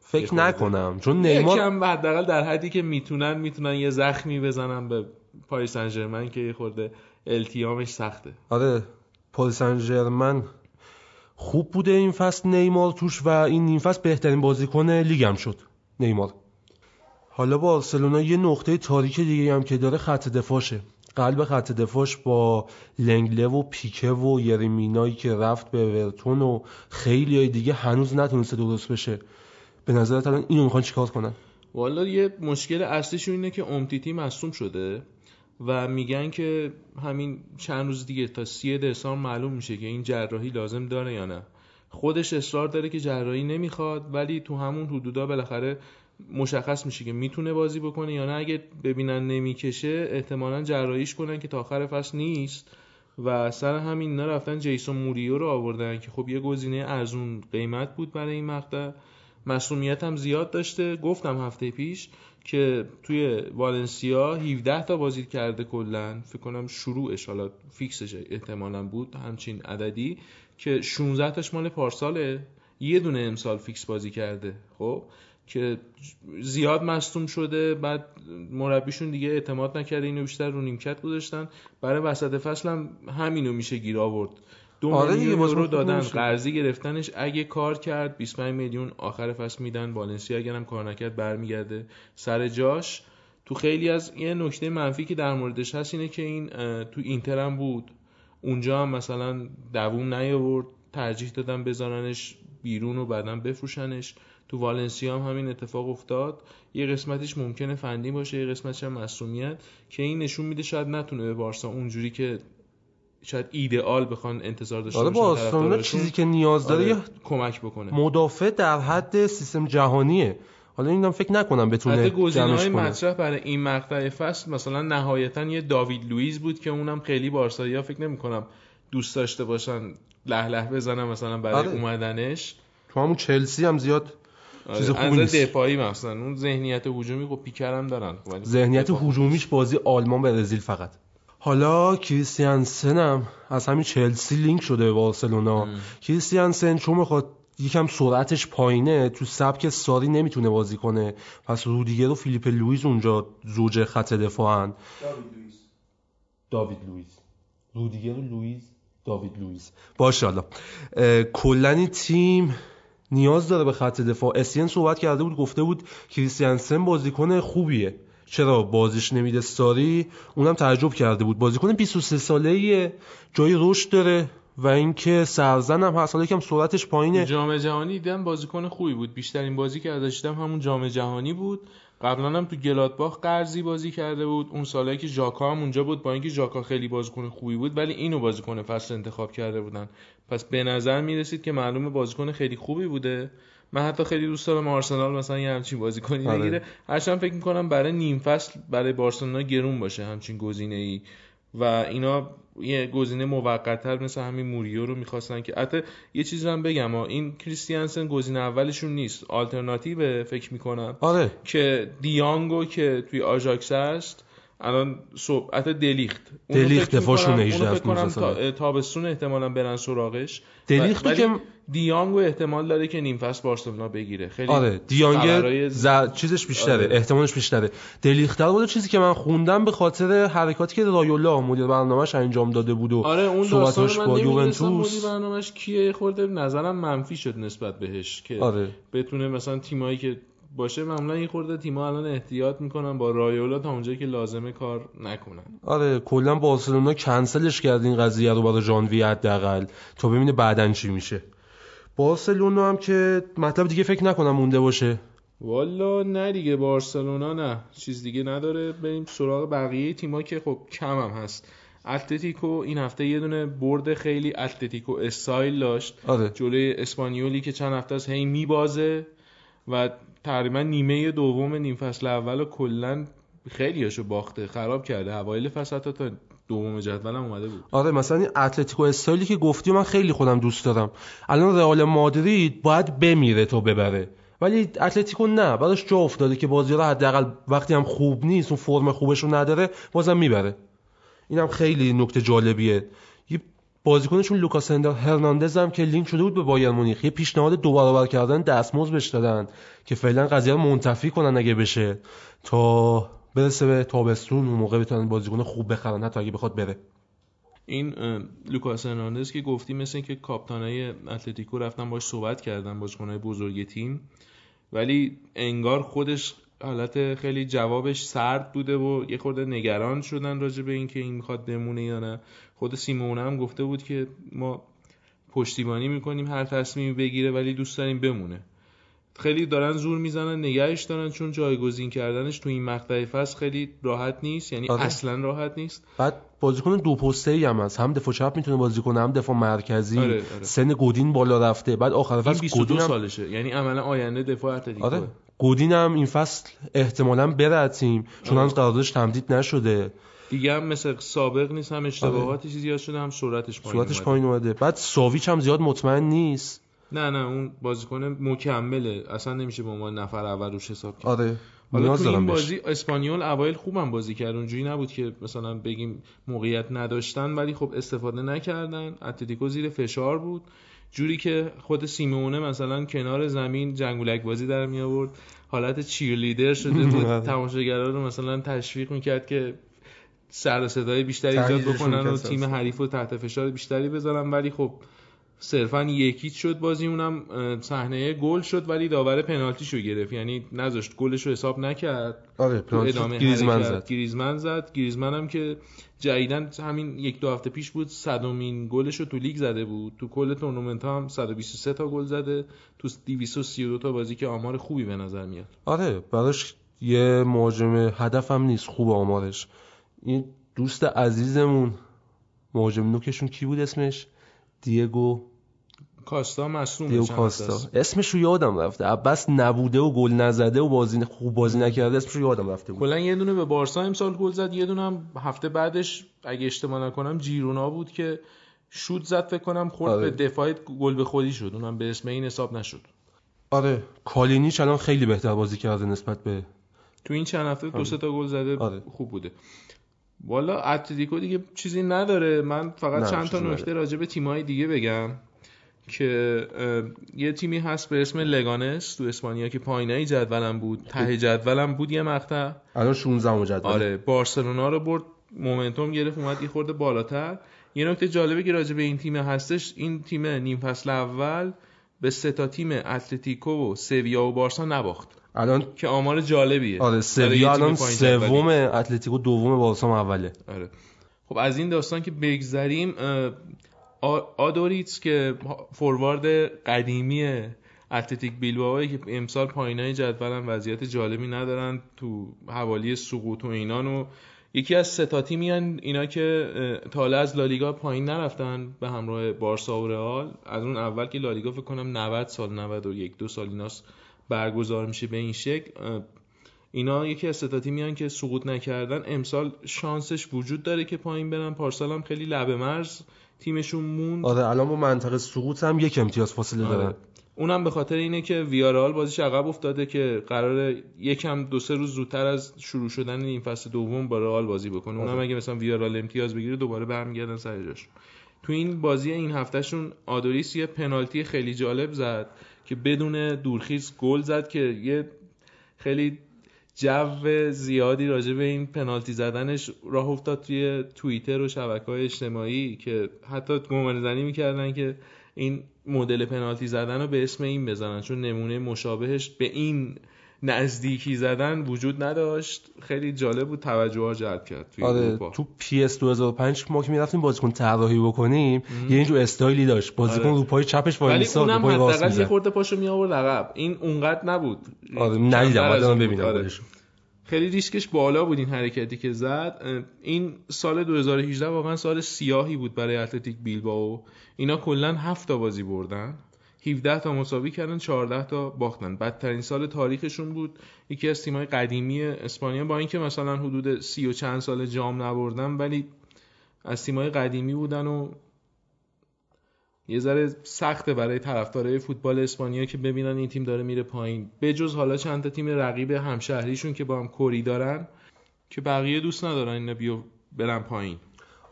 فکر نکنم چون نیمار یکم حداقل در حدی که می‌تونن می‌تونن یه زخمی بزنن به پاریس سن که یه خورده التیامش سخته. آره پاریس سن خوب بوده این فصل نیمار توش و این نیم فصل بهترین بازیکن لیگم شد. نیمار. حالا بارسلونا یه نقطه تاریک دیگه هم که داره خط دفاعشه. قلب خط دفاعش با لنگله و پیکه و یریمینایی که رفت به ورتون و خیلی های دیگه هنوز نتونسته درست بشه. به نظرت الان اینو می‌خوان چیکار کنن؟ والا یه مشکل اصلیشون اینه که امتیتی مصوم شده. و میگن که همین چند روز دیگه تا سی دسامبر معلوم میشه که این جراحی لازم داره یا نه. خودش اصرار داره که جراحی نمی‌خواد ولی تو همون حدودا بالاخره مشخص میشه که می‌تونه بازی بکنه یا نه. اگه ببینن نمی‌کشه احتمالا جراحیش کنن که تا آخر فصل نیست و سر همین نرفتن جیسون موریو رو آوردن که خب یه گزینه ارزون قیمت بود برای این مقطع. مسئولیت هم زیاد داشته. گفتم هفته پیش که توی والنسیا 17 تا بازی کرده کلا فکر کنم شروعش حالا فیکسش احتمالا بود همچین عددی که 16 تاش مال پارساله. یه دونه امسال فیکس بازی کرده خب؟ که زیاد مصدوم شده بعد مربیشون دیگه اعتماد نکرده اینو بیشتر رو نیمکت گذاشتن. برای وسط فصل هم همینو میشه گیر آورد. دو آره میلیون یورو دادن قرضی گرفتنش. اگه کار کرد 25 میلیون آخر فصل میدن. والنسیا اگرم کار نکرد برمیگرده. سر جاش تو خیلی از یه نکته منفی که در موردش هست اینه که این تو اینتر هم بود. اونجا هم مثلا دووم نیاورد. ترجیح دادن بذارنش بیرون و بعدا بفروشنش. تو والنسیا هم همین اتفاق افتاد. یه قسمتش ممکنه فنی باشه یه قسمتش هم مسئولیت که این نشون میده شاید نتونه به بارسا اونجوری که شاید ایدئال بخوان انتظار داشته آره با چیزی که نیاز داره آره کمک بکنه. مدافع در حد سیستم جهانیه. حالا اینم فکر نکنم بتونه جمعش کنه. مطرح برای این مقطع فصل مثلا نهایتا یه داوید لوئیس بود که اونم خیلی بارسایی فکر نمی‌کنم دوست داشته باشن له له بزنن مثلا برای آره. اومدنش. تو همون چلسی هم زیاد آره. چیز خوبی نیست. دفاعی مثلا. اون ذهنیت هجومی خب پیکر هم دارن. ذهنیت هجومیش بازی آلمان برزیل فقط. حالا کریستیانسن هم از همین چلسی لینک شده به بارسلونا کریستیانسن چون می‌خواد یکم سرعتش پایینه تو سبک ساری نمی‌تونه بازی کنه. پس رودیگر و فیلیپ لویز اونجا زوج خط دفاعن. داوید لویز داوید لویز رودیگر و لویز داوید لویز باشه حالا کلنی تیم نیاز داره به خط دفاع. اسین صحبت کرده بود گفته بود کریستیانسن بازیکن خوبیه. چرا بازیش نمیده ساری؟ اونم تعجب کرده بود. بازیکن 23 ساله جای رشد داره و اینکه سرزن هم هست حالا یکم سرعتش پایینه. جام جهانی دیدم بازیکن خوبی بود. بیشترین بازی که ازش دیدم همون جام جهانی بود. قبلا هم تو گلادباخ قرضی بازی کرده بود. اون سالی که ژاکا هم اونجا بود با اینکه ژاکا خیلی بازیکن خوبی بود ولی اینو بازیکن فصل انتخاب کرده بودن. پس به نظر می‌رسید که معلومه بازیکن خیلی خوبی بوده. من حتی خیلی دوست دارم آرسنال مثلا یه همچین بازیکنی آره. بگیره. هرچند فکر می‌کنم برای نیم فصل برای بارسلونا گرون باشه همچین گزینه ای و اینا یه گزینه موقت‌تر مثل همین موریو رو می‌خواستن که حتی یه چیزی هم بگم ها این کریستیانسن گزینه اولشون نیست آلترناتیو فکر می‌کنم آره. که دیانگو که توی آژاکس هست الان صبح حتی دلیخت دلیخت دفاعشون می‌کنم- 18 اونو فکر کنم است، تا- تابستون احتمالا برن سراغش. دلیختو ولی که دیانگو احتمال داره که نیم فصل بارسلونا بگیره. خیلی آره دیانگ ز... چیزش بیشتره آره. احتمالش بیشتره. دلیختر بود چیزی که من خوندم به خاطر حرکاتی که رایولا مدیر برنامهش انجام داده بود و آره اون صحبتاش من با یوونتوس. مدیر برنامهش کیه یه خورده نظرم منفی شد نسبت بهش که آره. بتونه مثلا تیمایی که باشه معمولا یه خورده تیم‌ها الان احتیاط می‌کنن با رایولا تا اونجایی که لازمه کار نکنن. آره کلا بارسلونا کنسلش کرد این قضیه رو برای ژانویه حداقل. تا ببینه بعدن چی میشه. بارسلونا هم که مطلب دیگه فکر نکنم مونده باشه. والا نه دیگه بارسلونا نه. چیز دیگه نداره. بریم سراغ بقیه تیما که خب کم هم هست. اتلتیکو این هفته یه دونه برد خیلی اتلتیکو استایل داشت. آره. جلوی اسپانیولی که چند هفته از هی میبازه و تقریبا نیمه دوم نیم فصل اول کلا خیلی هاشو باخته خراب کرده. اوایل فصل حتی تا دوم جدولم اومده بود. آره مثلا این اتلتیکو استایلی که گفتی من خیلی خودم دوست دارم. الان رئال مادرید باید بمیره تا ببره. ولی اتلتیکو نه براش جا افتاده که بازی رو حداقل وقتی هم خوب نیست اون فرم خوبش رو نداره بازم می‌بره. اینم خیلی نکته جالبیه. یه بازیکنشون لوکاس هرناندز هم که لینک شده بود به بایر مونیخ یه پیشنهاد دو برابر کردن دستمزد بهش دادن که فعلا قضیه رو منتفی کنن اگه بشه. تا برسه به تابستون اون موقع بتونن بازیکن خوب بخرن حتی اگه بخواد بره. این لوکاس هرناندز که گفتی مثل که کاپتانای اتلتیکو رفتن باش صحبت کردن بازیکنای بزرگ تیم ولی انگار خودش حالت خیلی جوابش سرد بوده و یه خورده نگران شدن راجع به اینکه این می‌خواد بمونه یا نه. خود سیمونه هم گفته بود که ما پشتیبانی می‌کنیم هر تصمیمی بگیره ولی دوست داریم بمونه. خیلی دارن زور می‌زنن نگهش دارن چون جایگزین کردنش تو این مقطع فصل خیلی راحت نیست یعنی آره. اصلا راحت نیست. بعد بازیکن دو پسته ای هم هست هم دفاع چپ می‌تونه بازی کنه هم دفاع مرکزی. آره، آره. سن گودین بالا رفته. بعد آخر این فصل 22 گودین هم سالشه یعنی عملا آینده دفاع اتلتیکو. آره. گودین هم این فصل احتمالا بره تیم چون آره. هنوز قراردادش تمدید نشده. دیگه هم مثل سابق نیست هم اشتباهاتی چیزی زیاد شده هم سرعتش پایین اومده. پایین اومده. بعد ساویچ هم زیاد مطمئن نیست. نه نه اون بازیکن مکمله. اصلا نمیشه به عنوان نفر اول روش حساب کرد. آره. حالا تو این بازی اسپانیول اوایل خوبم بازی کرد. اونجوری نبود که مثلا بگیم موقعیت نداشتن ولی خب استفاده نکردن. اتلتیکو زیر فشار بود. جوری که خود سیمونه مثلا کنار زمین جنگولک بازی در می آورد حالت چیرلیدر شده بود. (laughs) آره. تماشاگرا رو مثلا تشویق می‌کرد که سر صدای بیشتری ایجاد بکنن و تیم حریف رو تحت فشار بیشتری بذارن. ولی خب صرفا یکیچ شد بازی اونم صحنه گل شد ولی داور پنالتیشو گرفت. یعنی نذاشت گلش رو حساب نکرد. آره پنالتی ادامه گریزمن زد. گریزمن زد. گریزمن هم که جدیدن همین یک دو هفته پیش بود صدومین گلش رو تو لیگ زده بود. تو کل تورنمنت هم 123 تا گل زده. تو 232 تا بازی که آمار خوبی به نظر میاد. آره براش یه مهاجم هدف هم نیست خوب آمارش. این دوست عزیزمون مهاجم نوکشون کی بود اسمش؟ دیگو کاستا مصدوم چند کاستا. اسمش رو یادم رفته. عباس نبوده و گل نزده و بازی خوب بازی نکرده اسمش رو یادم رفته بود. کلا یه دونه به بارسا امسال گل زد یه دونه هم هفته بعدش اگه اشتباه نکنم جیرونا بود که شوت زد فکر کنم خورد آره. به دفاع گل به خودی شد. اونم به اسم این حساب نشد. آره. کالینیچ الان خیلی بهتر بازی کرده نسبت به تو این چند هفته دو سه تا گل زده آره. خوب بوده. والا اتلتیکو دیگه چیزی نداره. من فقط نه، چند تا نکته راجع به تیم‌های دیگه بگم که یه تیمی هست به اسم لگانس تو اسپانیا که پایینای جدولم بود ته جدولم بود یه مقطع. الان 16 جدول. آره بارسلونا رو برد مومنتوم گرفت اومد یه خورده بالاتر. یه نکته جالبه که راجع به این تیم هستش این تیم نیم فصل اول به سه تا تیم اتلتیکو و سویا و بارسا نباخت. الان که آمار جالبیه. آره سویا الان. سوم اتلتیکو دوم بارسا اوله. آره. خب از این داستان که بگذریم آدوریتس که فوروارد قدیمی اتلتیک بیلبائو که امسال پایینای جدولن وضعیت جالبی ندارن تو حوالی سقوط و اینان و یکی از ستاتی میان اینا که تا حالا از لالیگا پایین نرفتن به همراه بارسا و رئال. از اون اول که لالیگا فکر کنم 90 سال 91 دو سال ایناست برگزار میشه به این شکل اینا یکی از ستاتی میان که سقوط نکردن. امسال شانسش وجود داره که پایین برن. پارسال هم خیلی لبه مرز تیمشون موند. آره الان با منطقه سقوط هم یک امتیاز فاصله آره. دارن. اونم به خاطر اینه که ویارال بازیش عقب افتاده که قرار یکم دو سه روز زودتر از شروع شدن این فصل دوم با رئال بازی بکنه. اونم اگه مثلا ویارال امتیاز بگیره دوباره برمیگردن سر جاش. تو این بازی این هفتهشون آدوریس یه پنالتی خیلی جالب زد. که بدون دورخیز گل زد که یه خیلی جو زیادی راجع به این پنالتی زدنش راه افتاد توی توییتر و شبکه های اجتماعی که حتی گمان زنی می‌کردن که این مدل پنالتی زدن رو به اسم این بزنن. چون نمونه مشابهش به این نزدیکی زدن وجود نداشت. خیلی جالب بود توجه ها جلب کرد توی آره تو پی اس 2005 ما که می‌رفتیم بازیکن طراحی بکنیم یه اینجور استایلی داشت. بازیکن آره. رو پای چپش وای ولی اونم حداقل یه خورده پاشو می آورد عقب. این اونقدر نبود. آره ندیدم. بعدم ببینم آره. خیلی ریسکش بالا بود این حرکتی که زد. این سال 2018 واقعا سال سیاهی بود برای اتلتیک بیلبائو. اینا کلا 7 تا بازی بردن. 17 تا مساوی کردن 14 تا باختن. بدترین سال تاریخشون بود. یکی از تیم‌های قدیمی اسپانیا با اینکه مثلا حدود سی و چند سال جام نبردن ولی از تیم‌های قدیمی بودن و یه ذره سخته برای طرفدارای فوتبال اسپانیا که ببینن این تیم داره میره پایین. بجز حالا چند تا تیم رقیب همشهریشون که با هم کری دارن که بقیه دوست ندارن اینا بیو برن پایین.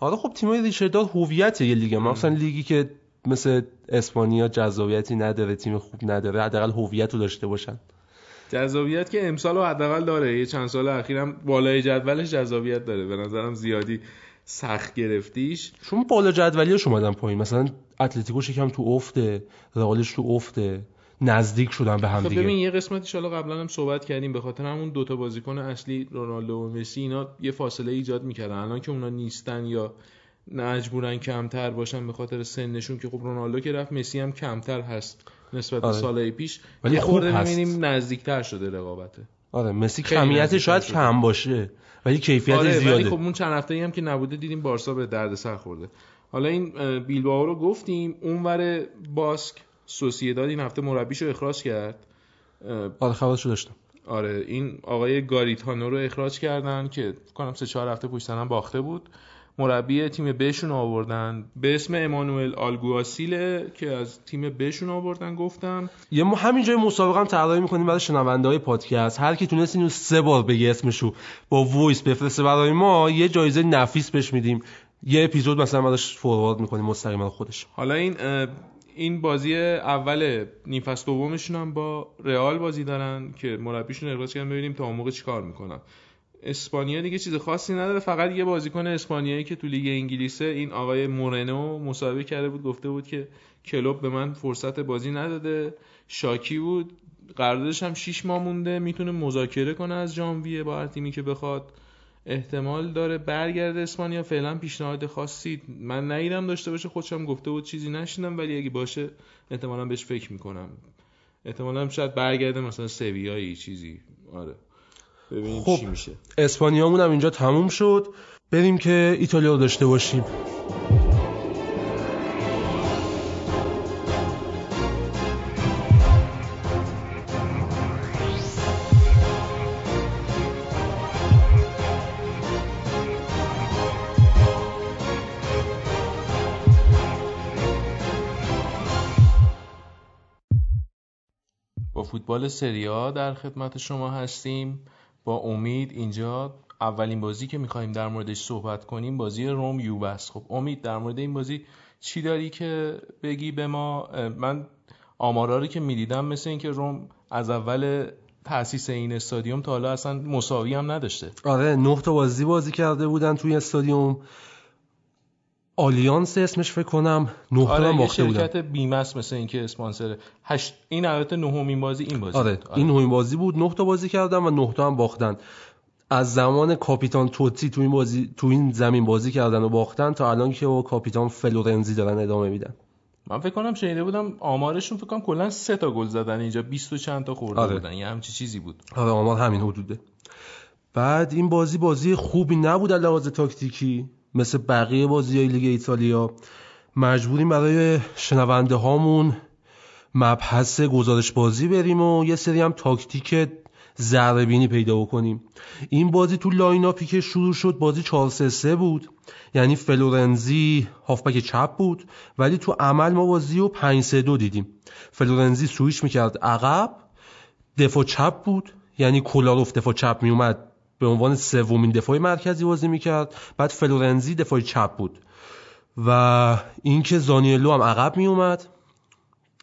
حالا خب تیمای ریشدار هویت یه لیگ مثلا لیگی که مثل اسپانیا جذابیتی نداره تیم خوب نداره حداقل هویت رو داشته باشن. جذابیت که امسال حداقل داره. یه چند سال اخیرم بالای جدولش جذابیت داره. به نظرم زیادی سخت گرفتیش. شما بالا جدولیش اومدن پایین. مثلا اتلتیکوش یکم تو افته رئالش تو افته. نزدیک شدن به هم خب دیگه. ببین یه قسمتیش حالا قبلا هم صحبت کردیم. به خاطر همون دوتا بازیکن اصلی رونالدو و مسی اینا یه فاصله ایجاد می‌کردن. الان که اونا نیستن یا مجبورن کمتر باشن به خاطر سنشون که خب رونالدو که رفت مسی هم کمتر هست نسبت به آره. سالهای پیش. ولی خوب می‌بینیم نزدیکتر شده رقابته. آره مسی کمیت شاید کم باشه ولی کیفیت آره زیاده. ولی خب اون چند هفته هم که نبوده دیدیم بارسا به درد سر خورده. حالا این بیلبائو رو گفتیم اونور باسک سوسییداد این هفته مربیشو اخراج کرد. آره خبرشو داشتم. آره این آقای گاریتانو رو اخراج کردن که کنم سه چهار هفته پشت باخته بود. مربی تیم بشون آوردن. به اسم امانوئل آلگواسیله که از تیم بشون آوردن گفتم. یه ما همینجای مسابقه هم طراحی می‌کنیم برای شنونده های پادکست. هر کی تونست اینو سه بار بگه اسمشو با voice بفرسته برای ما یه جایزه نفیس بهش میدیم. یه اپیزود مثلا براش forward می‌کنیم مستقیما خودش. حالا این این بازی اول نیم فصل دومشون هم با رئال بازی دارن که مربیشون اخراج کردن. ببینیم تا موقع چیکار می‌کنن. اسپانیا دیگه چیز خاصی نداره. فقط یه بازیکن اسپانیایی که تو لیگ انگلیسه این آقای مورنو مصاحبه کرده بود. گفته بود که کلوب به من فرصت بازی نداده. شاکی بود. قراردادش هم 6 ماه مونده. می‌تونه مذاکره کنه از ژانویه با هر تیمی که بخواد. احتمال داره برگرده اسپانیا. فعلا پیشنهاد خاصی من نیدم داشته باشه. خودشم گفته بود چیزی نشیدم. ولی اگه باشه احتمالا بهش فکر می‌کنم. احتمالا شاید برگرده مثلا سویایی چیزی. آره. ببینیم خب چی میشه. اسپانیامون هم اینجا تموم شد. بریم که ایتالیا رو داشته باشیم. با فوتبال سریا در خدمت شما هستیم. با امید اینجا اولین بازی که می‌خوایم در موردش صحبت کنیم بازی روم است. خب امید در مورد این بازی چی داری که بگی به ما؟ من آمارا رو که می‌دیدم مثل اینکه روم از اول تاسیس این استادیوم تا حالا اصلا مساوی هم نداشته. آره نه تا بازی بازی کرده بودن توی استادیوم. آلیانس اسمش فکر کنم نه آره باخته بودن. شرکت بیمه است مثل اینکه اسپانسر. هشت این البته نهمین بازی این بازی. آره, آره. این نهمین بازی بود. نه تا بازی کردن و نه تا هم باختن. از زمان کاپیتان توتی تو این بازی تو این زمین بازی کردن و باختن تا الان که با کاپیتان فلورنزی دارن ادامه میدن. من فکر کنم شنیده بودم آمارشون فکر کنم کلا سه تا گل زدن اینجا. 20 و چند تا خورده آره. بودن. یه همچی چیزی بود. آره آمار همین حدوده. بعد این بازی بازی خوبی نبود از لحاظ تاکتیکی. مثل بقیه بازی های لیگ ایتالیا. مجبوریم برای شنونده هامون مبحث گزارش بازی بریم و یه سری هم تاکتیک ذره پیدا بکنیم. این بازی تو lineup ی که شروع شد بازی 4 3 بود. یعنی فلورنزی هافبک چپ بود ولی تو عمل ما بازی رو 5 3 2 دیدیم. فلورنزی سویش می‌کرد عقب دفاع چپ بود یعنی کولاروف دفاع چپ میومد به عنوان سومین دفاع مرکزی بازی می‌کرد. بعد فلورنزی دفاع چپ بود. و اینکه زانیلو هم عقب میومد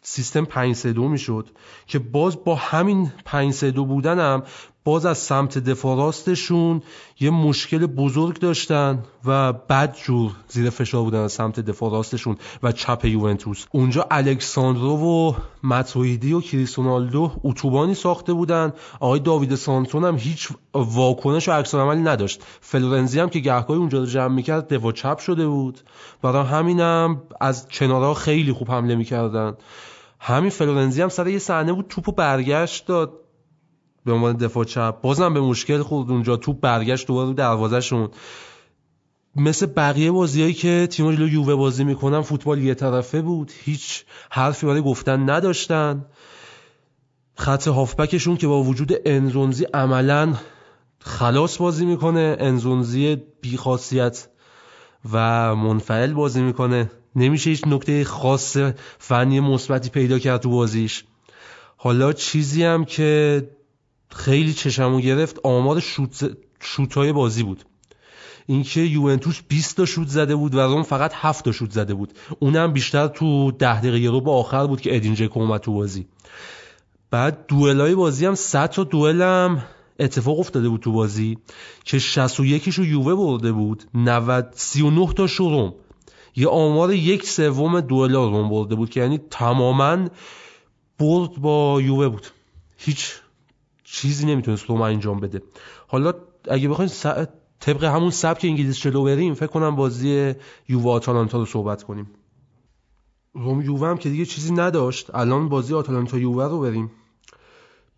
سیستم 5 3 2 می‌شد. که باز با همین 5 3 2 بودنم باز از سمت دفاع راستشون یه مشکل بزرگ داشتن و بد جور زیر فشار بودن از سمت دفاع راستشون و چپ یوونتوس. اونجا الکساندرو و ماتویدی و کریستونالدو اتوبانی ساخته بودن. آقای داوید سانتون هم هیچ واکنش و عکس عملی نداشت. فلورنزی هم که گهگاهی اونجا رو جمع می‌کرد دفاع چپ شده بود. برای همینم از کنارها خیلی خوب حمله می‌کردن. همین فلورنزی هم سر یه صحنه بود توپو برگشت داد. به عنوان دفاع چپ. بازم به مشکل خورد اونجا. توپ برگشت دوباره دروازهشون. مثل بقیه بازیایی که تیم جلو یووه بازی می‌کنن فوتبال یه طرفه بود. هیچ حرفی برای گفتن نداشتن. خط هافبکشون که با وجود انزونزی عملا خلاص بازی می‌کنه. انزونزی بیخاصیت و منفعل بازی می‌کنه. نمیشه هیچ نکته خاص فنی مثبتی پیدا کرد تو بازیش. حالا چیزی هم که خیلی چشمو گرفت آمار شوت شوتای بازی بود. اینکه یوونتوس 20 تا شوت زده بود و روم فقط 7 تا شوت زده بود. اونم بیشتر تو 10 دقیقه رو با آخر بود که ادین جکو اومد تو بازی. بعد دوئلای بازی هم 100 تا دوئل هم اتفاق افتاده بود تو بازی که 61 رو یووه برده بود 90 39 تا روم یه آمار یک سوم دوئلا روم برده بود که یعنی تماما برد با یووه بود. هیچ چیزی نمی‌تونست روم انجام بده. حالا اگه بخواین س... طبق همون سبک انگلیس چلو بریم فکر کنم بازی یووه آتالانتا رو صحبت کنیم. روم یووه هم که دیگه چیزی نداشت. الان بازی آتالانتا یووه رو بریم.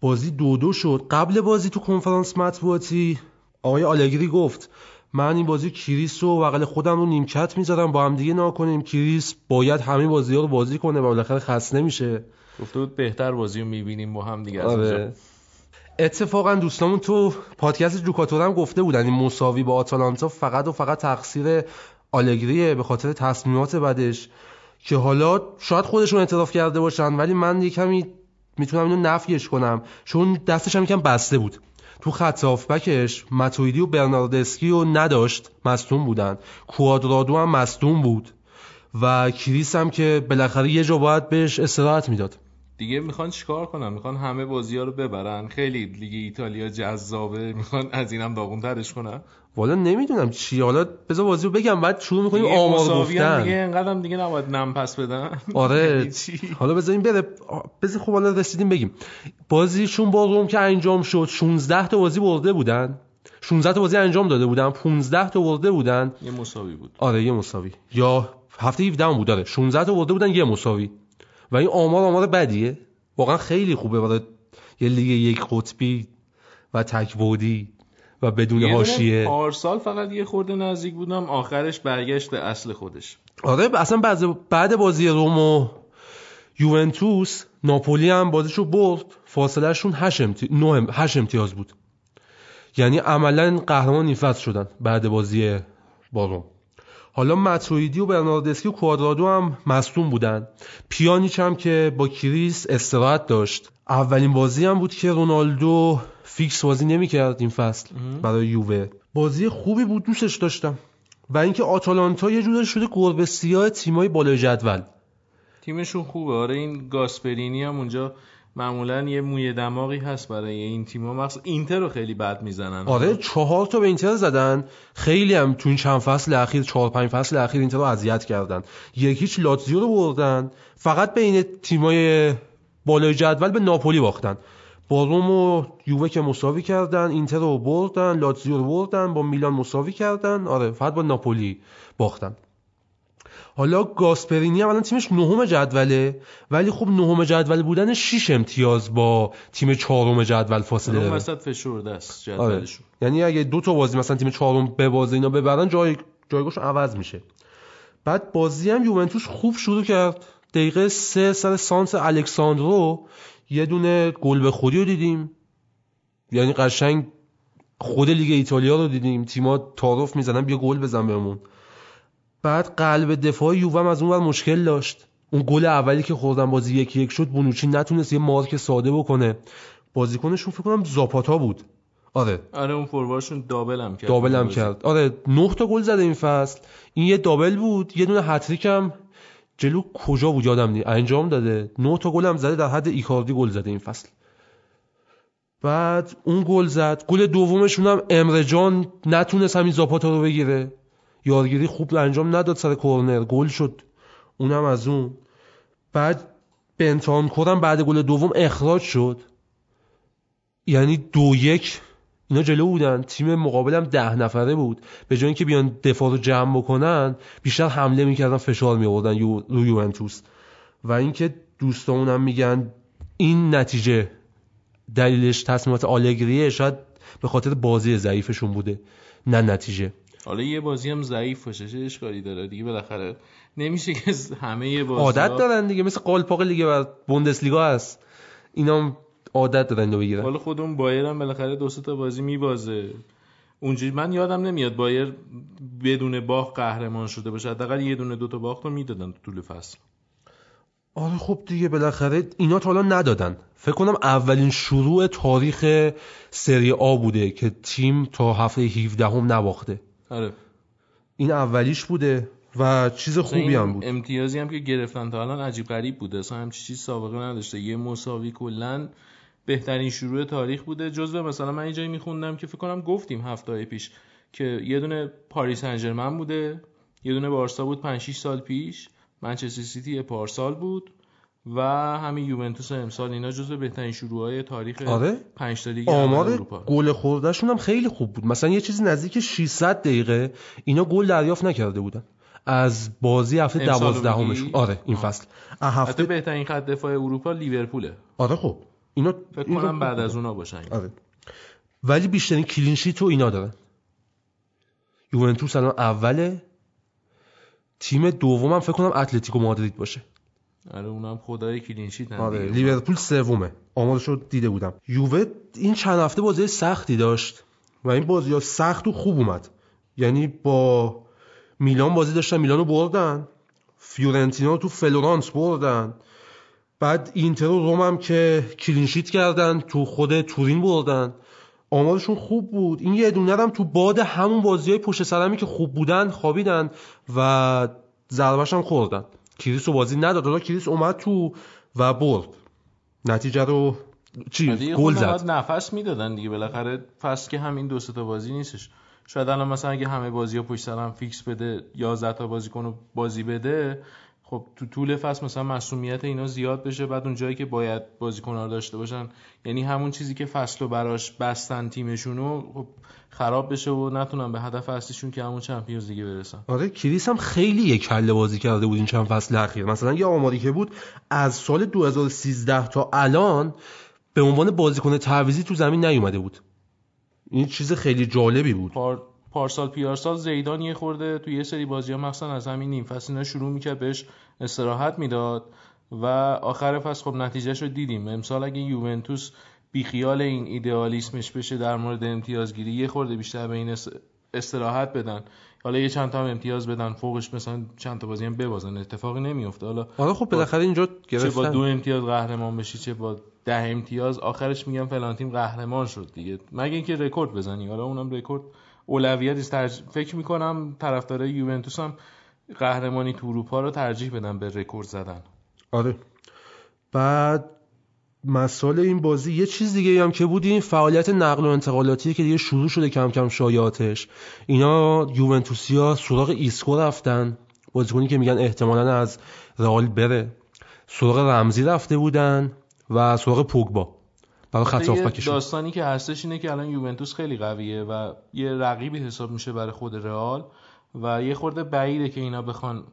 بازی دو دو شد. قبل بازی تو کنفرانس مطبوعاتی آقای آلگری گفت من این بازی کریس رو بغل خودم رو نیمکت می‌ذارم با هم دیگه ناکنیم. کریس باید همه بازی ها رو بازی کنه و بالاخره خسته نمیشه گفته بود بهتر بازی رو می‌بینیم با هم دیگه آره. اتفاقا دوستامون تو پادکست جوکاتور هم گفته بودن. این مساوی با آتالانتا فقط و فقط تقصیر آلگریه به خاطر تصمیمات بدش که حالا شاید خودشون اعتراف کرده باشن ولی من یکمی می‌تونم اینو نفیش کنم. چون دستش هم یکم بسته بود. تو خط هافبکش ماتویدی و برناردسکی رو نداشت مصدوم بودن. کوادرادو هم مصدوم بود. و کریس هم که بالاخره یه جا باید بهش استراحت می‌داد. دیگه می‌خوان چیکار کنن؟ می‌خوان همه بازی ها رو ببرن. خیلی لیگ ایتالیا جذابه. می‌خوان از اینم داغون ترش کنن. والا نمی‌دونم چی. حالا بذار بازی رو بگم. بعد شروع می‌کنیم آمار گفتن. دیگه اینقدر دیگه نباید نم پس بدن. (laughs) آره. یعنی حالا بذاریم بره. بذار خب حالا رسیدیم بگیم. بازیشون با روم که انجام شد 16 تا بازی برده بودن. 16 تا بازی انجام داده بودن. 15 تا برده بودن. یه مساوی بود. آره یه مساوی. یا هفته 17 بود. داره 16 تا برده بودن یه مساوی. و این آمار آمار بدیه. واقعا خیلی خوبه برای یه لیگ یک قطبی و تکبودی و بدون حاشیه. آرسال فقط یه خورده نزدیک بودم آخرش برگشت اصل خودش. آره اصلا بعد بازی روم و یوونتوس ناپولی هم بازیشو برد. فاصلهشون 8 امتی... امتیاز بود. یعنی عملا قهرمان نیفت شدن بعد بازی با روم. حالا ماتویدی و برناردسکی و کوادرادو هم مصدوم بودن. پیانیچ هم که با کریس استراحت داشت. اولین بازی هم بود که رونالدو فیکس بازی نمی‌کرد این فصل برای یووه. بازی خوبی بود دوستش داشتم. و اینکه آتالانتا یه جور شده گربه سیاه تیمای بالای جدول. تیمشون خوبه. آره این گاسپرینی هم اونجا معمولا یه موی دماغی هست برای این تیم‌ها. مخصوصا اینتر رو خیلی بد می‌زنن. آره چهار تا به اینتر زدن. خیلی هم تو این چند فصل اخیر چهار پنج فصل اخیر اینتر رو اذیت کردن. یکیش لاتزیو رو بردن. فقط بین تیمای بالای جدول به ناپولی باختن. با روم و یووه که مساوی کردن اینتر رو بردن لاتزیو رو بردن با میلان مساوی کردن. آره فقط با ناپولی باختن. حالا گاسپرینی هم الان تیمش نهم جدوله ولی خب نهم جدول بودن 6 امتیاز با تیم چهارم جدول فاصله داره. وسط فشرده است آره. جدولشون. یعنی اگه دو تا بازی مثلا تیم چهارم ببازه اینا ببرن جای جایگاهشون عوض میشه. بعد بازی هم یوونتوس خوب شروع کرد. دقیقه سه سر سانس الکساندرو. یه دونه گل به خودی رو دیدیم. یعنی قشنگ خود لیگ ایتالیا رو دیدیم. تیما تعارف می‌زنن بیا گل بزن بهمون. بعد قلب دفاع یووه از اون مشکل داشت. اون گل اولی که خوردن بازی یکی یک شد بونوچی نتونست یه مارک ساده بکنه. بازیکنشون فکر کنم زاپاتا بود. آره. آره اون فوروارشون دابل هم کرد. دابل هم کرد. آره نه تا گل زده این فصل. این یه دابل بود یه دونه هتریک هم. جلو کجا بود؟ یادم نی انجام داده. نه تا گل هم زده در حد ایکاردی گل زده این فصل. بعد اون گل زد. گل دومشون هم امره جان نتونست همین زاپاتا رو بگیره. یادگیری خوب انجام نداد سر کورنر. گل شد. اونم از اون. بعد بنتان کورم بعد گل دوم اخراج شد. یعنی دو یک. اینا جلو بودن. تیم مقابلم ده نفره بود. به جای اینکه بیان دفاع رو جمع بکنن بیشتر حمله می‌کردن فشار میآوردن رو یوونتوس. و اینکه دوستامونم میگن این نتیجه دلیلش تصمیمات آلگریه شاید به خاطر بازی ضعیفشون بوده نه نتیجه. حالا یه بازی هم ضعیف باشه چه اشکالی داره؟ دیگه بالاخره نمیشه که همه یه بازی عادت دارن دیگه مثل قالپاق لیگ و بوندسلیگا هست. اینا عادت دارن اینو بگیرن. حالا خودمون بایر هم بالاخره دو تا بازی میبازه. اونجوری من یادم نمیاد بایر بدون باخت قهرمان شده باشه. حداقل یه دونه دو تا باخت رو می‌دادن تو طول فصل. آره خب دیگه بالاخره اینا تا حالا ندادن. فکر کنم اولین شروع تاریخ سری آ بوده که تیم تا هفته 17 هم نباخته. آره. این اولیش بوده و چیز خوبی هم بود. امتیازی هم که گرفتن تا الان عجیب غریب بوده. اصلا هم چیزی سابقه نداشته. یه مساوی کلا بهترین شروع تاریخ بوده. جزو مثلا من اینجایی میخوندم که فکر کنم گفتیم هفته پیش که یه دونه پاریس انجرمن بوده یه دونه بارسا بود 5 6 سال پیش منچستر سیتی پارسال بود. و همین یوونتوس امسال اینا جزو بهترین شروعهای تاریخ آره. 5 تا لیگ آمار گل خوردهشون هم خیلی خوب بود. مثلا یه چیزی نزدیک 600 دقیقه اینا گل دریافت نکرده بودن. از بازی هفته دوازدهمشون؟ آره این فصل. هفته بهترین خط دفاع اروپا لیورپوله. آره خب. اینا فکر کنم بعد. از اونا باشن آره. ولی بیشترین clean sheet رو اینا دارن. یوونتوس الان اوله. تیم دومم فکر کنم اتلتیکو مادرید باشه. آره اونم خدای clean sheet آره لیورپول سومه. آمارش رو دیده بودم. یووه این چند هفته بازی سختی داشت و این بازی ها سخت و خوب اومد. یعنی با میلان بازی داشتن میلان رو بردن. فیورنتینا تو فلورانس بردن. بعد اینتر و روم هم که clean sheet کردن تو خود تورین بردن. آمارشون خوب بود. این یه دونه هم تو باد همون بازی های پشت سرمی که خوب بودن خوابیدن و ضربش هم خوردن. کریس رو بازی نداد. حالا کریس اومد تو و برد. نتیجه رو چی؟ گل زد. نفس می‌دادن دیگه. بالاخره فصل که همین دو تا بازی نیستش. شاید الان مثلا اگه همه بازی ها پشت سر هم فیکس بده 11 تا بازیکن رو بازی بده خب تو طول فصل مثلا مصدومیت اینا زیاد بشه بعد اون جایی که باید بازیکن رو داشته باشن یعنی همون چیزی که فصل رو براش بستن تیمشون رو خب خراب بشه و نتونن به هدف اصلیشون که همون Champions دیگه برسن. آره کریس هم خیلی یک کله بازی کرده بود این چند فصل اخیر. مثلا یه آماری که بود از سال 2013 تا الان به عنوان بازیکن تعویضی تو زمین نیومده بود. این چیز خیلی جالبی بود. پار... پارسال پیارسال زیدان یه خورده تو یه سری بازی ها مخصوصا از همین نیم فصل اینا شروع می‌کرد بهش استراحت می‌داد و آخر فصل خب نتیجهش رو دیدیم. امسال اگه یوونتوس بیخیال این ایدئالیسمش بشه در مورد امتیازگیری یه خورده بیشتر به این اس- استراحت بدن. حالا یه چند تا هم امتیاز بدن فوقش مثلا چند تا بازی هم ببازن اتفاقی نمیفته حالا آره خب بالاخره اینجا چه با گرفتن. دو امتیاز قهرمان بشی چه با ده امتیاز آخرش میگم فلان تیم قهرمان شد دیگه. مگه اینکه رکورد بزنی. حالا اونم رکورد اولویت است. ترج... فکر می‌کنم طرفدارای یوونتوس هم قهرمانی تو اروپا رو ترجیح بدن به رکورد زدن. آره. بعد مسائل این بازی یه چیز دیگه هم که بود این فعالیت نقل و انتقالاتی که دیگه شروع شده کم کم شایعاتش. اینا یوونتوسیا سراغ ایسکو رفتن. بازیکنی که میگن احتمالا از رئال بره. سراغ رمزی رفته بودن و سراغ پوگبا. برای خط داستانی که هستش اینه که الان یوونتوس خیلی قویه و یه رقیبی حساب میشه برای خود رئال و یه خورده بعیده که اینا بخوان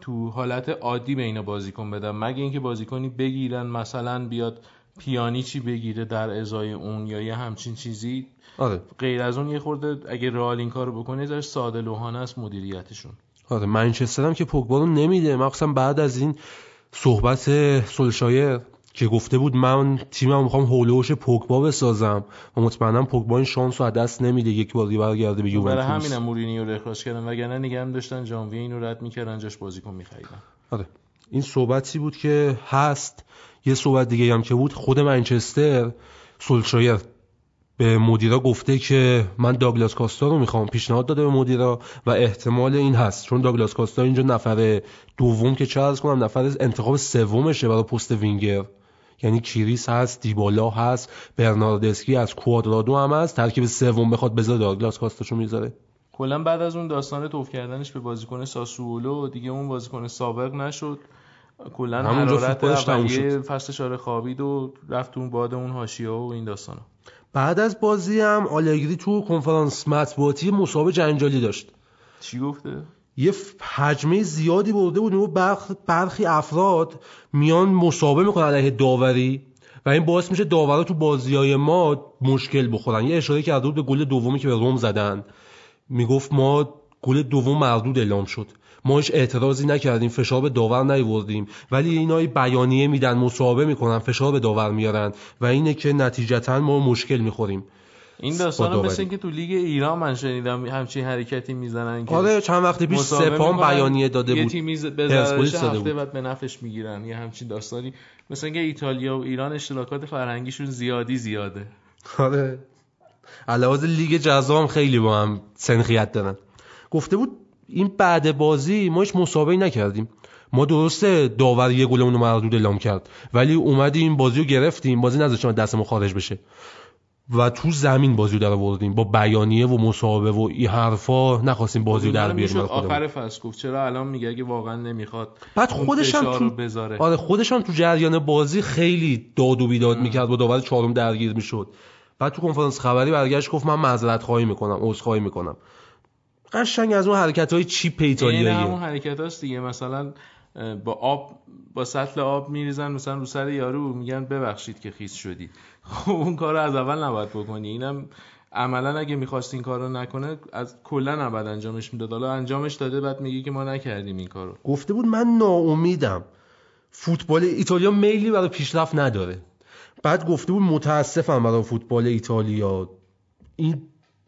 تو حالت عادی به اینا بازیکن بدن. مگه اینکه بازیکنی بگیرن مثلا بیاد پیانیچی بگیره در ازای اون یا یه همچین چیزی. آره. غیر از اون یه خورده اگه رئال این کارو بکنه یه ساده لوحانه است مدیریتشون. آره. منچستر هم که پوگبا رو نمیده مخصوصا بعد از این صحبت سولشایر که گفته بود من تیمم می‌خوام هولوش پوگبا بسازم. و مطمئنم پوگبا این شانس رو از دست نمیده یک بازی برگرده به یوونتوس. برای همینم مورینیو رو اخراج کردن. وگرنه نگه داشتن ژانویه اینو رد می‌کردن جاش بازیکن میخریدن. آره. این صحبتی بود که هست. یه صحبت دیگه هم که بود خود منچستر سولشایر به مدیرا گفته که من داگلاس کاستا رو می‌خوام. پیشنهاد داده به مدیرا و احتمال این هست. چون داگلاس کاستا اینجا نفر دوم که چه کنم نفر انتخاب سومشه برای پست وینگر. یعنی کریس هست دیبالا هست برناردسکی از کوادرادو هم هست. ترکیب سوم بخواد بذاره داگلاس کاستاشو می‌ذاره. کلا بعد از اون داستان توف کردنش به بازیکن ساسولو دیگه اون بازیکن سابق نشد. کلا حرارت اولیه فصل شاره خوابید و رفت اون باد اون حاشیه و این داستانا. بعد از بازی هم آلگری تو کنفرانس مطبوعاتی مصاحبه جنجالی داشت. چی گفته؟ یه حجمه زیادی برده بود و برخی افراد میان مصاحبه می‌کنن علیه داوری و این باعث میشه داورا تو بازی های ما مشکل بخورن. یه اشاره کرده بود به گل دومی که به روم زدن. می‌گفت ما گل دوم مردود اعلام شد. ما هیچ اعتراضی نکردیم فشار به داور نیوردیم ولی اینا بیانیه میدن مصاحبه می‌کنن فشار به داور میارن و اینه که نتیجتا ما مشکل می‌خوریم. این داستان مثل اینکه تو لیگ ایران من شنیدم همچین حرکتی می‌زنن که آره چند وقت پیش سپام بیانیه داده بود. یه تیمی هفته بعد به نفش می‌گیرن یه همچین داستانی. مثل اینکه ایتالیا و ایران اشتراکات فرهنگیشون زیادی زیاده. آره. علاوه لیگ جزام خیلی با هم سنخیت دارن. گفته بود این بعد بازی ما هیچ مسابقه نکردیم. ما درسته داور یه گلمون رو مردود اعلام کرد ولی اومدیم بازی رو گرفتیم. بازی نذاشتیم دستمون خارج بشه. و تو زمین بازی رو در آوردیم. با بیانیه و مصاحبه و این حرفا نخواستیم بازی رو در بیاریم. آخر فصل گفت چرا الان میگه اگه واقعا نمی‌خواد بعد خودش هم تو بذاره. آره خودش هم تو جریان بازی خیلی داد و بیداد می‌کرد با داور چهارم درگیر می‌شد. بعد تو کنفرانس خبری برگشت گفت من معذرت خواهی می‌کنم عذرخواهی می‌کنم. قشنگ از اون حرکت های چیپ ایتالیایی. همون حرکت هاست دیگه. مثلا با آب با سطل آب میریزن مثلا رو سر یارو میگن ببخشید که خیس شدی (laughs) خب اون کار از اول نباید بکنی. اینم عملا اگه می‌خواست این کارو نکنه از کلا نباید انجامش می‌داد. حالا انجامش داده بعد میگی که ما نکردیم این کارو. گفته بود من ناامیدم. فوتبال ایتالیا میلی برای پیشرفت نداره. بعد گفته بود متاسفم برای فوتبال ایتالیا. این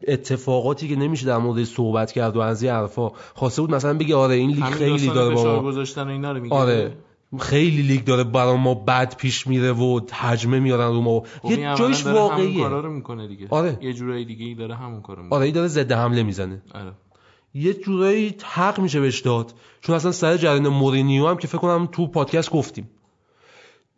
اتفاقاتی که نمیشه در مورد صحبت کرد و از این حرفا. خواسته بود مثلا بگه آره این لیگ خیلی داره با گذاشتن و اینا رو میگه. آره خیلی لیگ داره برای ما بد پیش میره و حجمه میارن رو ما. خب یه جایش واقعیه همون کارا رو می‌کنه دیگه. آره. یه جورایی دیگه ای داره همون کارو می‌کنه. آره ای داره ضد حمله می‌زنه. آره. یه جورایی حق میشه بهش داد. چون اصلا سر جریان مورینیو هم که فکر کنم تو پادکست گفتیم.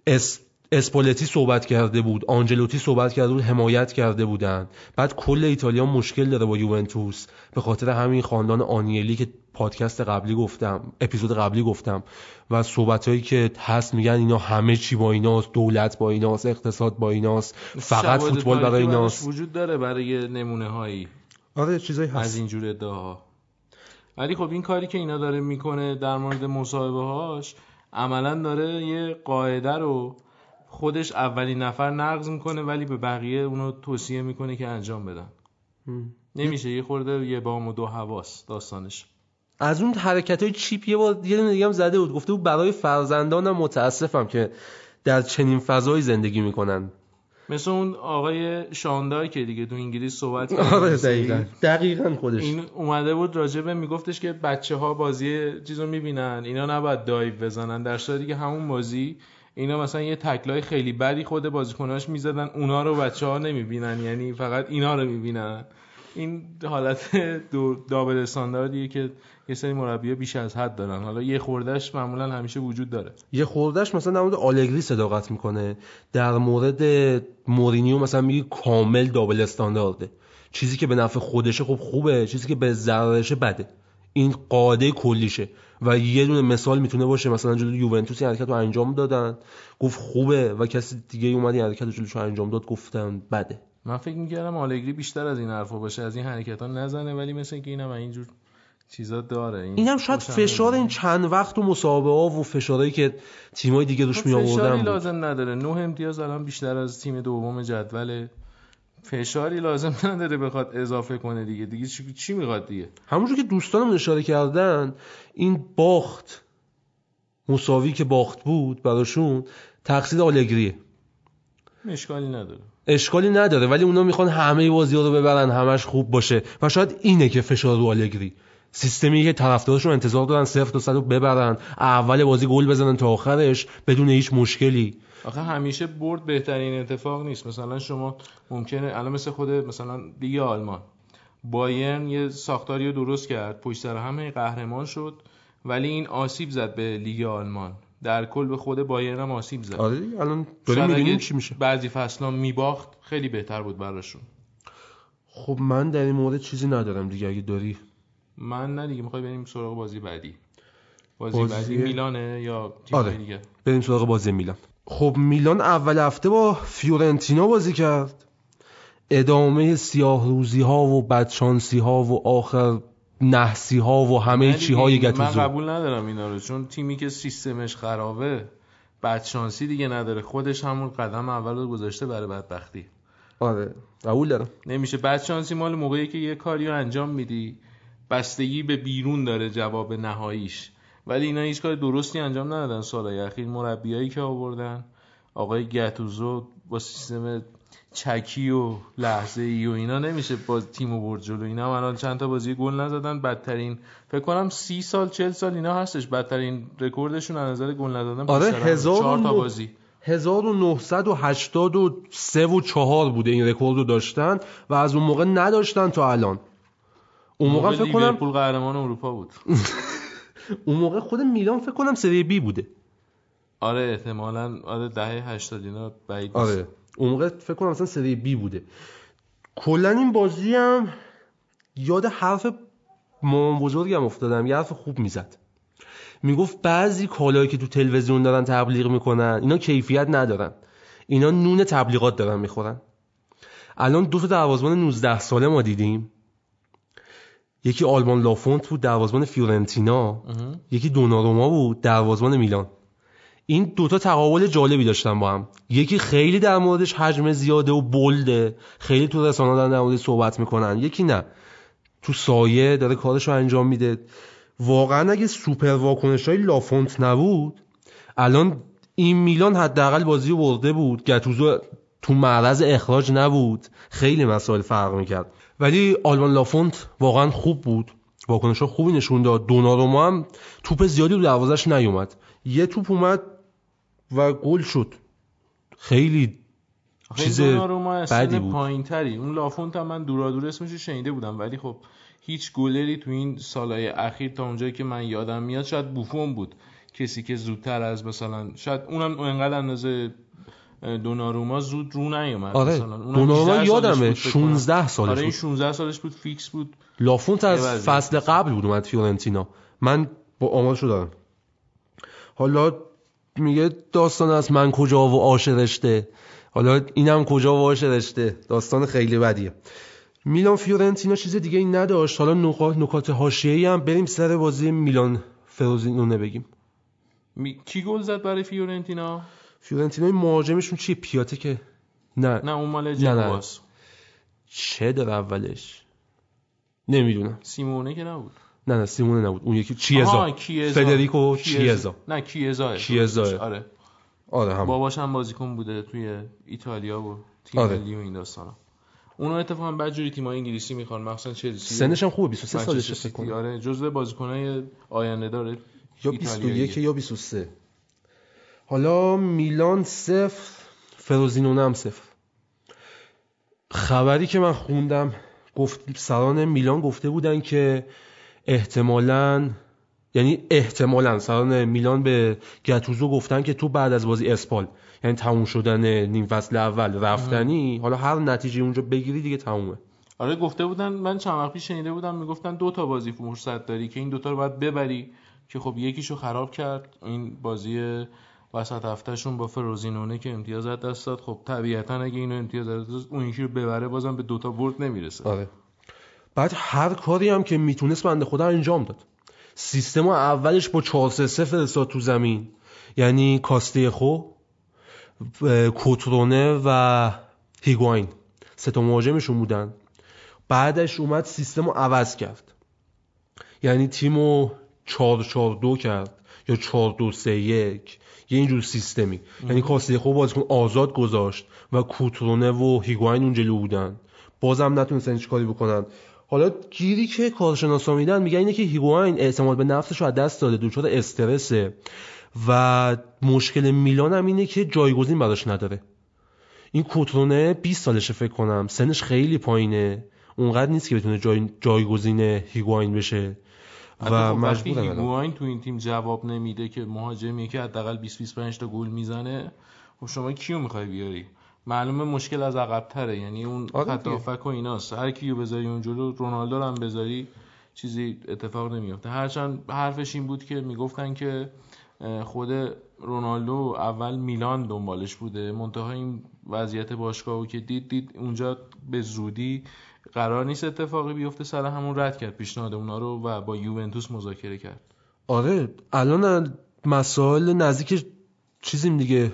اس اسپولتی صحبت کرده بود آنجلوتی صحبت کرده بود حمایت کرده بودن بعد کل ایتالیا مشکل داره با یوونتوس. به خاطر همین خاندان آنیلی که پادکست قبلی گفتم اپیزود قبلی گفتم و صحبت هایی که هست میگن اینا همه چی با ایناست دولت با ایناست اقتصاد با ایناست فقط فوتبال برای ایناست. وجود داره برای نمونه هایی آره چیزایی هست. از اینجور ادعاها. ولی خب این کاری که اینا داره می‌کنه در مورد مصاحبه هاش عملا داره یه قاعده رو خودش اولین نفر نقض می‌کنه ولی به بقیه اونو توصیه می‌کنه که انجام بدن. نمیشه یه خورده یه بام و دو حواس داستانش. از اون حرکت های چیپ یه بار یه دیگه هم زده بود. گفته بود برای فرزندانم متاسفم که در چنین فضایی زندگی می‌کنن. مثل اون آقای شاندای که دیگه تو انگلیس صحبت (laughs) کرد. آره دقیقاً. دقیقاً خودش. این اومده بود راجبه میگفتش که بچه ها بازی چیزو می‌بینن. اینا نباید دایو بزنن. در صورتی که همون بازی اینا مثلا یه تکلای خیلی بدی خود بازیکناش می‌زدن اونا رو بچه ها نمی‌بینن یعنی فقط اینا رو می‌بینن. این حالت دابل استانداردیه که یه سری مربی بیش از حد دارن. حالا یه خوردش معمولا همیشه وجود داره. یه خوردش مثلا در مورد آلگری صداقت می‌کنه. در مورد مورینیو مثلا میگه کامل دابل استاندارده. چیزی که به نفع خودشه خب خوبه چیزی که به ضررشه بده. این قاعده کلیشه. و یه دونه مثال می‌تونه باشه. مثلا جلوی یوونتوس این حرکت رو انجام دادن. گفت خوبه و کسی دیگه اومد این حرکت رو جلوش انجام داد گفتن بده. من فکر می‌کردم آلگری بیشتر از این حرفا باشه از این حرکت ها نزنه ولی مثل اینکه اینم اینجور چیزا داره. این اینم شاید فشار این چند وقت و مسابقه ها و فشارهایی که تیمای دیگه روش می آوردن خب لازم نداره. نه امتیاز الان بیشتر از تیم دوم جدول فشاری لازم نداره بخواد اضافه کنه دیگه. دیگه چی, چی می‌خواد دیگه؟ همونجور که دوستانم اشاره کردن این باخت مساوی که باخت بود براشون تقصیر آلگریه. اشکالی نداره. اشکالی نداره ولی اونا می‌خوان همه بازی ها رو ببرن همش خوب باشه. و شاید اینه که فشار رو آلگری. سیستمی که طرفدارشون انتظار دارن صفر تا صد رو ببرن اول بازی گل بزنن تا آخرش بدون هیچ مشکلی. آخه همیشه برد بهترین اتفاق نیست. مثلا شما ممکنه الان مثل خود مثلا لیگ آلمان. بایرن یه ساختاری رو درست کرد پشت سر همه قهرمان شد ولی این آسیب زد به لیگ آلمان. در کل به خود بایرن هم آسیب زد. آره الان داریم می‌بینیم چی میشه. بعضی فصلا میباخت خیلی بهتر بود براشون. خب من در این مورد چیزی ندارم دیگه اگه داری. من نه دیگه می‌خوای بریم سراغ بازی بعدی. بازی, بازی... بعدی میلانه یا تیم آره. دیگه؟ بریم سراغ بازی میلان. خب میلان اول هفته با فیورنتینا بازی کرد. ادامه سیاه روزی ها و بدشانسی ها و آخر نحسی ها و همه چی های گتوزو. من قبول ندارم اینا رو چون تیمی که سیستمش خرابه بدشانسی دیگه نداره. خودش همون قدم اول رو گذاشته برای بدبختی. آره قبول دارم. نمیشه. بدشانسی مال موقعی که یه کاری رو انجام میدی بستگی به بیرون داره جواب نهاییش. ولی اینا هیچ کار درستی انجام ندادن. سالهای اخیر مربیایی که آوردن آقای گتوزو با سیستم چکی و لحظه ای و اینا نمیشه با تیم و برد جلو. اینا الان چند تا بازی گل نزدن. بدترین فکر کنم سی سال چل سال اینا هستش. بدترین رکوردشون از نظر گل نزدن آره هزار تا بازی. 1983 و 4 بوده این رکورد رو داشتن و از اون موقع نداشتن تا الان. اون موقع فکر کنم پول قهرمان اروپا بود. (laughs) اون موقع خود میلان فکر کنم سری بی بوده. آره احتمالاً. آره دهه 80 اینا بعید آره. اون موقع فکر کنم مثلا سری بی بوده. کلا این بازی هم یاد حرف مامان بزرگم افتادم. یه حرف خوب می‌زد. می‌گفت بعضی کالایی که تو تلویزیون دارن تبلیغ می‌کنن اینا کیفیت ندارن. اینا نون تبلیغات دارن می‌خورن. الان دو تا دروازه‌بان 19 ساله ما دیدیم. یکی آلمان لافونت بود دروازه‌بان فیورنتینا. یکی دوناروما بود دروازه‌بان میلان. این دوتا تقابل جالبی داشتن با هم. یکی خیلی در موردش حجم زیاده و بلده. خیلی تو رسانه دارن در موردش صحبت می‌کنن. یکی نه. تو سایه داره کارش رو انجام میده. واقعا اگه سوپر واکنش های لافونت نبود الان این میلان حداقل بازی رو برده بود. گتوزو تو معرض اخراج نبود. خیلی مسائل فرق می‌کرد. ولی آلمان لافونت واقعا خوب بود. واکنش خوبی نشون داد. دوناروما هم توپ زیادی رو دروازش نیومد. یه توپ اومد و گل شد. خیلی چیز بدی بود. پایین تری اون لافونت هم من دورا دور اسمش شنیده بودم. ولی خب هیچ گلری تو این سالهای اخیر تا اونجایی که من یادم میاد شاید بوفون بود. کسی که زودتر از مثلا شاید اونم انقدر اندازه دوناروما زود رو نیومد. آره دوناروما یادمه 16 سالش آره این بود. 16 سالش بود فیکس بود. لافونت از فصل قبل بود اومد فیورنتینا. منم آمارشو دارم. حالا میگه داستان از من کجا و آش رشته. حالا اینم کجا و آش رشته. داستان خیلی بدیه. میلان فیورنتینا چیز دیگه این نداشت. حالا نکات نکات حاشیه‌ای هم بریم سر بازی میلان فروزینونه بگیم. می... کی گل زد برای فیورنتینا؟ فیورنتینا مهاجمشون چیه؟ پیاته که نه. نه اون مال جنواس چه در اولش؟ نمی‌دونم. سیمونه که نبود. نه نه سیمونه نبود. اون یکی چیزا فدریکو چیزا نه کیزا. کیزا. آره. آره هم باباش هم بازیکن بوده توی ایتالیا و تیم آره. ملی و این داستانا. اونو اتفاقا بعد جوری تیم‌های انگلیسی می‌خوان. مخصوصا چلسی. سنش هم خوبه 23 سالشه فکر کنم. آره جزو بازیکنای آینده داره یا 21 یا 23 حالا میلان صفر فروزینونه هم صفر. خبری که من خوندم گفت سران میلان گفته بودن که احتمالاً یعنی احتمالاً سران میلان به گتوزو گفتن که تو بعد از بازی اسپال یعنی تموم شدن نیم فصل اول رفتنی حالا هر نتیجه اونجا بگیری دیگه تمومه. آره گفته بودن من چند وقت پیش شنیده بودم می‌گفتن دو تا بازی فرصت داری که این دوتا رو باید ببری که خب یکیشو خراب کرد این بازی وسط هفتهشون با فروزینونه که امتیاز از دست داد. خب طبیعتا اگه اینو امتیاز از دست اون یکی رو ببره بازم به دوتا برد نمی‌رسه. آره. بعد هر کاری هم که می‌تونست بنده خدا انجام داد. سیستم اولش با 4 3 فرستاد تو زمین. یعنی کاسته خو کوترونه و هیگواین. سه تا مهاجمشون بودن. بعدش اومد سیستم رو عوض کرد. یعنی تیم رو 4 4 2 کرد یا 4 2 3 1 یه اینجور سیستمی. یعنی کاسته خوب بازیکن آزاد گذاشت و کوترونه و هیگواین اون جلو بودن. بازم نتونستن هیچ کاری بکنن. حالا گیری که کارشناسا میدن میگن اینه که هیگواین اعتماد به نفسش رو از دست داده دچار استرسه. و مشکل میلان هم اینه که جایگزین براش نداره. این کوترونه 20 سالشه فکر کنم. سنش خیلی پایینه. اونقدر نیست که بتونه جای جایگزین هیگواین بشه. و خب مجبور هیگواین تو این تیم جواب نمیده که مهاجمی که حداقل 20 25 تا گل می‌زنه خب شما کیو می‌خوای بیاری؟ معلومه مشکل از عقب تره یعنی اون آره خط و ایناست. هر کیو بذاری اون جلو رونالدو هم بذاری چیزی اتفاق نمیافته. هرچند حرفش این بود که می‌گفتن که خود رونالدو اول میلان دنبالش بوده. منتها این وضعیت باشگاهو که دید دید اونجا به زودی قرار نیست اتفاقی بیفته سر همون رد کرد پیشنهاد اونا رو و با یوونتوس مذاکره کرد. آره الان مسائل نزدیک چیزیم دیگه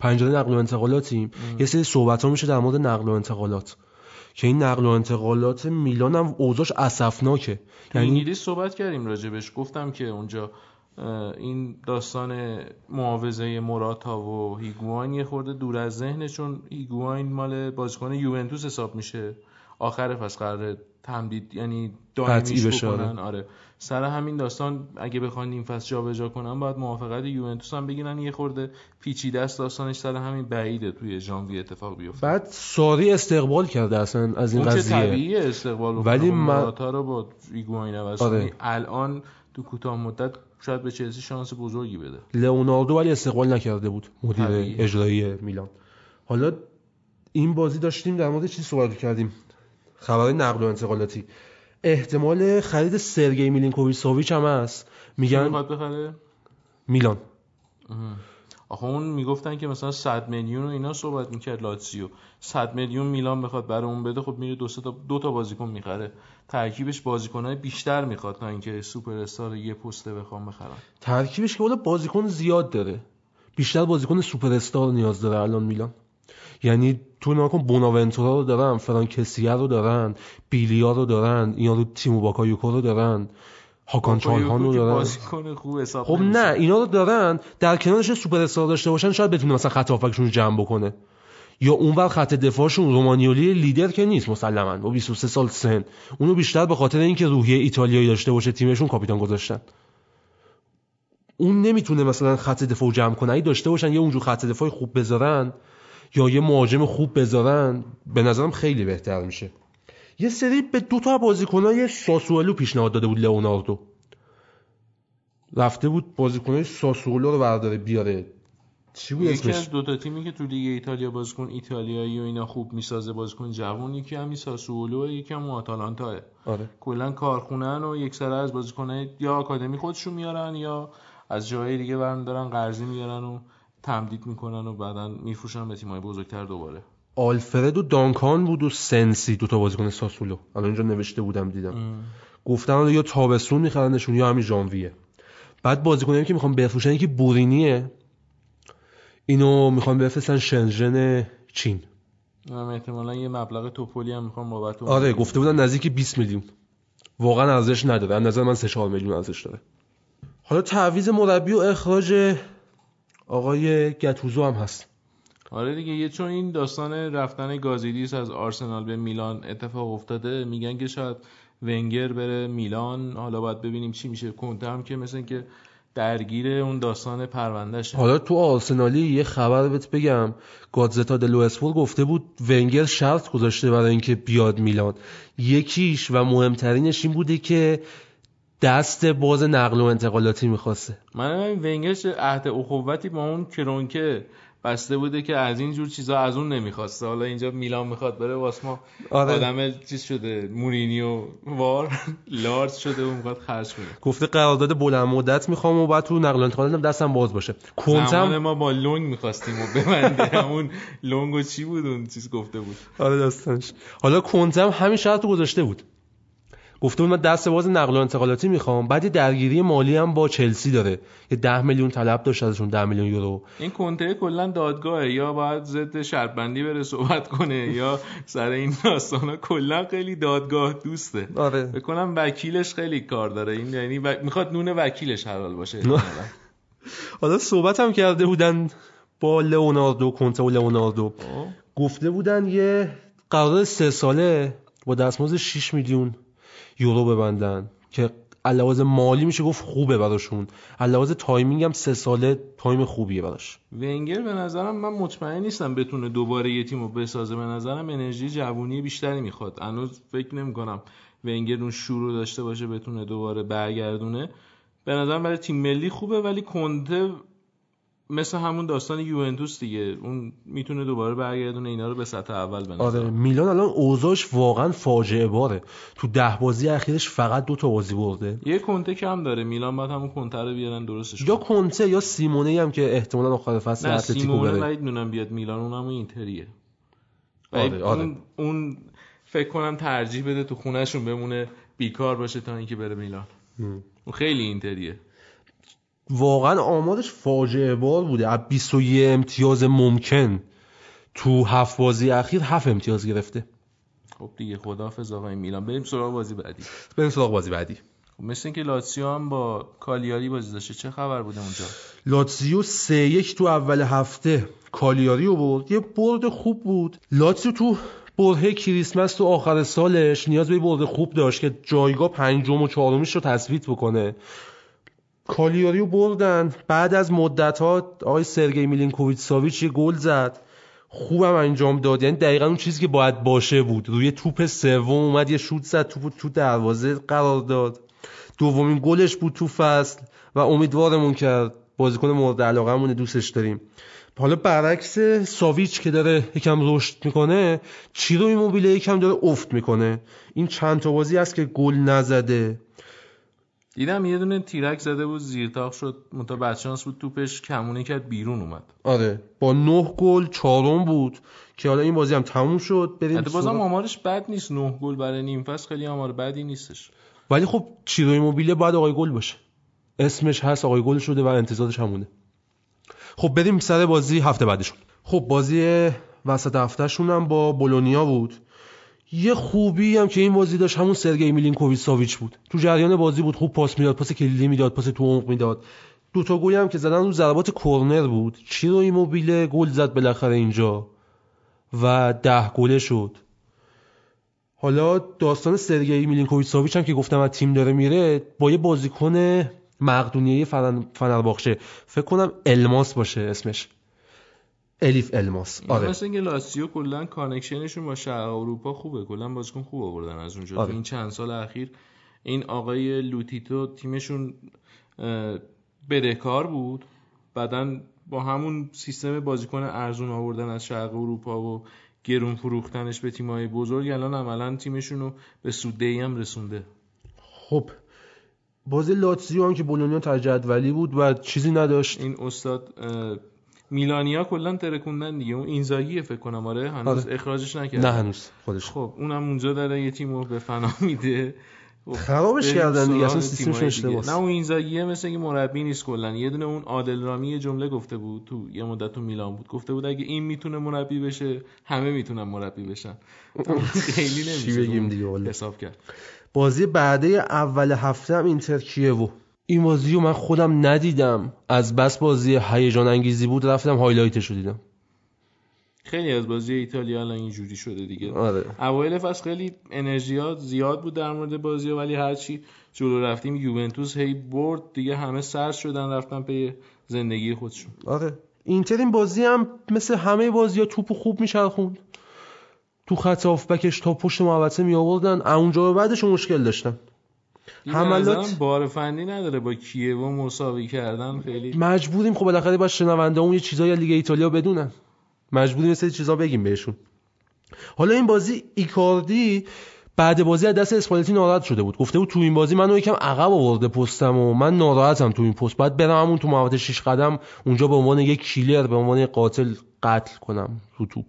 پنجره نقل و انتقالاتیم یه سری صحبت ها میشه در مورد نقل و انتقالات. که این نقل و انتقالات میلان هم اوضاعش اسفناکه. یعنی انگلیس صحبت کردیم راجبش. گفتم که اونجا این داستان معاوضه موراتا و هیگواین یه خورده دور از ذهنه چون هیگواین مال بازیکن یوونتوس حساب میشه. آخر پس قرار تمدید یعنی دائمیش بکنن آره. سر همین داستان اگه بخوان این فصل جابجا کنن باید موافقت یوونتوس هم بگیرن. یه خورده پیچیده است داستانش سر همین بعیده توی ژانویه اتفاق بیفته. بعد ساری استقبال کرده اصلا از این قضیه. طبیعیه استقبال ولی من رو با ایگواین آره. الان تو کوتاه مدت شاید به چلسی شانس بزرگی بده. لئوناردو ولی استقبال نکرده بود مدیر اجرایی میلان. حالا این بازی داشتیم در مورد چی صحبت کردیم؟ خبر نقل و انتقالاتی. احتمال خرید سرگی میلینکوویچ ساویچ هم هست. میگن بخره؟ میلان. آخه اون می‌گفتن که مثلا 100 میلیون و اینا صحبت می‌کرد لاتزیو 100 میلیون میلان بخواد برای اون بده خب میره دو تا دو تا بازیکن می‌خره. ترکیبش بازیکنای بیشتر می‌خواد تا اینکه سوپر استار یه پسته بخوام بخرن. ترکیبش که بازیکن زیاد داره. بیشتر بازیکن سوپر استار نیاز داره الان میلان. یعنی تو نکن بوناونتورا رو دارن فرانکسیا رو دارن بیلیا رو دارن اینا رو تیمو باکایوکو رو دارن هاکان چالهان رو دارن. خب نه اینا رو دارن در کنارش سوپر استار داشته باشن شاید بتونه مثلا خط هافکشون رو جمع بکنه. یا اونور خط دفاعشون رومانیولی لیدر که نیست مسلما. با 23 سال سن. اونو بیشتر به خاطر اینکه روحیه ایتالیایی داشته باشه تیمشون کاپیتان گذاشتن. اون نمی‌تونه مثلا خط دفاع جمع کنه. ای داشته باشن یه اونجور خط دفاع خوب بذارن یا یه مهاجم خوب بذارن به نظرم خیلی بهتر میشه. یه سری به دو تا بازیکنای ساسولو پیشنهاد داده بود لئوناردو. رفته بود بازیکنای ساسولو رو برداره بیاره. چی بود یکی از دو تا تیمی که تو لیگ ایتالیا بازیکن ایتالیایی و اینا خوب می‌سازه بازیکن جوان یکی هم ساسولو و یکی هم آتالانتا آره. کلا کارخونن و یک سره از بازیکنای یا آکادمی خودشون میارن یا از جای دیگه برن دارن قرضی میارن و تمدید می‌کنن و بعدا میفروشن به تیمای بزرگتر دوباره. آلفرد و دانکان بود و سنسی دو تا بازیکن ساسولو. الان اینجا نوشته بودم دیدم. ام. گفتن یا تابستون میخرنشون یا همین ژانویه. بعد بازیکنایی که می‌خوام بفروشن یکی بورینیه. اینو می‌خوام بفرستن شنژن چین. احتمالا یه مبلغ توپولی هم می‌خوام بابت آره گفته بودن نزدیک 20 میلیون. واقعا ارزش نداره. از نظر من 3 4 میلیون ارزش داره. حالا تعویض مربی و اخراج آقای گتوزو هم هست. آره دیگه یه چون این داستان رفتن گازیدیس از آرسنال به میلان اتفاق افتاده میگن که شاید ونگر بره میلان. حالا باید ببینیم چی میشه. کنته هم که مثل که درگیر اون داستان پروندهشه. حالا تو آرسنالی یه خبر بهت بگم. گادزتا دلوسفور گفته بود ونگر شرط گذاشته برای اینکه بیاد میلان. یکیش و مهمترینش این بوده که دست باز نقل و انتقالاتی می‌خواسته. من ونگرش عهد اخوتی با اون کرونکه بسته بوده که از این جور چیزا از اون نمی‌خواسته. حالا اینجا میلان می‌خواد بره واسه ما آره. آدم چیز شده مورینیو وار لارد شده و می‌خواد خرج کنه. گفته قرارداد بلند مدت می‌خوام و بعد تو نقل و انتقالات دستم باز باشه. کنتم ما با لونگ می‌خواستیم و ببنده. (laughs) همون لونگ و چی بود اون چیز گفته بود. آره داستانش. حالا کنتم همین شرط گذاشته بود. گفته بود من دست باز نقل و انتقالاتی می‌خوام. بعد درگیری مالی هم با چلسی داره. یه ده میلیون طلب داشت ازشون ده میلیون یورو. این کنته کلا دادگاهه. یا باید ضد شرط بندی بره صحبت کنه یا سر این داستانا. کلا خیلی دادگاه دوسته. آره. بکنم وکیلش خیلی کار داره. این یعنی و... می‌خواد نون وکیلش حلال باشه. حالا صحبت هم کرده بودن با لئوناردو کنته و لئوناردو. گفته بودن یه قرارداد سه ساله با دستمزد 6 میلیون. یورو ببندن که علاوه مالی میشه گفت خوبه براشون. علاوه تایمینگ هم سه ساله تایم خوبیه براش. ونگر به نظرم من مطمئن نیستم بتونه دوباره یه تیمو بسازه. به نظرم انرژی جوونی بیشتری می‌خواد. هنوز فکر نمی‌کنم ونگر اون شروع داشته باشه بتونه دوباره برگردونه. به نظرم برای تیم ملی خوبه ولی کنته مثل همون داستان یوونتوس دیگه. اون می‌تونه دوباره برگردونه اینا رو به سطح اول بنظرم آره میلان الان اوضاعش واقعا فاجعه باره. تو ده بازی اخیرش فقط دو تا بازی برده. یه کنته کم داره. میلان باید همون کنته رو بیارن درستش یا کنته یا سیمونه هم که احتمالاً آخر فصل اتلتیکو بره. نه سیمونه بیاد. میلان اونم اینتریه. آره آره. اون, اون فکر کنم ترجیح بده تو خونهشون بمونه بیکار باشه تا اینکه بره میلان. اون خیلی اینتریه. واقعا آمارش فاجعه بار بوده. از 21 امتیاز ممکن تو هفت بازی اخیر هفت امتیاز گرفته. خب دیگه خداحافظ آقای میلان. بریم سراغ بازی بعدی. بریم سراغ بازی بعدی. خب مثل اینکه لاتسیو هم با کالیاری بازی داشته چه خبر بوده اونجا؟ لاتسیو سه یک تو اول هفته کالیاری رو برد. یه برد خوب بود. لاتسیو تو برهه کریسمس تو آخر سالش نیاز به برد خوب داشت که جایگاه پنجم و چهارمیش رو تثبیت بکنه. کالیاری رو بردن. بعد از مدت ها آقای سرگی میلینکوویچ ساویچ یه گل زد. خوبم انجام داد. یعنی دقیقا اون چیزی که باید باشه بود. روی توپ سوم اومد یه شوت زد توپ تو دروازه قرار داد. دومین گلش بود تو فصل و امیدوارمون کرد بازیکن مورد علاقه دوستش داریم. حالا برعکس ساویچ که داره یکم رشد می‌کنه چیرو ایموبیله یکم داره افت می‌کنه. این چند تا بازی هست که گل نزده. دیدم یه دونه تیرک زده بود زیرتاق شد. متا بچانس بود توپش کمونه کرد بیرون اومد. آره. با نه گل چهارم بود که حالا این بازی هم تموم شد. بریم حتی بازم آمارش بد نیست. نه گل برای نیم فصل خیلی آمار بدی نیستش. ولی خب چیرو ایموبیله باید آقای گل باشه. اسمش هست آقای گل شده و انتظارش همونه. خب بریم سر بازی هفته بعدشون خب بازی وسط هفتهشون هم با بولونیا بود. یه خوبی هم که این بازی داشت همون سرگئی میلینکوویچ ساویچ بود. تو جریان بازی بود خوب پاس می‌داد پاس کلیدی می‌داد پاس تو عمق می‌داد. دو تا گلی هم که زدن رو ضربات کرنر بود. چیرو ایموبیله گل زد بالاخره اینجا و ده گله شد. حالا داستان سرگئی میلینکوویچ ساویچ هم که گفتم از تیم داره میره با یه بازیکن مقدونیه فنرباخچه فکر کنم الماس باشه اسمش. الیف الماس. آره. مثلا اینکه لاتزیو کلا connection شون با شرق اروپا خوبه. کلا بازیکن خوب آوردن از اونجا. آره. تو این چند سال اخیر این آقای لوتیتو تیمشون بدهکار بود. بعدا با همون سیستم بازیکن ارزون آوردن از شرق اروپا و گرون فروختنش به تیمای بزرگ الان عملا تیمشون رو به سودهی هم رسونده. خب بازی لاتزیو هم که بولونیا تجدولی بود و چیزی نداشت. این استاد میلانیا کلا ترکوندن دیگه. اون اینزاگی فکر کنم. آره هنوز آره. اخراجش نکرد نه هنوز خودش. خب اونم اونجا داره یه تیمو به فنا میده. خب، خرابش کردن دیگه. اصلا سیستمش اشتباهه نه اون اینزاگیه مثل اینکه مربی نیست کلا. یه دونه اون عادل رامی یه جمله گفته بود تو یه مدت تو میلان بود. گفته بود اگه این می‌تونه مربی بشه همه می‌تونن مربی بشن. خیلی نمیشه. بگیم دیگه حساب کرد. بازی بعده اول هفته هم اینتر کیه‌وو این بازی رو من خودم ندیدم. از بس بازی هیجان انگیزی بود رفتم highlight ش رو دیدم. خیلی از بازی ایتالیا الان اینجوری شده دیگه. آره. اوایل فصل خیلی انرژیامون زیاد بود در مورد بازی ولی هرچی جلو رفتیم یوونتوس هی برد دیگه همه سر شدن رفتن به زندگی خودشون. آره. اینتر این بازی هم مثل همه بازی ها توپ خوب میچرخوند. تو خط بکش تا پشت محوطه می آوردن اونجا بعدش مشکل داشتن. حملات بار فنی نداره با کیوو مساوی کردن خیلی. مجبوریم خب بالاخره با شنونده اون یه چیزایی لیگ ایتالیا بدونن. مجبوریم مثل چیزا بگیم بهشون. حالا این بازی ایکاردی بعد بازی از دست اسپالتی ناراحت شده بود. گفته بود تو این بازی منو یکم عقب آورده پستم و من ناراحتم تو این پست. بعد برم همون تو محوطه 6 قدم اونجا به عنوان یک کیلر به عنوان قاتل قتل کنم رو توپ.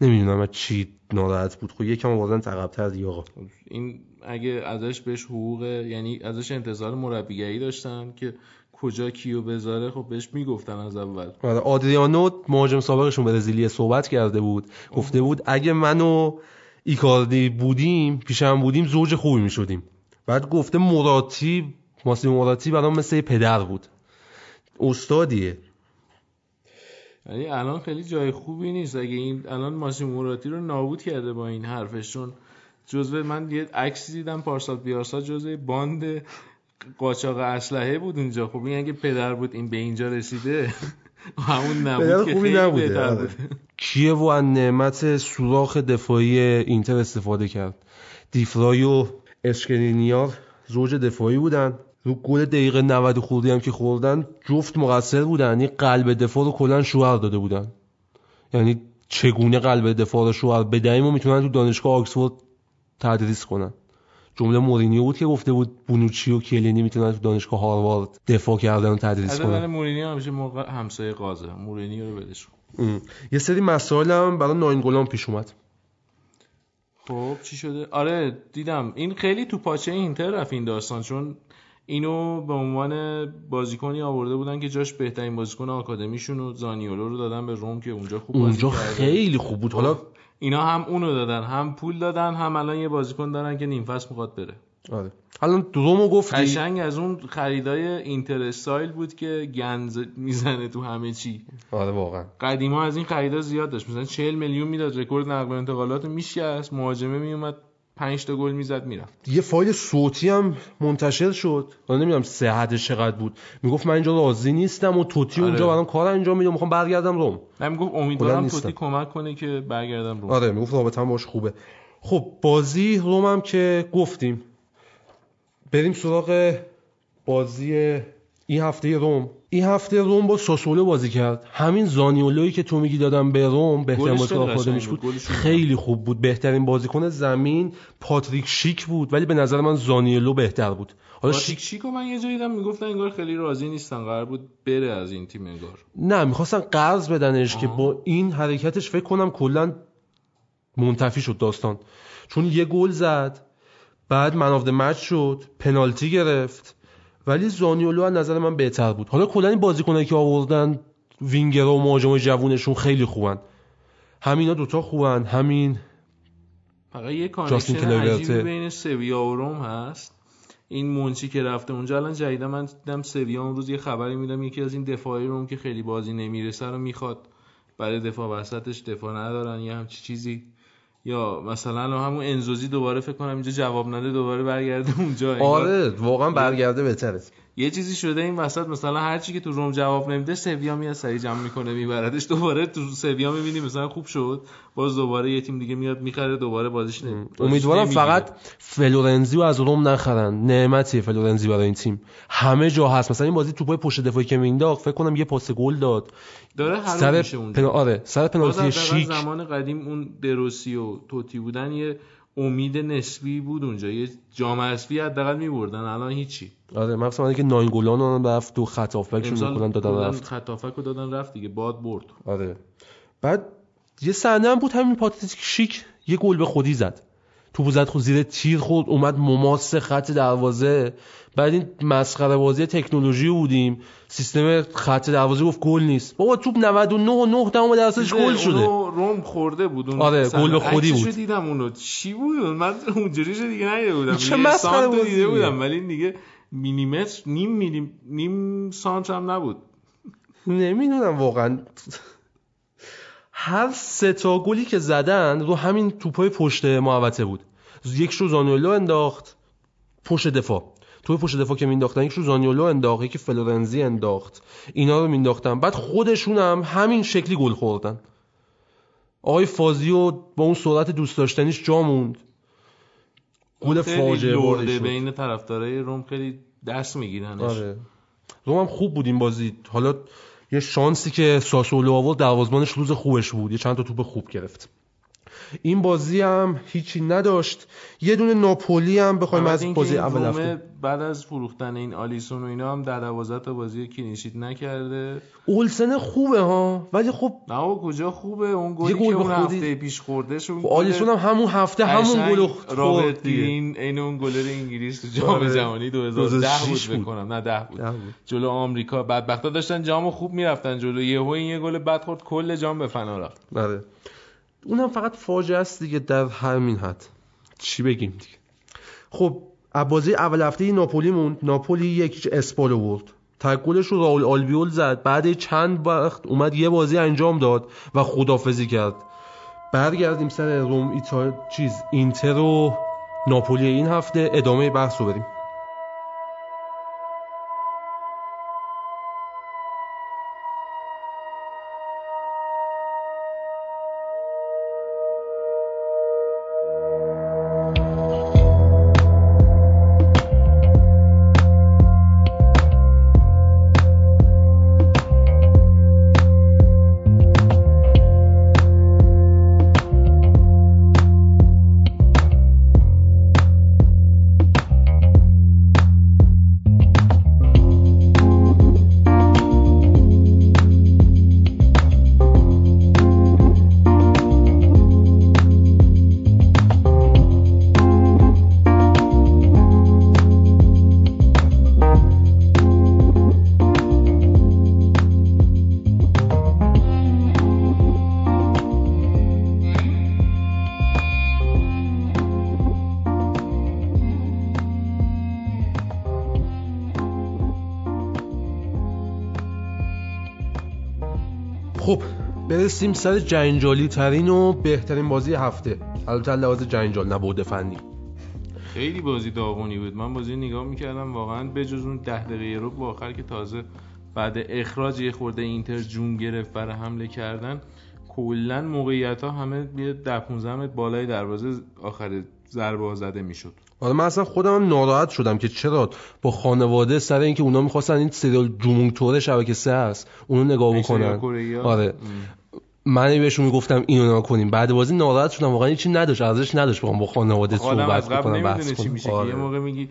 نمی‌دونم چی ناراحت بود. خب یکم آوردن عقب‌تر دیگه آقا. این اگه ازش بهش حقوق یعنی ازش انتظار مربیگری داشتن که کجا کیو بذاره خب بهش می‌گفتن از اول. آره آدریانو مهاجم سابقشون برزیلی صحبت کرده بود. گفته بود اگه منو ایکاردی بودیم پیشم بودیم زوج خوبی می‌شدیم. بعد گفته مراتی ماسی مراتی برام مثل پدر بود. استادیه. یعنی الان خیلی جای خوبی نیست. اگه این الان ماسی موراتی رو نابود کرده با این حرفشون جزو من یه عکسی دیدم پارسال بیارسال جزو باند قاچاق اسلحه بود اونجا. خب این اگه پدر بود این به اینجا رسیده (laughs) همون نبود که خوبی خیلی نبوده بهتر آره. بود. کیه و از نعمت سوراخ دفاعی اینتر استفاده کرد؟ دیفرای و اشکرینیار زوج دفاعی بودن. رو گل دقیقه 90 خوردی هم که خوردن جفت مقصر بودن. این قلب دفاع رو کلا شوهر داده بودن. یعنی چگونه قلب دفاع رو شوهر بدهیم و می‌تونن تو دانشگاه آکسفورد تدریس کنن. جمله مورینیو بود که گفته بود بونوچی و کلینی می‌تونن تو دانشگاه هاروارد دفاع کردن و تدریس کنن. من مورینی همیشه موقع همسایه قازه مورینی رو بدش. یه سری مسائل هم برای ناینگولان پیش اومد. خب چی شده؟ آره دیدم. این خیلی تو پاچه اینتر رفت این داستان چون اینو به عنوان بازیکنی آورده بودن که جاش بهترین بازیکن آکادمیشون و زانیولو رو دادن به روم که اونجا خوب اونجا. خیلی خوب بود. حالا اینا هم اونو دادن هم پول دادن هم الان یه بازیکن دارن که نیم فصل می‌خواد بره. آره. الان رومو گفتی. قشنگ از اون خریدای اینتر استایل بود که گند می‌زنه تو همه چی. آره واقعا. قدیما از این خریدا زیاد داشت. مثلا 40 میلیون می‌داد رکورد نقل و انتقالات میشکست مهاجمه میومد 5 تا گل می‌زد می‌رفت. یه فایل صوتی هم منتشر شد. حالا نمی‌دونم صحتش چقدر بود. می‌گفت من اینجا راضی نیستم و توتی آره. اونجا برام کار انجام میده می‌خوام برگردم روم. من می‌گفت امیدوارم. توتی کمک کنه که برگردم رو آره می‌گفت رابطه باش خوبه. خب بازی روم هم که گفتیم. بریم سراغ بازی این هفته روم. این هفته روم با ساسولو بازی کرد. همین زانیولویی که تو میگی دادم به روم بهترین گلش بازیکن خیلی آکادمیش قشنگ بود. خیلی خوب بود. بهترین بازیکن زمین پاتریک شیک بود ولی به نظر من زانیولو بهتر بود. حالا شیک شیک شیکو من یه جایی دیدم می‌گفتن انگار خیلی راضی نیستن قرار بود بره از این تیم انگار. نه می‌خواستن قرض بدنش که آها. با این حرکتش فکر کنم کلا منتفی شد داستان. چون یه گل زد بعد man of the match شد پنالتی گرفت. ولی زانیولو از نظر من بهتر بود. حالا کلا این بازیکنایی که آوردن وینگر و مهاجم جوونشون خیلی خوبن. همینا دوتا خوبن. همین فقط یه connection. عجیبی بین سویا و روم هست. این مونچی که رفته اونجا الان جدیدا من دیدم سویا اون روز یه خبری دیدم یکی از این دفاعی روم که خیلی بازی بهش نمی‌رسه رو می‌خواد. برای دفاع وسطش دفاع ندارن یا همچی چیزی. یا مثلا همون انزونزی دوباره فکر کنم اینجا جواب نده دوباره برگرده اونجا آره واقعا برگرده بهتره. یه چیزی شده این وسط مثلا هر چی که تو روم جواب نمیده سویا میاد سری جمع می‌کنه میبردش دوباره. تو سویا می‌بینی مثلا خوب شد باز دوباره یه تیم دیگه میاد می‌خره دوباره بازیش نمی امیدوارم. فقط فلورنزی رو از روم نخرن. نعمتیه فلورنزی برای این تیم. همه جا هست. مثلا این بازی توپای پشت دفاعی که مینداخت فکر کنم یه پاس گل داد. داره حروم سر پنا... آره سر پنالتی شیک. زمان قدیم اون دروسی و توتی بودن یه امید نسبی بود اونجا. یه جام حذفی حداقل میبردن. الان هیچی. آره مثلا که ناینگولان هم رفت تو خط هافبکشون امسال می‌کنن دادن رفت. خطافک رو دادن رفت دیگه باد برد. آره. بعد یه صحنه هم بود همین پاتریک شیک یه گل به خودی زد. توپ زد خود زیر تیر خورد اومد مماس خط دروازه. بعد این مسخره بازی تکنولوژی بودیم. سیستم خط دروازه گفت گل نیست. بابا توپ 99 و 9 دهم درصدش گل شده. روم خورده بود اون آره،. گل به خودی بود. دیدم اونو. چی بود؟ من اونجوریش دیگه ندیده بودم. چه مسخره رو دیده. بودم ولی دیگه میلیمتر نیم میلی نیم سانت هم نبود. نمی‌دونم واقعا. هر سه تا گلی که زدن رو همین توپای پشت محوطه بود. یک رو زانیولو انداخت پشت دفاع. توی پشت دفاع که مینداختن یک رو زانیولو انداخت یکی فلورنزی انداخت. اینا رو مینداختن بعد خودشون هم همین شکلی گل خوردن. آقای فازیو با اون سرعت دوست داشتنیش جا موند. خیلی فاجعه شد. بین طرفدارای روم خیلی دست میگیرنش. آره. روم هم خوب بود این بازی. حالا یه شانسی که ساسولو آورد دروازه‌بانش روز خوبش بود. یه چند تا توپ خوب گرفت. این بازی هم هیچی نداشت. یه دونه ناپولی هم بخوایم از بازی اول هفته بعد از فروختن این آلیسون و اینا هم در 12 تا بازی کلینشیت نکرده. اولسن خوبه ها ولی خب نه و کجا خوبه؟ اون گلی که اون هفته پیش خورده شون خب آلیسون هم همون هفته همون گل رابرت گرین این اون گلر انگلیس تو جام آره. جهانی 2010 بود بکنم نه 10 بود. بود. جلو آمریکا بدبختا داشتن جامو خوب می‌رفتن جلو. یهو این یه گل بد خورد کل جام به فنا رفت. بله اونم فقط فاجعه است دیگه در همین حد. چی بگیم دیگه؟ خب بازی اول هفته ناپولی موند. ناپولی یکیش اسپال برد. تگلش رو راول آلبیول زد. بعد چند وقت اومد یه بازی انجام داد و خدافزی کرد. برگردیم سر روم ایتا چیز اینتر و ناپولی این هفته. ادامه بحث رو بریم. برسیم سر جنجالی ترین و بهترین بازی هفته. البته لحاظ جنجال نبوده فنی. خیلی بازی داغونی بود. من بازی نگاه می‌کردم واقعا بجز اون ده دقیقه رو با آخر که تازه بعد اخراج یه خورده اینتر جون گرفت برای حمله کردن کلا موقعیت ها همه یه ده 15 بالای دروازه آخر ضربه زده می‌شد. آره من اصلا خودم ناراحت شدم که چرا با خانواده سر اینکه اونا می‌خواستن این سریال جمونگ شبکه سه هست اونو نگاه بکنن. آره. من بهشون می‌گفتم اینو نکنیم بعد بازی ناراحت شدم واقعا هیچی نداشت. ارزش نداشت با با خانواده صحبت کنم بحث کنم میشه. آره. یه موقع میگی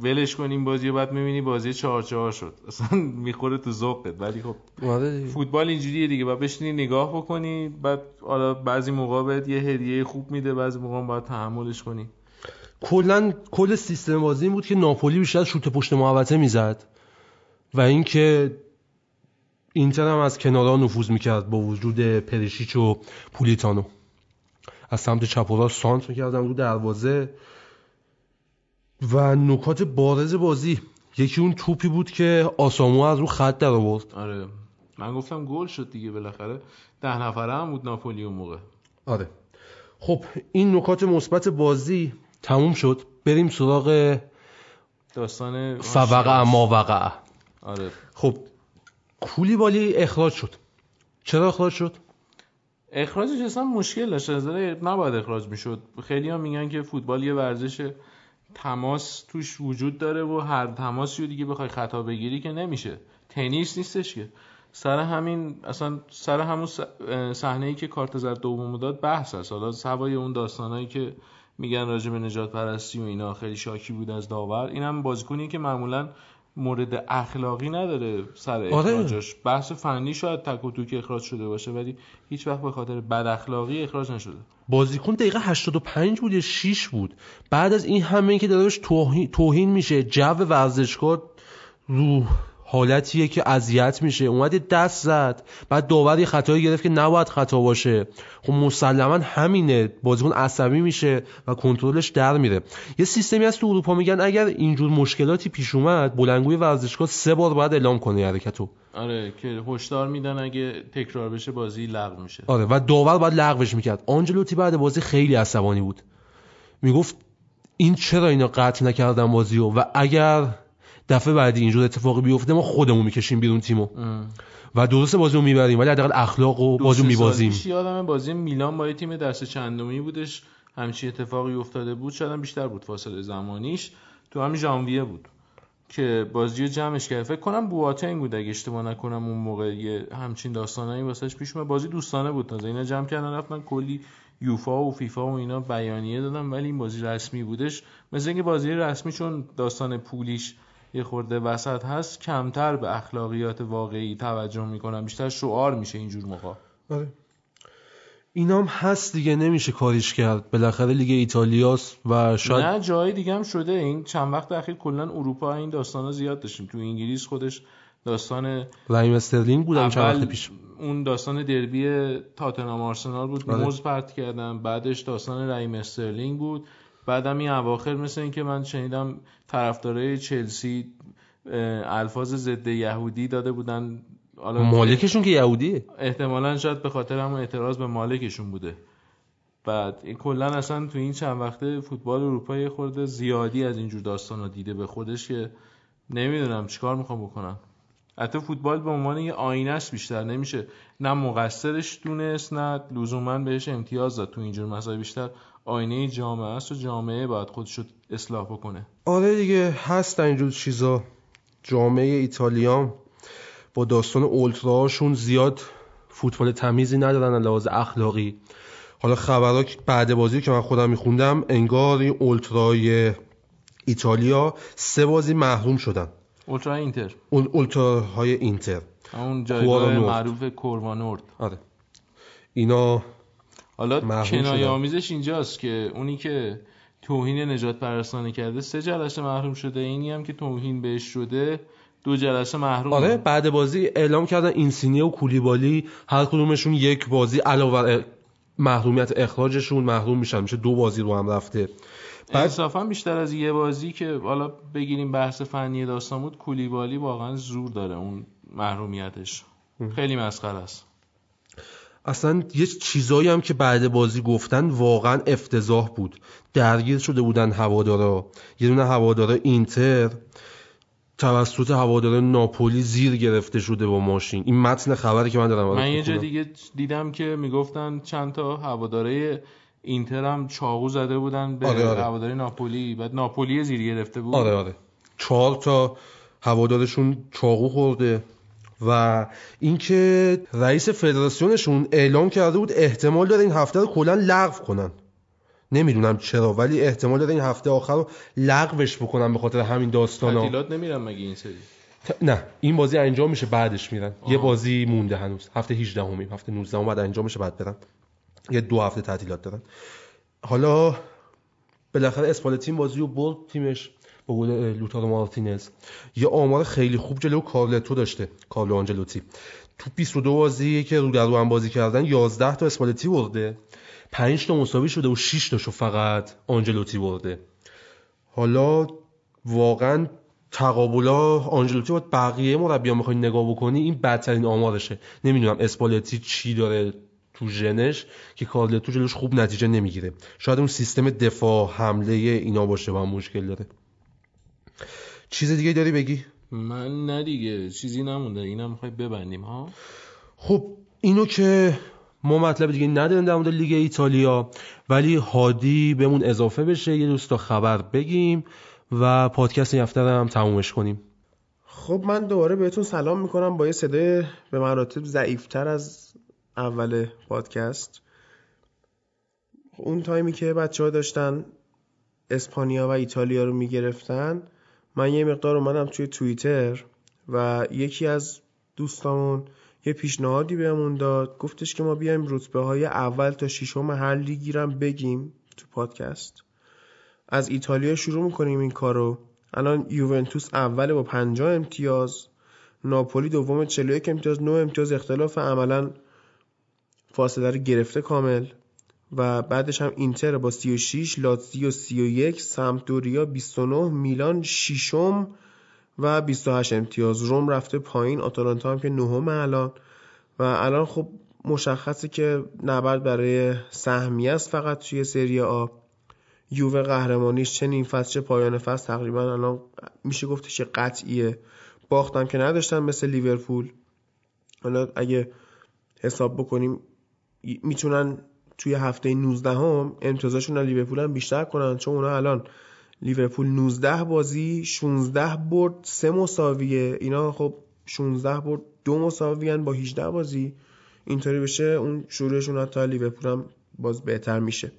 ولش کنیم بازی بعد می‌بینی بازی 4 4 شد. (laughs) اصلا می‌خوره تو ذوقت. ولی خب آره. فوتبال اینجوریه دیگه. بعد بشینی نگاه بکنی. بعد حالا بعضی موقع یه هدیه خوب میده. بعضی موقع باید تحملش کنی. کلا کل سیستم بازی این بود که ناپولی بیشتر شوت پشت محوطه می‌زد. و اینکه اینتر هم از کنارا نفوذ می‌کرد با وجود پریشیچ و پولیتانو. از سمت چپ و راست سانت می‌کردن رو دروازه و نکات بارز بازی. یکی اون توپی بود که آسامو از رو خط در آورد. آره. من گفتم گل شد دیگه بالاخره. ده نفره هم بود ناپولی اون موقع. آره. خب این نکات مثبت بازی تموم شد. بریم سراغ داستان فوقع اما وقع آره. خب کولیبالی اخراج شد. چرا اخراج شد؟ اخراجش اصلا مشکل داشت. نباید اخراج می‌شد. خیلی هم میگن که فوتبال یه ورزش تماس توش وجود داره و هر تماسی رو دیگه بخوای خطا بگیری که نمیشه. تنیس نیستش که. سر همین اصلا سر همون صحنه ای که کارت زرد دوم داد بحث هست حالا سوای اون داستانایی که میگن راجع نجات پرستی و اینا خیلی شاکی بود از داور. اینم بازیکنی که معمولا مورد اخلاقی نداره سر آره. اخراجش بحث فنی شاید تک و توک اخراج شده باشه ولی هیچ وقت به خاطر بد اخلاقی اخراج نشده. بازیکن دقیقه 85 بود یا 6 بود. بعد از این همه که داره توهین, توهین میشه جو ورزشگاه رو حالتیه که اذیت میشه. اومد دست زد. بعد داور یه خطایی گرفت که نباید خطا باشه. خب مسلما همینه. بازیکن عصبی میشه و کنترلش در میره. یه سیستمی از تو اروپا میگن اگر اینجور مشکلاتی پیش اومد بلنگوی ورزشگاه سه بار باید اعلام کنه حرکتو. آره که هشدار میدن اگه تکرار بشه بازی لغو میشه. آره و داور باید لغوش می‌کرد. آنجلوتی بعد بازی خیلی عصبانی بود. می‌گفت این چرا اینا قطع نکردن بازیو؟ و اگر دفعه بعدی اینجور اتفاقی بیفته ما خودمون می‌کشیم بیرون تیمو. و درست بازی رو می‌بریم ولی حداقل اخلاق و بازی رو میبازیم. یادم بازی میلان با یه تیم دست چندمی بودش همچی اتفاقی افتاده بود شاید بیشتر بود فاصله زمانیش. تو همین ژانویه بود که بازی رو جمعش کرد. فکر کنم بواتنگ بود اگه اشتباه نکنم اون موقع یه همچین داستانایی واسش پیش اومد. بازی دوستانه بود تازه. اینا جمع کردن رفتن کلی یوفا و فیفا و اینا بیانیه دادن ولی این بازی رسمی بودش. مثل اینکه بازی رسمی چون داستان پولیش یه خورده وسط هست کمتر به اخلاقیات واقعی توجه می‌کنن بیشتر شعار میشه اینجور موقع. آره. اینام هست دیگه نمیشه کاریش کرد. بالاخره لیگ ایتالیاست و شاید نه جای دیگه هم شده. این چند وقت اخیر کلا اروپا این داستانا زیاد داشتیم. تو انگلیس خودش داستان رحیم استرلینگ بود چند وقت پیش. اون داستان دربی تاتنهام آرسنال بود. آره. موز پرت کردن بعدش داستان رحیم استرلینگ بود. بعدم این اواخر مثل اینکه من شنیدم طرفدارای چلسی الفاظ ضد یهودی داده بودن. حالا مالکشون که یهودیه. احتمالا شاید به خاطر همون اعتراض به مالکشون بوده. بعد این کلا اصلا تو این چند وقته فوتبال اروپا یه خورده زیادی از اینجور داستانا دیده به خودش که نمی‌دونم چیکار می‌خوام بکنم. حتی فوتبال به عنوان یه آینه است بیشتر نمیشه. نه مقصرش دونست نه لزوما بهش امتیاز داد تو اینجور مسائل بیشتر. آینه جامعه است و جامعه باید خودش رو اصلاح بکنه. آره دیگه هست اینجور چیزا. جامعه ایتالیا با داستان اولتراهاشون زیاد فوتبال تمیزی ندارن لحاظ اخلاقی. حالا خبرها بعد بازی که من خودم میخوندم انگار این اولترای ایتالیا سه بازی محروم شدن. اولترا اینتر. اول اولتراهای اینتر. اون جایگاه معروف کوروانورد آره. اینا حالا کنایه. آمیزش اینجاست که اونی که توهین نجات پرستانه کرده سه جلسه محروم شده. اینی هم که توهین بهش شده دو جلسه محروم. آره بعد بازی اعلام کردن اینسینیه و کولیبالی هر کدومشون یک بازی علاوه بر محرومیت اخراجشون محروم میشن میشه دو بازی رو هم رفته. بعد انصافا بیشتر از یه بازی که حالا بگیریم بحث فنی داستان بود کولیبالی واقعا زور داره اون محرومیتش. خیلی مسخره است. اصلا یه چیزایی هم که بعد بازی گفتن واقعا افتضاح بود. درگیر شده بودن هوادارا. یه دونه هوادارا اینتر توسط هوادارا ناپولی زیر گرفته شده با ماشین. این متن خبری که من دارم من یه جا. دیگه دیدم که می‌گفتن چند تا هواداره اینتر هم چاقو زده بودن به آره، آره. هواداره ناپولی. بعد ناپولی زیر گرفته بود. آره آره. چهار تا هوادارشون چاقو خورده. و اینکه رئیس فدراسیونشون اعلام کرده بود احتمال داره این هفته رو کلا لغو کنن. نمی‌دونم چرا ولی احتمال داره این هفته آخر رو لغوش بکنن به خاطر همین داستانا. تعطیلات نمیرم مگه این سری؟ نه این بازی انجام میشه بعدش میرن. یه آها. بازی مونده هنوز. هفته 18 همیم هفته 19 بعد انجام میشه بعد برن. یه دو هفته تعطیلات دارن. حالا بالاخره اسپالتین بازی رو برد تیمش. گل اه، لوتارو مارتینز. یه آمار خیلی خوب جلو کارلتو داشته کارلو آنجلوتی. تو 22 بازی که رو در رو هم بازی کردن 11 تا اسپالتی برده. 5 تا مساوی شده و 6 تاشو فقط آنجلوتی برده. حالا واقعا تقابلا آنجلوتی با بقیه مربیان می‌خوای نگاه بکنی این بدترین آمارشه. نمی‌دونم اسپالتی چی داره تو ژنش که کارلتو جلوش خوب نتیجه نمی‌گیره. شاید اون سیستم دفاع حمله اینا باشه با مشکل داره. چیز دیگه داری بگی؟ من نه دیگه چیزی نمونده اینم می‌خوای ببندیم ها؟ خب اینو که ما مطلب دیگه نداریم در مورد لیگ ایتالیا ولی هادی بهمون اضافه بشه یه دوستا خبر بگیم و پادکست این هفته رو هم تمومش کنیم. خب من دوباره بهتون سلام می‌کنم با یه صدای به مراتب ضعیفتر از اول پادکست. اون تایمی که بچه ها داشتن اسپانیا و ایتالیا رو می‌گرفتن من یه مقدار اومدم توی توییتر و یکی از دوستامون یه پیشنهادی بهمون داد. گفتش که ما بیایم رتبه های اول تا ششم هر لیگی رو بگیم تو پادکست. از ایتالیا شروع می‌کنیم این کارو. الان یوونتوس اول با 50 امتیاز. ناپولی دوم 41 امتیاز. 9 امتیاز اختلاف. عملا فاصله رو گرفته کامل. و بعدش هم اینتر با 36 لاتزیو 31 سمپدوریا 29 میلان ششم و 28 امتیاز. روم رفته پایین آتالانتا هم که نهم الان. و الان خب مشخصه که نبرد برای سهمیه است فقط توی سری آ. یووه قهرمانیش چه نیم فصل چه پایان فصل. تقریبا الان میشه گفتش که قطعیه. باختم که نداشتن مثل لیورپول. حالا اگه حساب بکنیم می‌تونن توی هفته 19 هم امتیازشون از لیورپول هم بیشتر کنن چون اونا الان لیورپول 19 بازی 16 برد 3 مساویه. اینا خب 16 برد دو مساویان با 18 بازی. اینطوری بشه اون شروعشون حتی لیورپول هم باز بهتر میشه.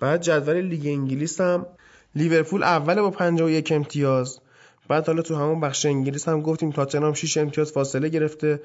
بعد جدول لیگ انگلیس هم. لیورپول اول با 51 امتیاز. بعد حالا تو همون بخش انگلیس هم گفتیم تاتنهام 6 امتیاز فاصله گرفته.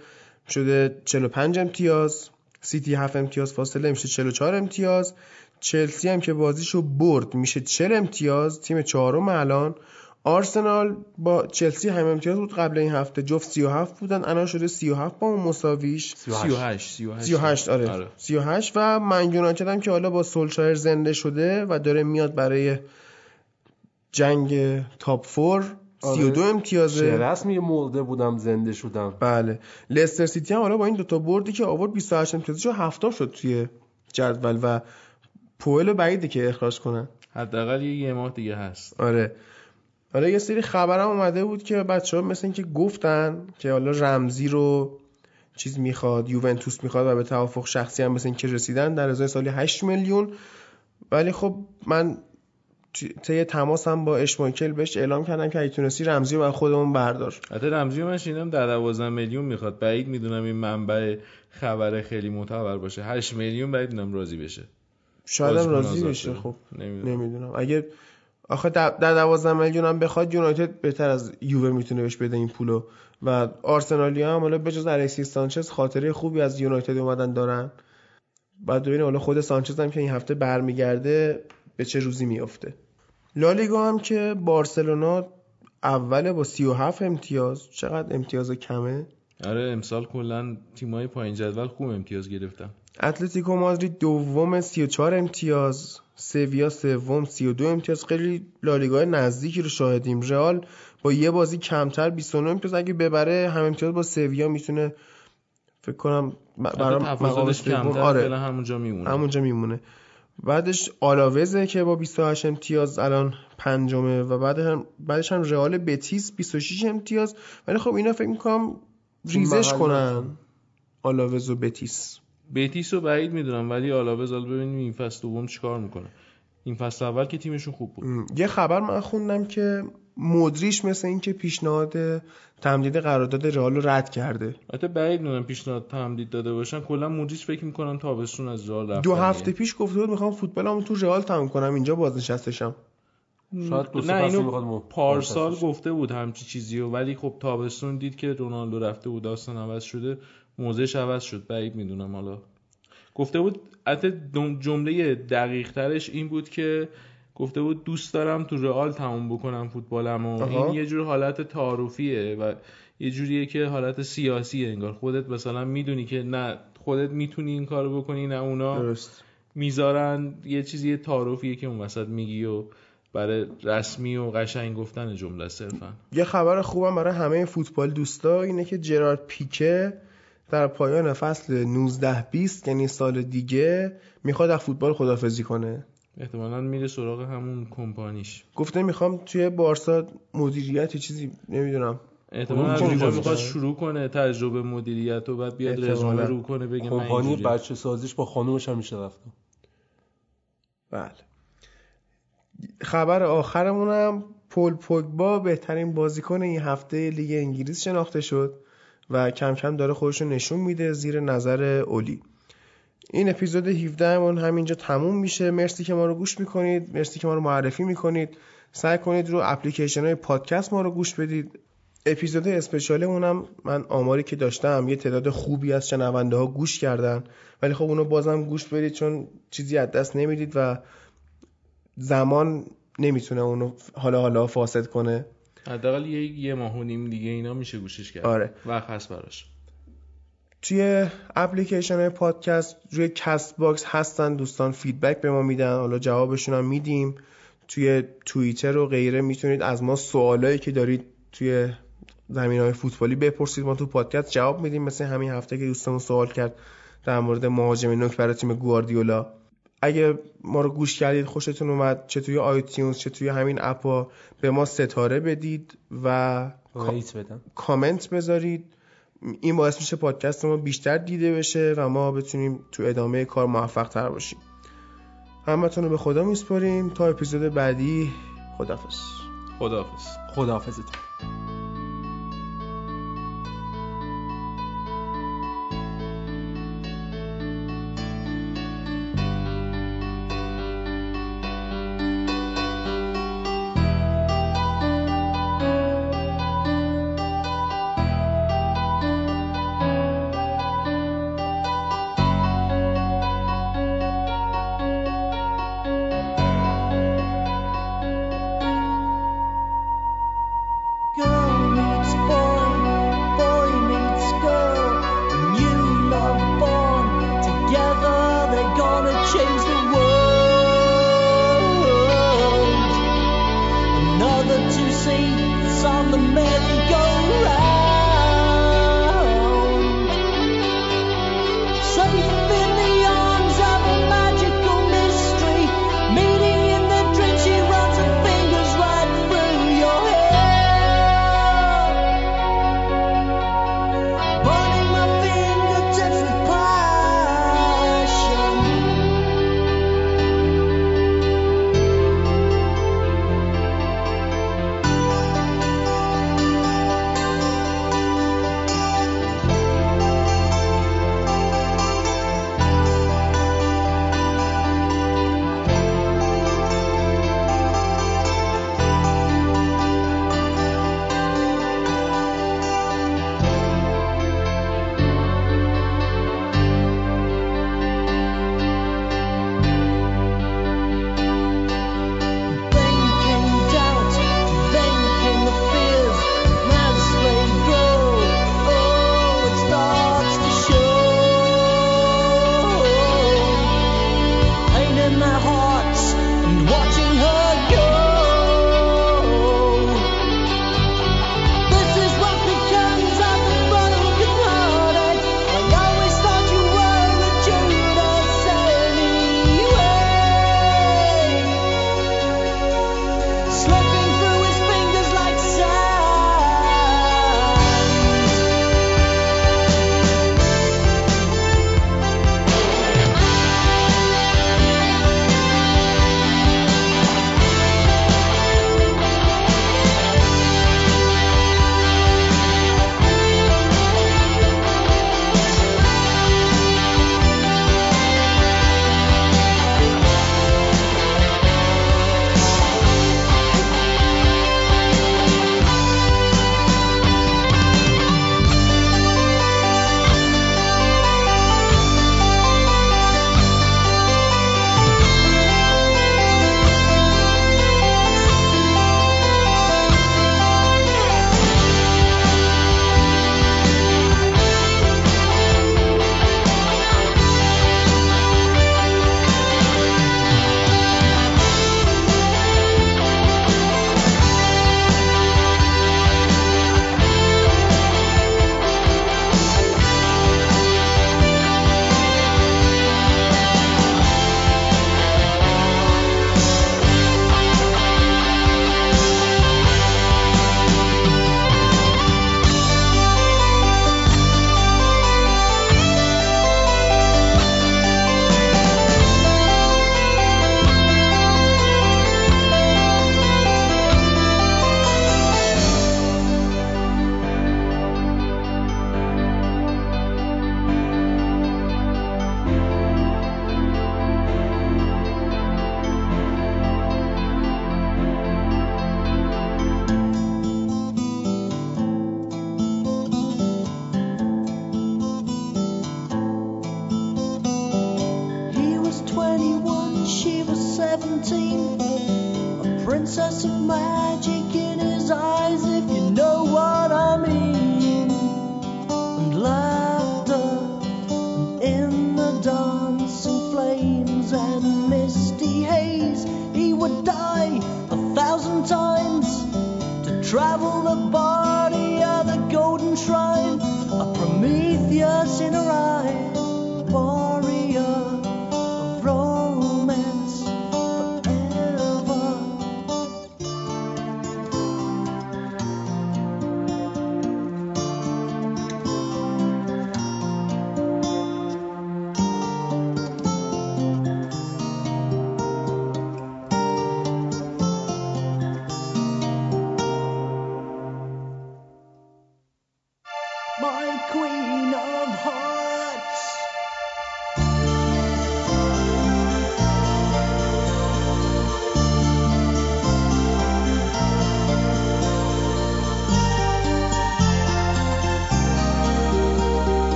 شده 45 امتیاز. سیتی 7 امتیاز فاصله میشه 44 امتیاز. چلسی هم که بازیشو برد میشه 40 امتیاز. تیم چهارم الان. آرسنال با چلسی هم امتیاز بود قبل این هفته. جفت 37 بودن. الان شده 37 با اون مساویش. 38 38 آره. آره. 38 و من یونایتد هم که حالا با سولشایر زنده شده و داره میاد برای جنگ تاپ فور 32 آره. امتیازه. چه رسمی مرده بودم زنده شدم. بله. لستر سیتی هم حالا با این دوتا بردی که آورد 28 امتیازش هفته شد توی جدول و پوئل بعیده که اخراج کنن. حداقل یه ماه دیگه هست. آره. حالا یه سری خبرم اومده بود که بچه ها مثل اینکه گفتن که حالا رمزی رو چیز می‌خواد یوونتوس می‌خواد و به توافق شخصی هم مثل اینکه رسیدن در ازای سالی 8 میلیون. ولی خب من طی تماسم با اشمایکل بهش اعلام کردم که اگه تونستی رمزی رو خودمون بردار. حتی رمزی من شنیدم در 12 میلیون می‌خواد. بعید می‌دونم این منبع خبر خیلی معتبر باشه. 8 میلیون بعید می‌دونم راضی بشه. شاید راضی بشه. خب نمی‌دونم. اگه آخه در 12 میلیون هم بخواد یونایتد بهتر از یووه می‌تونه بهش بده این پولو. و آرسنالی هم حالا بجز الکسیس سانچز خاطره خوبی از یونایتد اومدن دارن. بعد ببینیم حالا خود سانچز هم که این هفته برمیگرده به چه روزی میافته. لالیگا هم که بارسلونا اول با 37 امتیاز. چقدر امتیاز کمه؟ آره امسال کلا تیمای پایین جدول خوب امتیاز گرفتن. اتلتیکو مادرید دوم 34 امتیاز. سویا سوم 32 امتیاز. خیلی لالیگا نزدیکی رو شاهدیم. رئال با یه بازی کمتر 29 امتیاز. اگه ببره هم امتیاز با سویا می‌تونه فکر کنم برام مقام کمتر آره. همونجا میمونه. همونجا میمونه. بعدش آلاوزه که با 28 امتیاز الان پنجمه و بعد هم بعدش هم رئال بتیس 26 امتیاز. ولی خب اینا فکر می‌کنم ریزش کنن. آلاوز و بتیس. بتیس رو بعید می‌دونم ولی آلاوز حالا ببینیم این فصل دوم چیکار می‌کنه. این فصل اول که تیمشون خوب بود. یه خبر من خوندم که مدریش مثل اینکه پیشنهاد تمدید قرارداد رئال رو رد کرده. البته بعید می‌دونم پیشنهاد تمدید داده باشن. کلا مدریش فکر می‌کنم تابستون از رئال رفت. دو هفته پیش گفته بود می‌خوام فوتبالمو تو رئال تموم کنم. اینجا بازنشستشم شاید دو نه اینو پارسال گفته بود همچی چیزی و ولی خب تابستون دید که رونالدو رفته بود. داستان عوض شده. موضعش عوض شد. بعید می‌دونم حالا. گفته بود البته جمله دقیق ترش این بود که گفته بود دوست دارم تو رئال تموم بکنم فوتبالم و این یه جور حالت تعارفیه و یه جوریه که حالت سیاسیه انگار. خودت مثلا می‌دونی که نه خودت می‌تونی این کارو بکنی نه اونا. درست. می‌ذارن یه چیزی تعارفیه که اون وسط میگی و برای رسمی و قشنگ گفتن جمله صرفا. یه خبر خوبم برای همه فوتبال دوستا اینه که جرارد پیکه در پایان فصل 19 20 یعنی سال دیگه می‌خواد از فوتبال خدافزی کنه. احتمالا میره سراغ همون کمپانیش. گفته می‌خوام توی بارسا مدیریت چیزی نمی‌دونم. احتمالا اونجا می‌خواد شروع کنه تجربه مدیریت و بعد بیاد رزومه رو کنه بگه من کمپانی بچه سازیش با خانومش هم میشه رفت. بله. خبر آخرمونم پول پوگبا بهترین بازیکن این هفته لیگ انگلیس شناخته شد و کم کم داره خودش رو نشون میده زیر نظر اولی. این اپیزود 17 من همینجا تموم میشه. مرسی که ما رو گوش می‌کنید. مرسی که ما رو معرفی می‌کنید. سعی کنید رو اپلیکیشن های پادکست ما رو گوش بدید. اپیزود special مونم من آماری که داشتم یه تعداد خوبی از شنونده ها گوش کردن. ولی خب اونو بازم گوش بدید چون چیزی از دست نمی‌دید و زمان نمی‌تونه اونو حالا حالا فاسد کنه. حداقل یه یه ماه و نیم دیگه اینا میشه گوشش کرد. آره. وقت هست براش. توی اپلیکیشن های پادکست روی Castbox هستن دوستان feedback به ما میدن. حالا جوابشون هم میدیم. توی توییتر و غیره می‌تونید از ما سوالایی که دارید توی زمین های فوتبالی بپرسید. ما تو پادکست جواب میدیم. مثل همین هفته که دوستمون سوال کرد در مورد مهاجم نوک برای تیم گواردیولا. اگه ما رو گوش کردید خوشتون اومد. چه توی آیتیونز چه توی همین اپا به ما ستاره بدید و کامنت بذارید. این باعث میشه پادکست ما بیشتر دیده بشه و ما بتونیم تو ادامه کار موفق تر باشیم. همتون رو به خدا میسپاریم. تا اپیزود بعدی خدافز خدافز خدافزتون